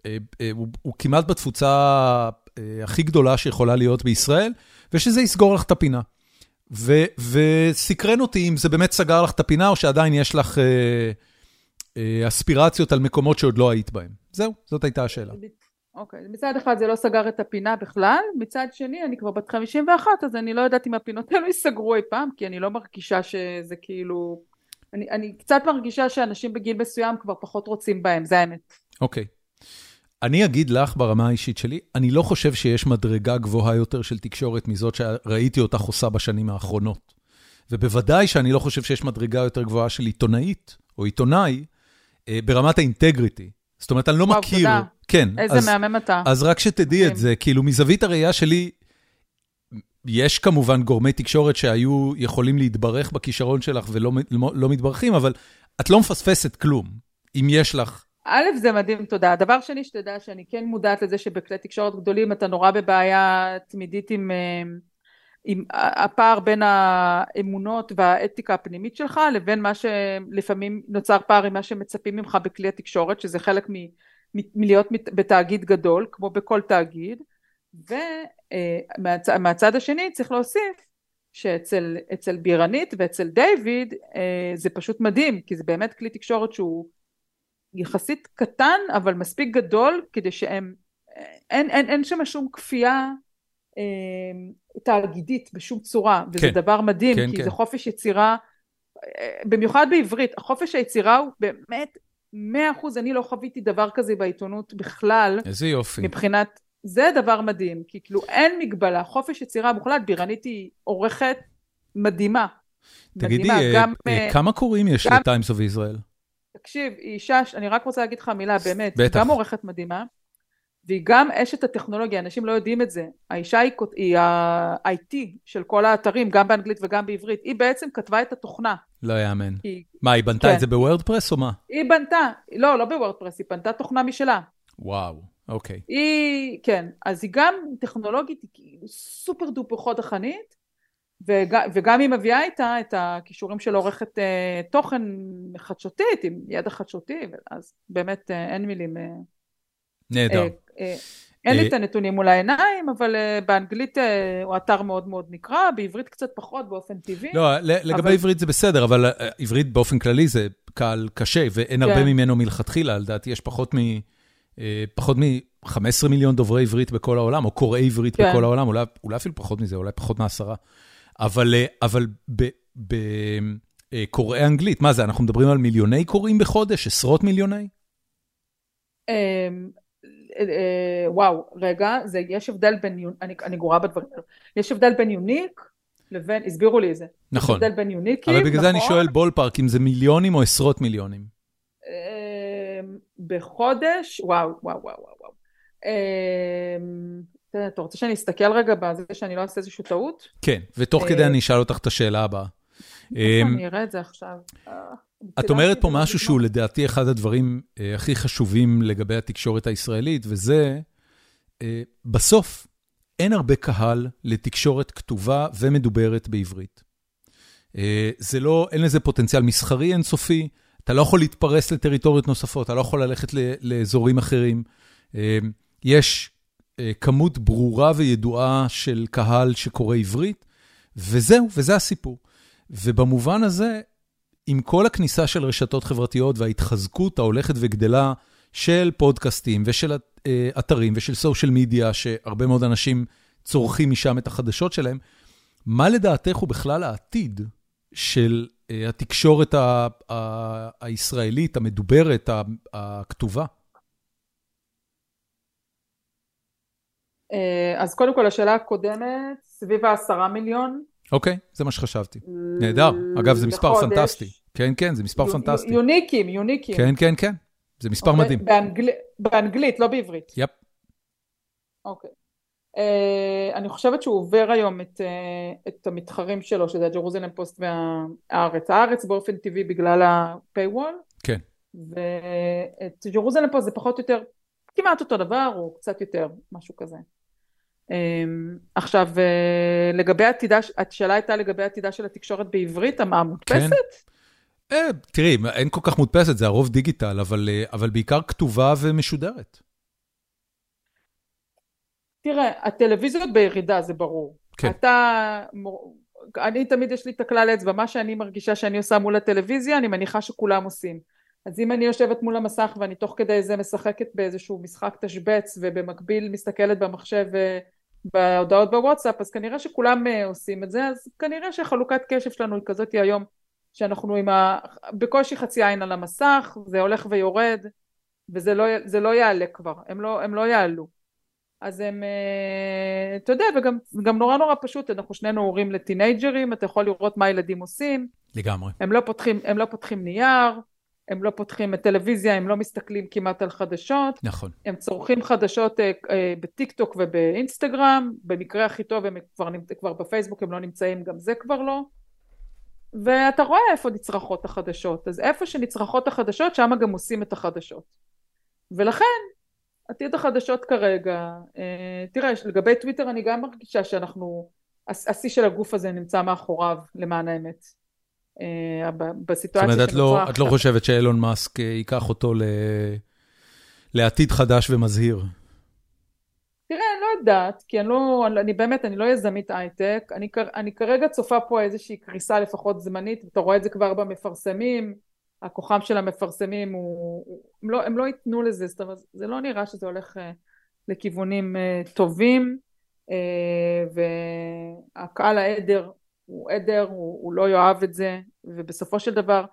אה, אה, כמעט בתפוצה אה, הכי גדולה שיכולה להיות בישראל, ושזה יסגור לך את הפינה. וסקרן אותי אם זה באמת סגר לך את הפינה, או שעדיין יש לך אה, אה, אספירציות על מקומות שעוד לא היית בהם. זהו, זאת הייתה השאלה. אוקיי, okay. מצד אחד זה לא סגר את הפינה בכלל, מצד שני אני כבר בת 51, אז אני לא יודעת אם הפינות האלו ייסגרו אי פעם, כי אני לא מרגישה שזה כאילו... אני, אני קצת מרגישה שאנשים בגיל מסוים כבר פחות רוצים בהם, זה האמת. אוקיי. Okay. אני אגיד לך ברמה האישית שלי, אני לא חושב שיש מדרגה גבוהה יותר של תקשורת מזאת שראיתי אותך עושה בשנים האחרונות. ובוודאי שאני לא חושב שיש מדרגה יותר גבוהה של עיתונאית או עיתונאי אה, ברמת האינטגריטי. זאת אומרת, אני לא מכיר, כן. איזה אז, מהמם אתה. אז רק שתדעי את זה, כאילו מזווית הראייה שלי, יש כמובן גורמי תקשורת שהיו יכולים להתברך בכישרון שלך ולא לא, לא מתברכים, אבל את לא מפספסת כלום, אם יש לך... א', זה מדהים, תודה. דבר שני, שתדע שאני כן מודעת לזה שבכלי תקשורת גדולים אתה נורא בבעיה תמידית עם, אה, עם הפער בין האמונות והאתיקה הפנימית שלך לבין מה שלפעמים נוצר פער עם מה שמצפים ממך בכלי התקשורת, שזה חלק מ, מ, מלהיות בתאגיד גדול, כמו בכל תאגיד. ומהצד אה, השני צריך להוסיף שאצל בירנית ואצל דיוויד אה, זה פשוט מדהים, כי זה באמת כלי תקשורת שהוא יחסית קטן אבל מספיק גדול כדי שהם, אין, אין, אין שם שום כפייה אה, תאגידית בשום צורה, וזה כן. דבר מדהים, כן, כי כן. זה חופש יצירה, במיוחד בעברית, החופש היצירה הוא באמת מאה אחוז, אני לא חוויתי דבר כזה בעיתונות בכלל. איזה יופי. מבחינת זה דבר מדהים, כי כאילו אין מגבלה, חופש יצירה מוחלט, בירנית היא עורכת מדהימה. תגידי, מדהימה, אה, גם, אה, כמה קוראים יש ל-Times of Israel? תקשיב, היא אישה, אני רק רוצה להגיד לך מילה, באמת, בטח. גם עורכת מדהימה, והיא גם אשת הטכנולוגיה, אנשים לא יודעים את זה. האישה היא, היא ה-IT של כל האתרים, גם באנגלית וגם בעברית. היא בעצם כתבה את התוכנה. לא יאמן. היא... מה, היא בנתה כן. את זה בוורדפרס או מה? היא בנתה, לא, לא בוורדפרס, היא בנתה תוכנה משלה. וואו. אוקיי. היא, כן, אז היא גם טכנולוגית, היא כאילו סופר דופר חוד החנית, וג, וגם היא מביאה איתה את הכישורים של עורכת אה, תוכן חדשותית, עם ידע חדשותי, אז באמת אה, אין מילים. אה, נהדר. אה, אה, אין לי אה, את הנתונים מול העיניים, אבל uh, באנגלית uh, הוא אתר מאוד מאוד נקרא, בעברית קצת פחות באופן טבעי. לא, לגבי אבל... עברית זה בסדר, אבל uh, עברית באופן כללי זה קהל קשה, ואין כן. הרבה ממנו מלכתחילה, לדעתי יש פחות מ... אה, פחות מ-15 מיליון דוברי עברית בכל העולם, או קוראי עברית כן. בכל העולם, אולי, אולי אפילו פחות מזה, אולי פחות מעשרה. אבל, אה, אבל בקוראי אה, אנגלית, מה זה, אנחנו מדברים על מיליוני קוראים בחודש? עשרות מיליוני? אמ, וואו, רגע, זה, יש הבדל בין, אני, אני גרועה בדברים האלו, יש הבדל בין יוניק לבין, הסבירו לי את זה. נכון. יש הבדל בין יוניקים, אבל בגלל נכון. זה אני נכון? שואל בולפארק, אם זה מיליונים או עשרות מיליונים. בחודש, וואו, וואו, וואו, וואו. אמ, אתה רוצה שאני אסתכל רגע בזה שאני לא אעשה איזושהי טעות? כן, ותוך כדי אה, אני אשאל אותך את השאלה הבאה. אמ, אני אראה את זה עכשיו. אה, את אומרת פה משהו שהוא לדעתי אחד הדברים אה, הכי חשובים לגבי התקשורת הישראלית, וזה, בסוף, אין הרבה קהל לתקשורת כתובה ומדוברת בעברית. זה לא, אין לזה פוטנציאל מסחרי אינסופי, אתה לא יכול להתפרס לטריטוריות נוספות, אתה לא יכול ללכת לאזורים אחרים. אה, יש אה, כמות ברורה וידועה של קהל שקורא עברית, וזהו, וזה הסיפור. ובמובן הזה, עם כל הכניסה של רשתות חברתיות וההתחזקות ההולכת וגדלה של פודקאסטים ושל אה, אתרים ושל סושיאל מדיה, שהרבה מאוד אנשים צורכים משם את החדשות שלהם, מה לדעתך הוא בכלל העתיד של אה, התקשורת הישראלית, המדוברת, הכתובה? אז קודם כל, השאלה הקודמת, סביב העשרה מיליון. אוקיי, זה מה שחשבתי. נהדר. אגב, זה מספר. פנטסטי. כן, כן, זה מספר פנטסטי. uniques, uniques. כן, כן, כן. זה מספר אוקיי, מדהים. באנגל... באנגלית, לא בעברית. yep. אוקיי. אה, אני חושבת שהוא עובר היום את, uh, את המתחרים שלו, שזה הג'רוזלם פוסט והארץ. הארץ באופן טבעי בגלל ה-Paywall. כן. ואת ג'רוזלם פוסט זה פחות או יותר כמעט אותו דבר, או קצת יותר, משהו כזה. אמ, עכשיו, אה, לגבי עתידה, השאלה הייתה לגבי עתידה של התקשורת בעברית, המודפסת? כן. Uh, תראי, אין כל כך מודפסת, זה הרוב דיגיטל, אבל, uh, אבל בעיקר כתובה ומשודרת. תראה, הטלוויזיות בירידה, זה ברור. כן. אתה, אני תמיד יש לי את הכלל אצבע, מה שאני מרגישה שאני עושה מול הטלוויזיה, אני מניחה שכולם עושים. אז אם אני יושבת מול המסך ואני תוך כדי זה משחקת באיזשהו משחק תשבץ ובמקביל מסתכלת במחשב אה, בהודעות בוואטסאפ, אז כנראה שכולם אה, עושים את זה, אז כנראה שחלוקת קשב שלנו היא כזאת היום, שאנחנו עם ה... בקושי חצי עין על המסך, זה הולך ויורד, וזה לא, לא יעלה כבר, הם לא, הם לא יעלו. אז הם, אה, אתה יודע, וגם נורא נורא פשוט, אנחנו שנינו הורים לטינג'רים, אתה יכול לראות מה הילדים עושים. לגמרי. הם לא פותחים, הם לא פותחים נייר, הם לא פותחים את טלוויזיה, הם לא מסתכלים כמעט על חדשות. נכון. הם צורכים חדשות אה, אה, בטיק טוק ובאינסטגרם, במקרה הכי טוב הם כבר, כבר בפייסבוק הם לא נמצאים, גם זה כבר לא. ואתה רואה איפה נצרכות החדשות, אז איפה שנצרכות החדשות, שם גם עושים את החדשות. ולכן, עתיד החדשות כרגע, אה, תראה, לגבי טוויטר אני גם מרגישה שאנחנו, השיא של הגוף הזה נמצא מאחוריו, למען האמת. אה, בסיטואציה זאת אומרת, את לא, את לא חושבת שאילון מאסק אה, ייקח אותו ל... לעתיד חדש ומזהיר? תראה, אני לא יודעת, כי אני לא, אני באמת, אני לא יזמית הייטק, אני, אני כרגע צופה פה איזושהי קריסה לפחות זמנית, אתה רואה את זה כבר במפרסמים, הכוחם של המפרסמים הוא, הם לא, הם לא ייתנו לזה, זאת אומרת, זה לא נראה שזה הולך אה, לכיוונים טובים, והקהל העדר הוא עדר, הוא, הוא לא יאהב את זה, ובסופו של דבר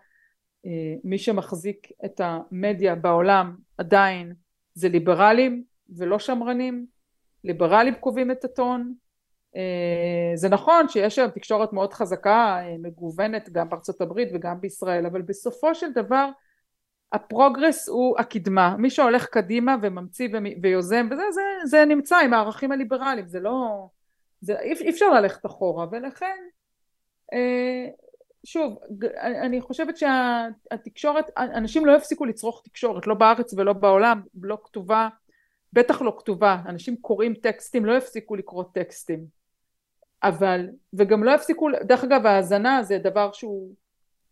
אה, מי שמחזיק את המדיה בעולם עדיין זה ליברלים ולא שמרנים, ליברלים קובעים את הטון, אה, זה נכון שיש היום תקשורת מאוד חזקה, אה, מגוונת גם בארצות הברית וגם בישראל, אבל בסופו של דבר הפרוגרס הוא הקדמה, מי שהולך קדימה וממציא ויוזם וזה, זה, זה נמצא עם הערכים הליברליים, זה לא, זה, אי אפשר ללכת אחורה ולכן שוב, אני חושבת שהתקשורת, אנשים לא יפסיקו לצרוך תקשורת, לא בארץ ולא בעולם, לא כתובה, בטח לא כתובה, אנשים קוראים טקסטים, לא יפסיקו לקרוא טקסטים, אבל, וגם לא יפסיקו, דרך אגב ההאזנה זה דבר שהוא,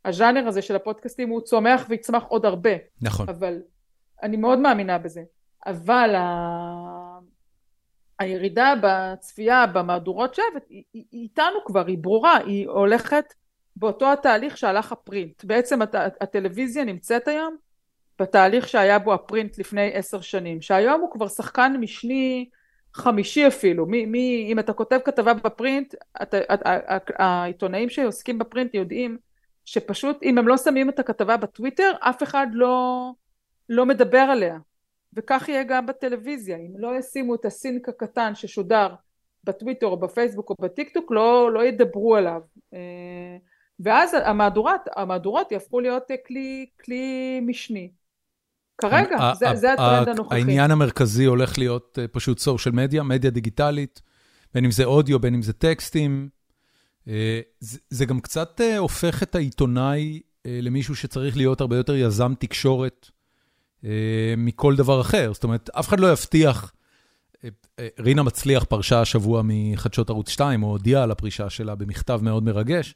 הז'אנר הזה של הפודקאסטים הוא צומח ויצמח עוד הרבה, נכון, אבל אני מאוד מאמינה בזה, אבל ה... הירידה בצפייה במהדורות שבט היא, היא, איתנו כבר, היא ברורה, היא הולכת באותו התהליך שהלך הפרינט. בעצם הט, הטלוויזיה נמצאת היום בתהליך שהיה בו הפרינט לפני עשר שנים, שהיום הוא כבר שחקן משני חמישי אפילו. מי, מי, אם אתה כותב כתבה בפרינט, אתה, העיתונאים שעוסקים בפרינט יודעים שפשוט אם הם לא שמים את הכתבה בטוויטר, אף אחד לא, לא מדבר עליה. וכך יהיה גם בטלוויזיה, אם לא ישימו את הסינק הקטן ששודר בטוויטר או בפייסבוק או בטיקטוק, לא, לא ידברו עליו. אה, ואז המהדורות, המהדורות יהפכו להיות כלי, כלי משני. כרגע, זה, זה הטרנד הנוכחי. העניין המרכזי הולך להיות אה, פשוט סושיאל מדיה, מדיה דיגיטלית, בין אם זה אודיו, בין אם זה טקסטים. אה, זה, זה גם קצת הופך את העיתונאי למישהו שצריך להיות הרבה יותר יזם תקשורת. אה, מכל דבר אחר. זאת אומרת, אף אחד לא יבטיח... אה, אה, רינה מצליח פרשה השבוע מחדשות ערוץ 2, או הודיעה על הפרישה שלה במכתב מאוד מרגש,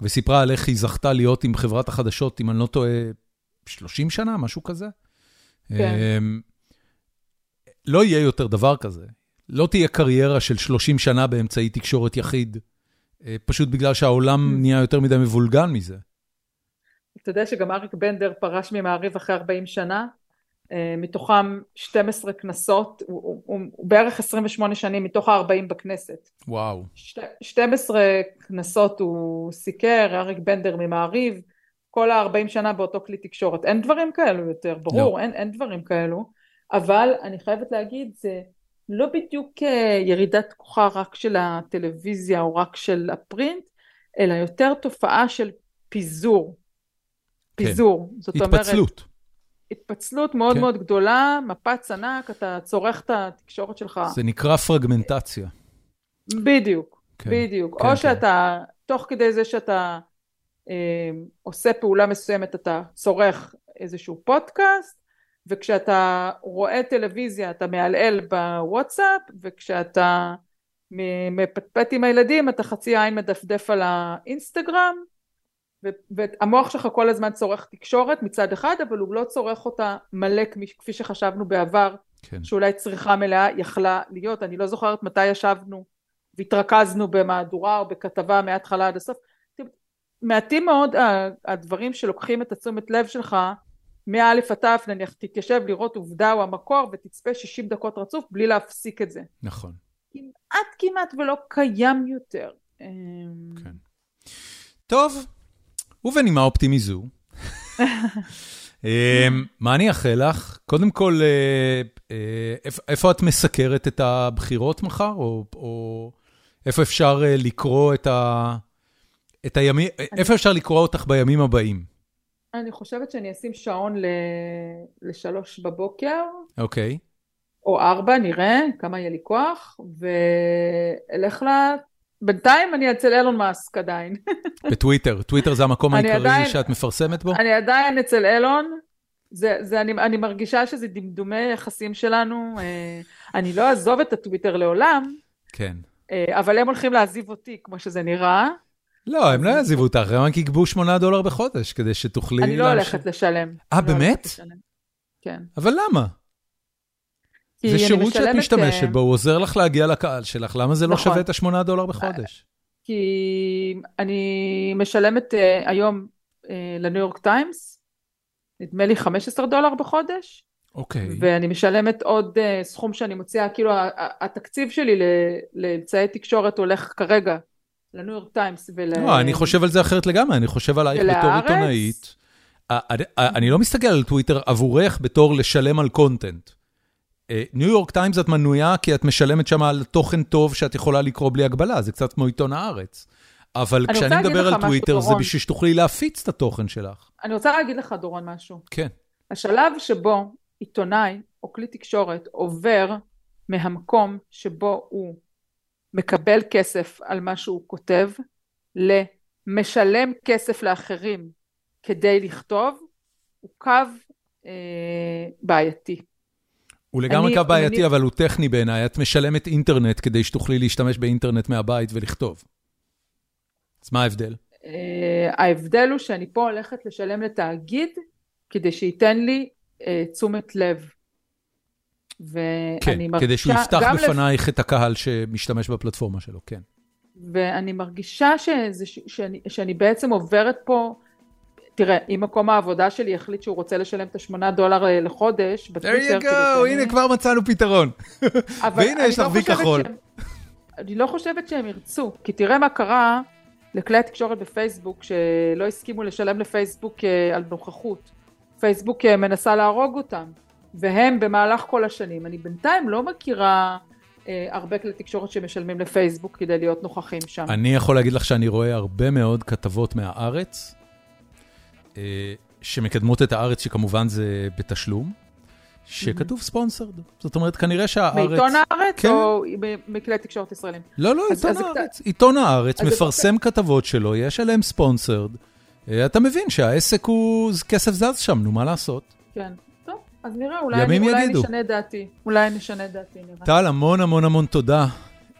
וסיפרה על איך היא זכתה להיות עם חברת החדשות, אם אני לא טועה, 30 שנה, משהו כזה. כן. לא יהיה יותר דבר כזה. לא תהיה קריירה של 30 שנה באמצעי תקשורת יחיד, פשוט בגלל שהעולם mm. נהיה יותר מדי מבולגן מזה. אתה יודע שגם אריק בנדר פרש ממעריב אחרי 40 שנה, מתוכם 12 כנסות, הוא, הוא, הוא בערך 28 שנים מתוך ה-40 בכנסת. וואו. 12 כנסות הוא סיקר, אריק בנדר ממעריב, כל ה-40 שנה באותו כלי תקשורת. אין דברים כאלו יותר, ברור, no. אין, אין דברים כאלו, אבל אני חייבת להגיד, זה לא בדיוק אה, ירידת כוחה רק של הטלוויזיה או רק של הפרינט, אלא יותר תופעה של פיזור. כן. פיזור. כן. זאת התפצלות. אומרת... התפצלות מאוד כן. מאוד גדולה, מפץ ענק, אתה צורך את התקשורת שלך. זה נקרא פרגמנטציה. בדיוק, כן. בדיוק. כן, או כן. שאתה, תוך כדי זה שאתה אה, עושה פעולה מסוימת, אתה צורך איזשהו פודקאסט, וכשאתה רואה טלוויזיה אתה מעלעל בוואטסאפ, וכשאתה מפטפט עם הילדים אתה חצי עין מדפדף על האינסטגרם, והמוח שלך כל הזמן צורך תקשורת מצד אחד, אבל הוא לא צורך אותה מלא כפי שחשבנו בעבר, כן. שאולי צריכה מלאה יכלה להיות. אני לא זוכרת מתי ישבנו והתרכזנו במהדורה או בכתבה מההתחלה עד הסוף. מעטים מאוד הדברים שלוקחים את התשומת לב שלך מא' עד ת', נניח תתיישב לראות עובדה או המקור ותצפה 60 דקות רצוף בלי להפסיק את זה. נכון. כמעט כמעט ולא קיים יותר. כן. טוב, ובנימה אופטימי זו, אמ, מה אני אאחל לך? קודם כל, אה, אה, איפה את מסקרת את הבחירות מחר? או איפה אפשר אה, לקרוא את הימים, איפה אפשר לקרוא אותך בימים הבאים? אני חושבת שאני אשים שעון לשלוש בבוקר. אוקיי. או ארבע, נראה כמה יהיה לי כוח, ואלך. בינתיים אני אצל אילון מאסק עדיין. בטוויטר, טוויטר זה המקום העיקרי עדיין, שאת מפרסמת בו? אני עדיין אצל אילון, זה, זה, אני, אני מרגישה שזה דמדומי יחסים שלנו, אה, אני לא אעזוב את הטוויטר לעולם, כן. אה, אבל הם הולכים להעזיב אותי, כמו שזה נראה. לא, הם לא יעזיבו אותך, הם רק יגבו 8 דולר בחודש, כדי שתוכלי... אני לא הולכת לשלם. אה, לא באמת? כן. אבל למה? זה שירות שאת משתמשת אה, בו, הוא עוזר לך להגיע לקהל שלך, למה זה לא נכון. שווה את ה-8 דולר בחודש? כי אני משלמת היום לניו יורק טיימס, נדמה לי 15 דולר בחודש. אוקיי. אוקיי. ואני משלמת עוד סכום שאני מוציאה, כאילו התקציב שלי לאמצעי תקשורת הולך כרגע לניו יורק טיימס ול... לא, אני חושב על זה אחרת לגמרי, אני חושב עלייך בתור עיתונאית. אני לא מסתכל על טוויטר עבורך בתור לשלם על content. ניו יורק טיימס את מנויה כי את משלמת שם על תוכן טוב שאת יכולה לקרוא בלי הגבלה, זה קצת כמו עיתון הארץ. אבל כשאני מדבר על טוויטר, זה בשביל שתוכלי להפיץ את התוכן שלך. אני רוצה להגיד לך, דורון, משהו. כן. השלב שבו עיתונאי או כלי תקשורת עובר מהמקום שבו הוא מקבל כסף על מה שהוא כותב, למשלם כסף לאחרים כדי לכתוב, הוא קו אה, בעייתי. הוא לגמרי קו בעייתי, אני... אבל הוא טכני בעיניי. את משלמת אינטרנט כדי שתוכלי להשתמש באינטרנט מהבית ולכתוב. אז מה ההבדל? Uh, ההבדל הוא שאני פה הולכת לשלם לתאגיד כדי שייתן לי uh, תשומת לב. ואני כן, מרגישה... כדי שהוא יפתח בפנייך לפ... את הקהל שמשתמש בפלטפורמה שלו, כן. ואני מרגישה שזה, שאני, שאני בעצם עוברת פה, תראה, אם מקום העבודה שלי יחליט שהוא רוצה לשלם את השמונה דולר אה, לחודש, בטוויטר... There you go, הנה כבר מצאנו פתרון. והנה יש לך וי כחול. אני לא חושבת שהם ירצו, כי תראה מה קרה לכלי התקשורת בפייסבוק שלא הסכימו לשלם לפייסבוק אה, על נוכחות. פייסבוק אה, מנסה להרוג אותם, והם במהלך כל השנים. אני בינתיים לא מכירה הרבה כלי תקשורת שמשלמים לפייסבוק כדי להיות נוכחים שם. אני יכול להגיד לך שאני רואה הרבה מאוד כתבות מהארץ, שמקדמות את הארץ, שכמובן זה בתשלום. שכתוב ספונסרד. זאת אומרת, כנראה שהארץ... מעיתון הארץ כן. או מכלי תקשורת ישראלים? לא, לא, עיתון אז הארץ. אז עיתון הארץ מפרסם זה... כתבות שלו, יש עליהם ספונסרד. אה, אתה מבין שהעסק הוא... כסף זז שם, נו, מה לעשות? כן. טוב, אז נראה, אולי, אני, אולי נשנה דעתי. אולי נשנה דעתי, נראה. טל, המון המון המון תודה.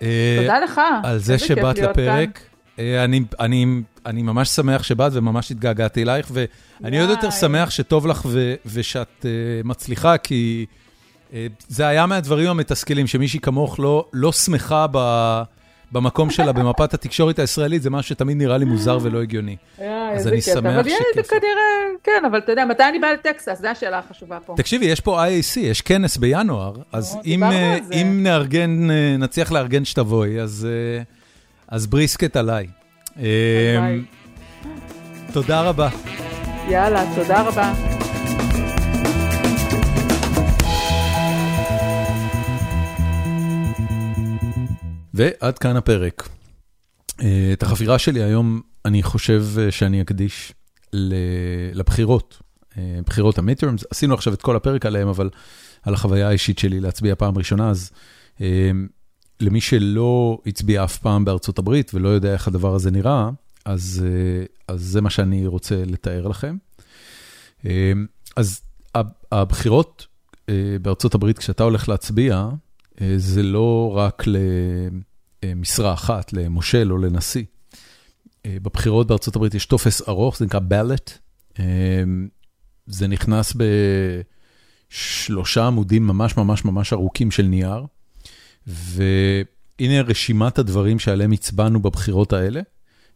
אה, תודה לך. על זה שבאת לפרק. אה, אני, אני, אני ממש שמח שבאת וממש התגעגעתי אלייך, ואני עוד יותר שמח שטוב לך ו, ושאת uh, מצליחה, כי uh, זה היה מהדברים המתסכלים, שמישהי כמוך לא, לא שמחה ב, במקום שלה במפת התקשורת הישראלית, זה משהו שתמיד נראה לי מוזר ולא הגיוני. אז אני שמח שכן. אבל כנראה, כן, אבל אתה יודע, מתי אני באה לטקסס? זו השאלה החשובה פה. תקשיבי, יש פה IAC, יש כנס בינואר, אז אם, אם נארגן, נצליח לארגן שתבואי, אז... אז בריסקט עליי. אמ, תודה רבה. יאללה, תודה רבה. ועד כאן הפרק. אה, את החפירה שלי היום אני חושב אה, שאני אקדיש לבחירות, אה, בחירות המיטרמס. עשינו עכשיו את כל הפרק עליהם, אבל על החוויה האישית שלי להצביע פעם ראשונה, אז למי שלא הצביע אף פעם בארצות הברית ולא יודע איך הדבר הזה נראה, אז, אה, אז זה מה שאני רוצה לתאר לכם. אה, אז הבחירות אה, בארצות הברית, כשאתה הולך להצביע, זה לא רק למשרה אחת, למושל או לנשיא. בבחירות בארצות הברית יש טופס ארוך, זה נקרא ballot. זה נכנס בשלושה עמודים ממש ממש ממש ארוכים של נייר. והנה רשימת הדברים שעליהם הצבענו בבחירות האלה.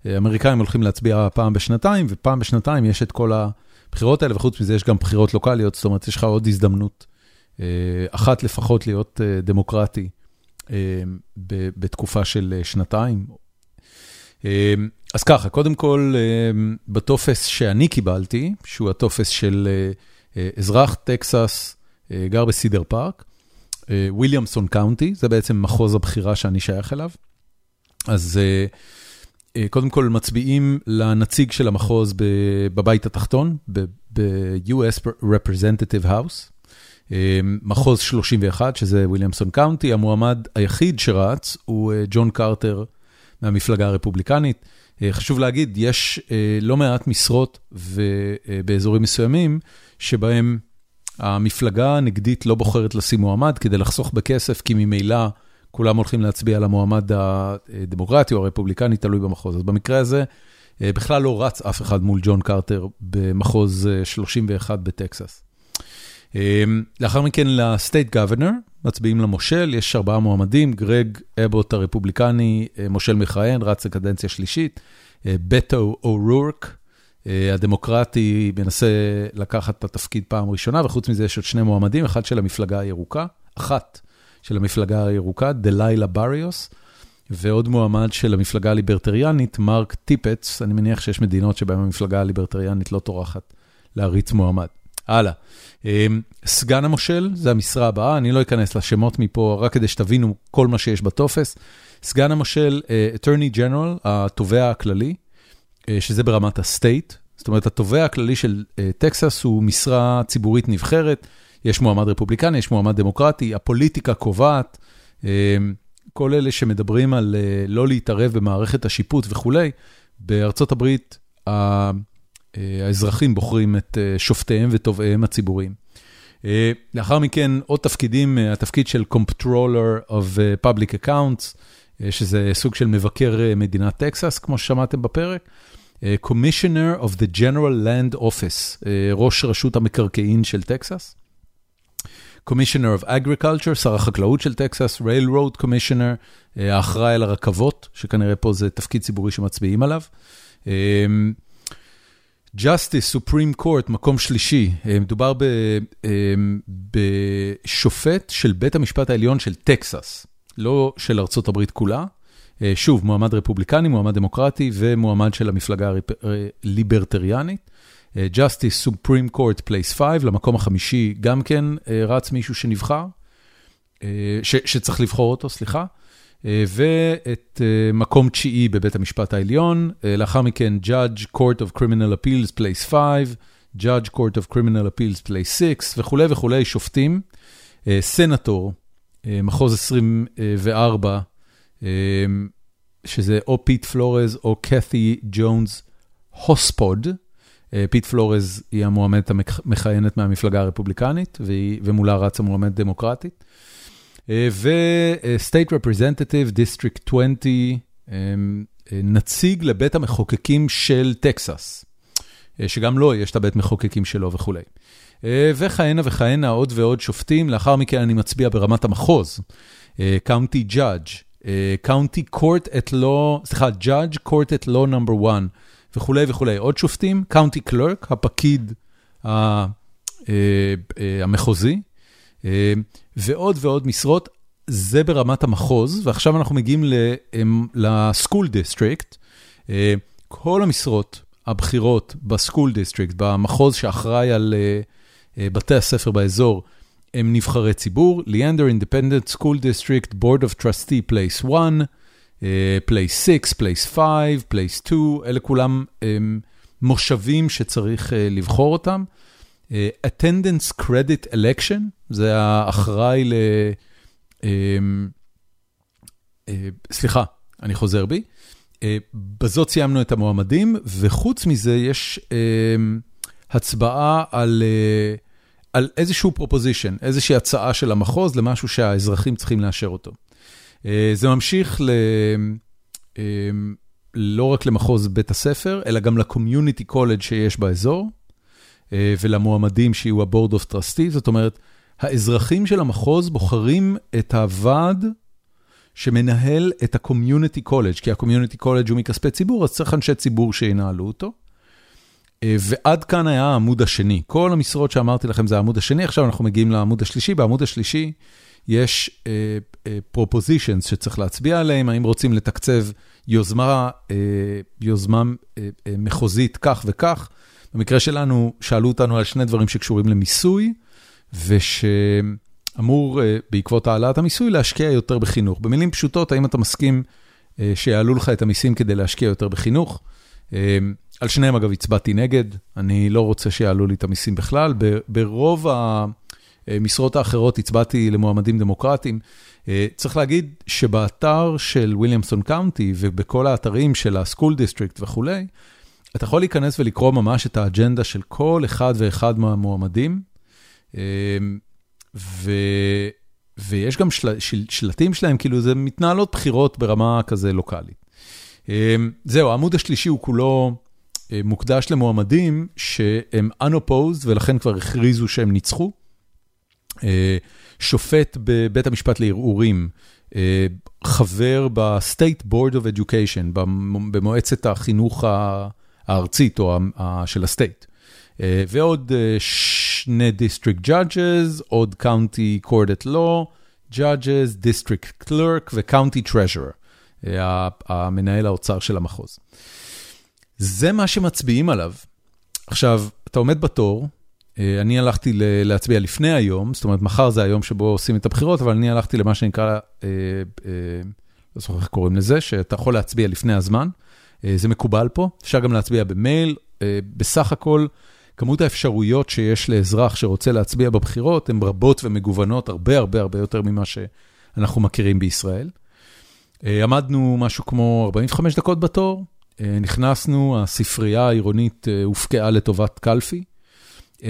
האמריקאים הולכים להצביע פעם בשנתיים, ופעם בשנתיים יש את כל הבחירות האלה, וחוץ מזה יש גם בחירות לוקאליות, זאת אומרת, יש לך עוד הזדמנות, אה, אחת לפחות להיות אה, דמוקרטי אה, בתקופה של שנתיים. אז ככה, קודם כל, בטופס שאני קיבלתי, שהוא הטופס של אזרח טקסס, גר בסידר פארק, וויליאמסון County, זה בעצם מחוז הבחירה שאני שייך אליו. אז קודם כל מצביעים לנציג של המחוז בבית התחתון, ב-US Representative House, מחוז 31, שזה וויליאמסון קאונטי, המועמד היחיד שרץ הוא ג'ון קרטר מהמפלגה הרפובליקנית. חשוב להגיד, יש לא מעט משרות באזורים מסוימים, שבהם המפלגה הנגדית לא בוחרת לשים מועמד כדי לחסוך בכסף, כי ממילא כולם הולכים להצביע על המועמד הדמוקרטי או הרפובליקני, תלוי במחוז. אז במקרה הזה, בכלל לא רץ אף אחד מול ג'ון קרטר במחוז 31 בטקסס. לאחר מכן לסטייט גוורנר, מצביעים למושל, יש ארבעה מועמדים, גרג אבוט הרפובליקני, מושל מכהן, רץ לקדנציה שלישית, בטו אורורק, הדמוקרטי מנסה לקחת את התפקיד פעם ראשונה, וחוץ מזה יש עוד שני מועמדים, אחד של המפלגה הירוקה, אחת של המפלגה הירוקה, דליילה בריוס, ועוד מועמד של המפלגה הליברטריאנית, מרק טיפטס, אני מניח שיש מדינות שבהן המפלגה הליברטריאנית לא טורחת להריץ מועמד. הלאה. סגן המושל, זה המשרה הבאה, אני לא אכנס לשמות מפה, רק כדי שתבינו כל מה שיש בטופס. סגן המושל, attorney general, התובע הכללי, שזה ברמת ה state, זאת אומרת, התובע הכללי של טקסס הוא משרה ציבורית נבחרת, יש מועמד רפובליקני, יש מועמד דמוקרטי, הפוליטיקה קובעת, כל אלה שמדברים על לא להתערב במערכת השיפוט וכולי, בארצות הברית האזרחים בוחרים את שופטיהם ותובעיהם הציבוריים. לאחר מכן, עוד תפקידים, התפקיד של Comptroller of Public Accounts, שזה סוג של מבקר מדינת טקסס, כמו ששמעתם בפרק. Commissioner of the General Land Office, ראש רשות המקרקעין של טקסס. Commissioner of Agriculture, שר החקלאות של טקסס, Railroad Commissioner, האחראי על הרכבות, שכנראה פה זה תפקיד ציבורי שמצביעים עליו. Justice, Supreme Court, מקום שלישי, מדובר בשופט של בית המשפט העליון של טקסס, לא של ארצות הברית כולה. שוב, מועמד רפובליקני, מועמד דמוקרטי ומועמד של המפלגה הליברטריאנית. Justice Supreme Court Place 5, למקום החמישי גם כן רץ מישהו שנבחר, שצריך לבחור אותו, סליחה. ואת מקום תשיעי בבית המשפט העליון, לאחר מכן Judge Court of Criminal Appeals Place 5, Judge Court of Criminal Appeals Place 6 וכולי וכולי, שופטים. סנטור, מחוז 24, שזה או פיט פלורז או קת'י ג'ונס הוספוד. פיט פלורז היא המועמדת המכהנת מהמפלגה הרפובליקנית, ומולה רצה מועמדת דמוקרטית. ו-State Representative District 20, נציג לבית המחוקקים של טקסס, שגם לו יש את הבית מחוקקים שלו וכולי. וכהנה וכהנה עוד ועוד שופטים, לאחר מכן אני מצביע ברמת המחוז, County Judge, County Court at Law, סליחה, Judge Court at Law number 1, וכולי וכולי. עוד שופטים, County Clerk, הפקיד המחוזי, ועוד ועוד משרות, זה ברמת המחוז, ועכשיו אנחנו מגיעים ל School District, כל המשרות הבכירות ב School District, במחוז שאחראי על בתי הספר באזור, הם נבחרי ציבור, Leander Independent School District, Board of Trustee Place 1, Place 6, Place 5, Place 2, אלה כולם מושבים שצריך לבחור אותם. attendance credit election, זה האחראי ל... סליחה, אני חוזר בי. בזאת סיימנו את המועמדים, וחוץ מזה יש הצבעה על, על איזשהו פרופוזישן, איזושהי הצעה של המחוז למשהו שהאזרחים צריכים לאשר אותו. זה ממשיך ל... לא רק למחוז בית הספר, אלא גם לקומיוניטי קולג' שיש באזור. ולמועמדים שיהיו ה-board of trustees, זאת אומרת, האזרחים של המחוז בוחרים את הוועד שמנהל את ה-community college, כי ה-community college הוא מכספי ציבור, אז צריך אנשי ציבור שינהלו אותו. ועד כאן היה העמוד השני. כל המשרות שאמרתי לכם זה העמוד השני, עכשיו אנחנו מגיעים לעמוד השלישי. בעמוד השלישי יש propositions שצריך להצביע עליהם, האם רוצים לתקצב יוזמה, יוזמה מחוזית כך וכך. במקרה שלנו, שאלו אותנו על שני דברים שקשורים למיסוי, ושאמור בעקבות העלאת המיסוי להשקיע יותר בחינוך. במילים פשוטות, האם אתה מסכים שיעלו לך את המיסים כדי להשקיע יותר בחינוך. על שניהם, אגב, הצבעתי נגד, אני לא רוצה שיעלו לי את המיסים בכלל. ברוב המשרות האחרות הצבעתי למועמדים דמוקרטיים. צריך להגיד שבאתר של וויליאמסון קאונטי ובכל האתרים של ה-school district וכולי, אתה יכול להיכנס ולקרוא ממש את האג'נדה של כל אחד ואחד מהמועמדים, ו... ויש גם של... של... שלטים שלהם, כאילו זה מתנהלות בחירות ברמה כזה לוקאלית. זהו, העמוד השלישי הוא כולו מוקדש למועמדים שהם unopposed ולכן כבר הכריזו שהם ניצחו. שופט בבית המשפט לערעורים, חבר ב-State Board of Education, במועצת החינוך הארצית או של ה-State, ועוד שני District Judges, עוד County Court at Law, Judges, District Clerk ו-County Treasurer, המנהל האוצר של המחוז. זה מה שמצביעים עליו. עכשיו, אתה עומד בתור, אני הלכתי להצביע לפני היום, זאת אומרת, מחר זה היום שבו עושים את הבחירות, אבל אני הלכתי למה שנקרא, לא זוכר איך קוראים לזה, שאתה יכול להצביע לפני הזמן. זה מקובל פה, אפשר גם להצביע במייל. בסך הכל, כמות האפשרויות שיש לאזרח שרוצה להצביע בבחירות, הן רבות ומגוונות הרבה הרבה הרבה יותר ממה שאנחנו מכירים בישראל. עמדנו משהו כמו 45 דקות בתור, נכנסנו, הספרייה העירונית הופקעה לטובת קלפי.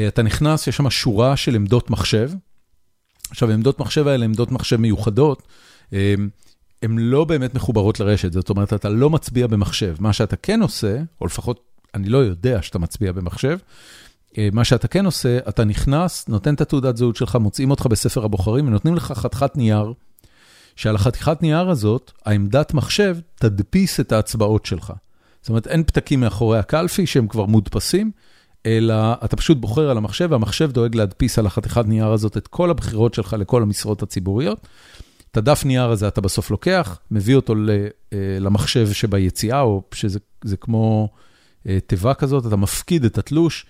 אתה נכנס, יש שם שורה של עמדות מחשב. עכשיו, עמדות מחשב האלה, עמדות מחשב מיוחדות, הן לא באמת מחוברות לרשת, זאת אומרת, אתה לא מצביע במחשב. מה שאתה כן עושה, או לפחות אני לא יודע שאתה מצביע במחשב, מה שאתה כן עושה, אתה נכנס, נותן את התעודת זהות שלך, מוצאים אותך בספר הבוחרים ונותנים לך חתיכת נייר, שעל החתיכת נייר הזאת, העמדת מחשב תדפיס את ההצבעות שלך. זאת אומרת, אין פתקים מאחורי הקלפי שהם כבר מודפסים, אלא אתה פשוט בוחר על המחשב, והמחשב דואג להדפיס על החתיכת נייר הזאת את כל הבחירות שלך לכל המשרות הציבוריות. את הדף נייר הזה אתה בסוף לוקח, מביא אותו למחשב שביציאה, או שזה כמו תיבה כזאת, אתה מפקיד את התלוש,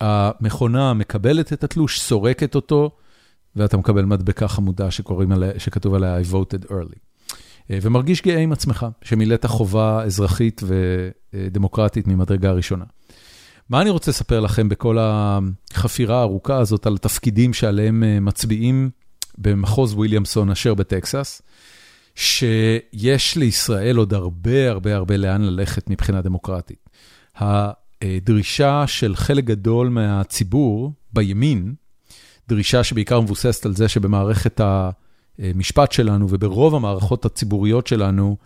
המכונה מקבלת את התלוש, סורקת אותו, ואתה מקבל מדבקה חמודה שכתוב עליה I voted early. ומרגיש גאה עם עצמך, שמילאת חובה אזרחית ודמוקרטית ממדרגה ראשונה. מה אני רוצה לספר לכם בכל החפירה הארוכה הזאת על התפקידים שעליהם מצביעים במחוז וויליאמסון אשר בטקסס, שיש לישראל עוד הרבה הרבה הרבה לאן ללכת מבחינה דמוקרטית. הדרישה של חלק גדול מהציבור בימין, דרישה שבעיקר מבוססת על זה שבמערכת המשפט שלנו וברוב המערכות הציבוריות שלנו,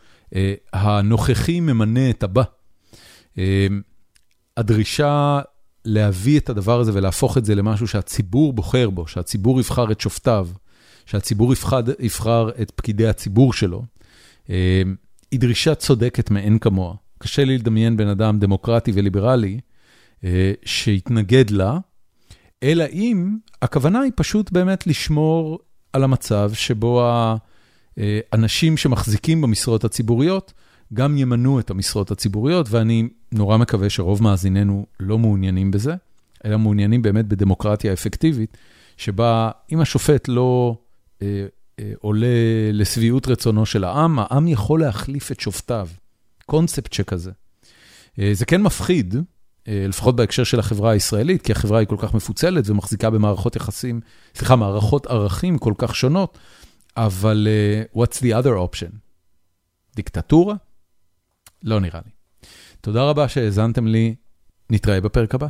הנוכחי ממנה את הבא. הדרישה להביא את הדבר הזה ולהפוך את זה למשהו שהציבור בוחר בו, שהציבור יבחר את שופטיו, שהציבור יבחר, יבחר את פקידי הציבור שלו, היא דרישה צודקת מאין כמוה. קשה לי לדמיין בן אדם דמוקרטי וליברלי שיתנגד לה, אלא אם הכוונה היא פשוט באמת לשמור על המצב שבו האנשים שמחזיקים במשרות הציבוריות, גם ימנו את המשרות הציבוריות, ואני נורא מקווה שרוב מאזיננו לא מעוניינים בזה, אלא מעוניינים באמת בדמוקרטיה אפקטיבית, שבה אם השופט לא אה, אה, עולה לשביעות רצונו של העם, העם יכול להחליף את שופטיו. קונספט שכזה. אה, זה כן מפחיד, אה, לפחות בהקשר של החברה הישראלית, כי החברה היא כל כך מפוצלת ומחזיקה במערכות יחסים, סליחה, מערכות ערכים כל כך שונות, אבל uh, what's the other option? דיקטטורה? לא נראה לי. תודה רבה שהאזנתם לי, נתראה בפרק הבא.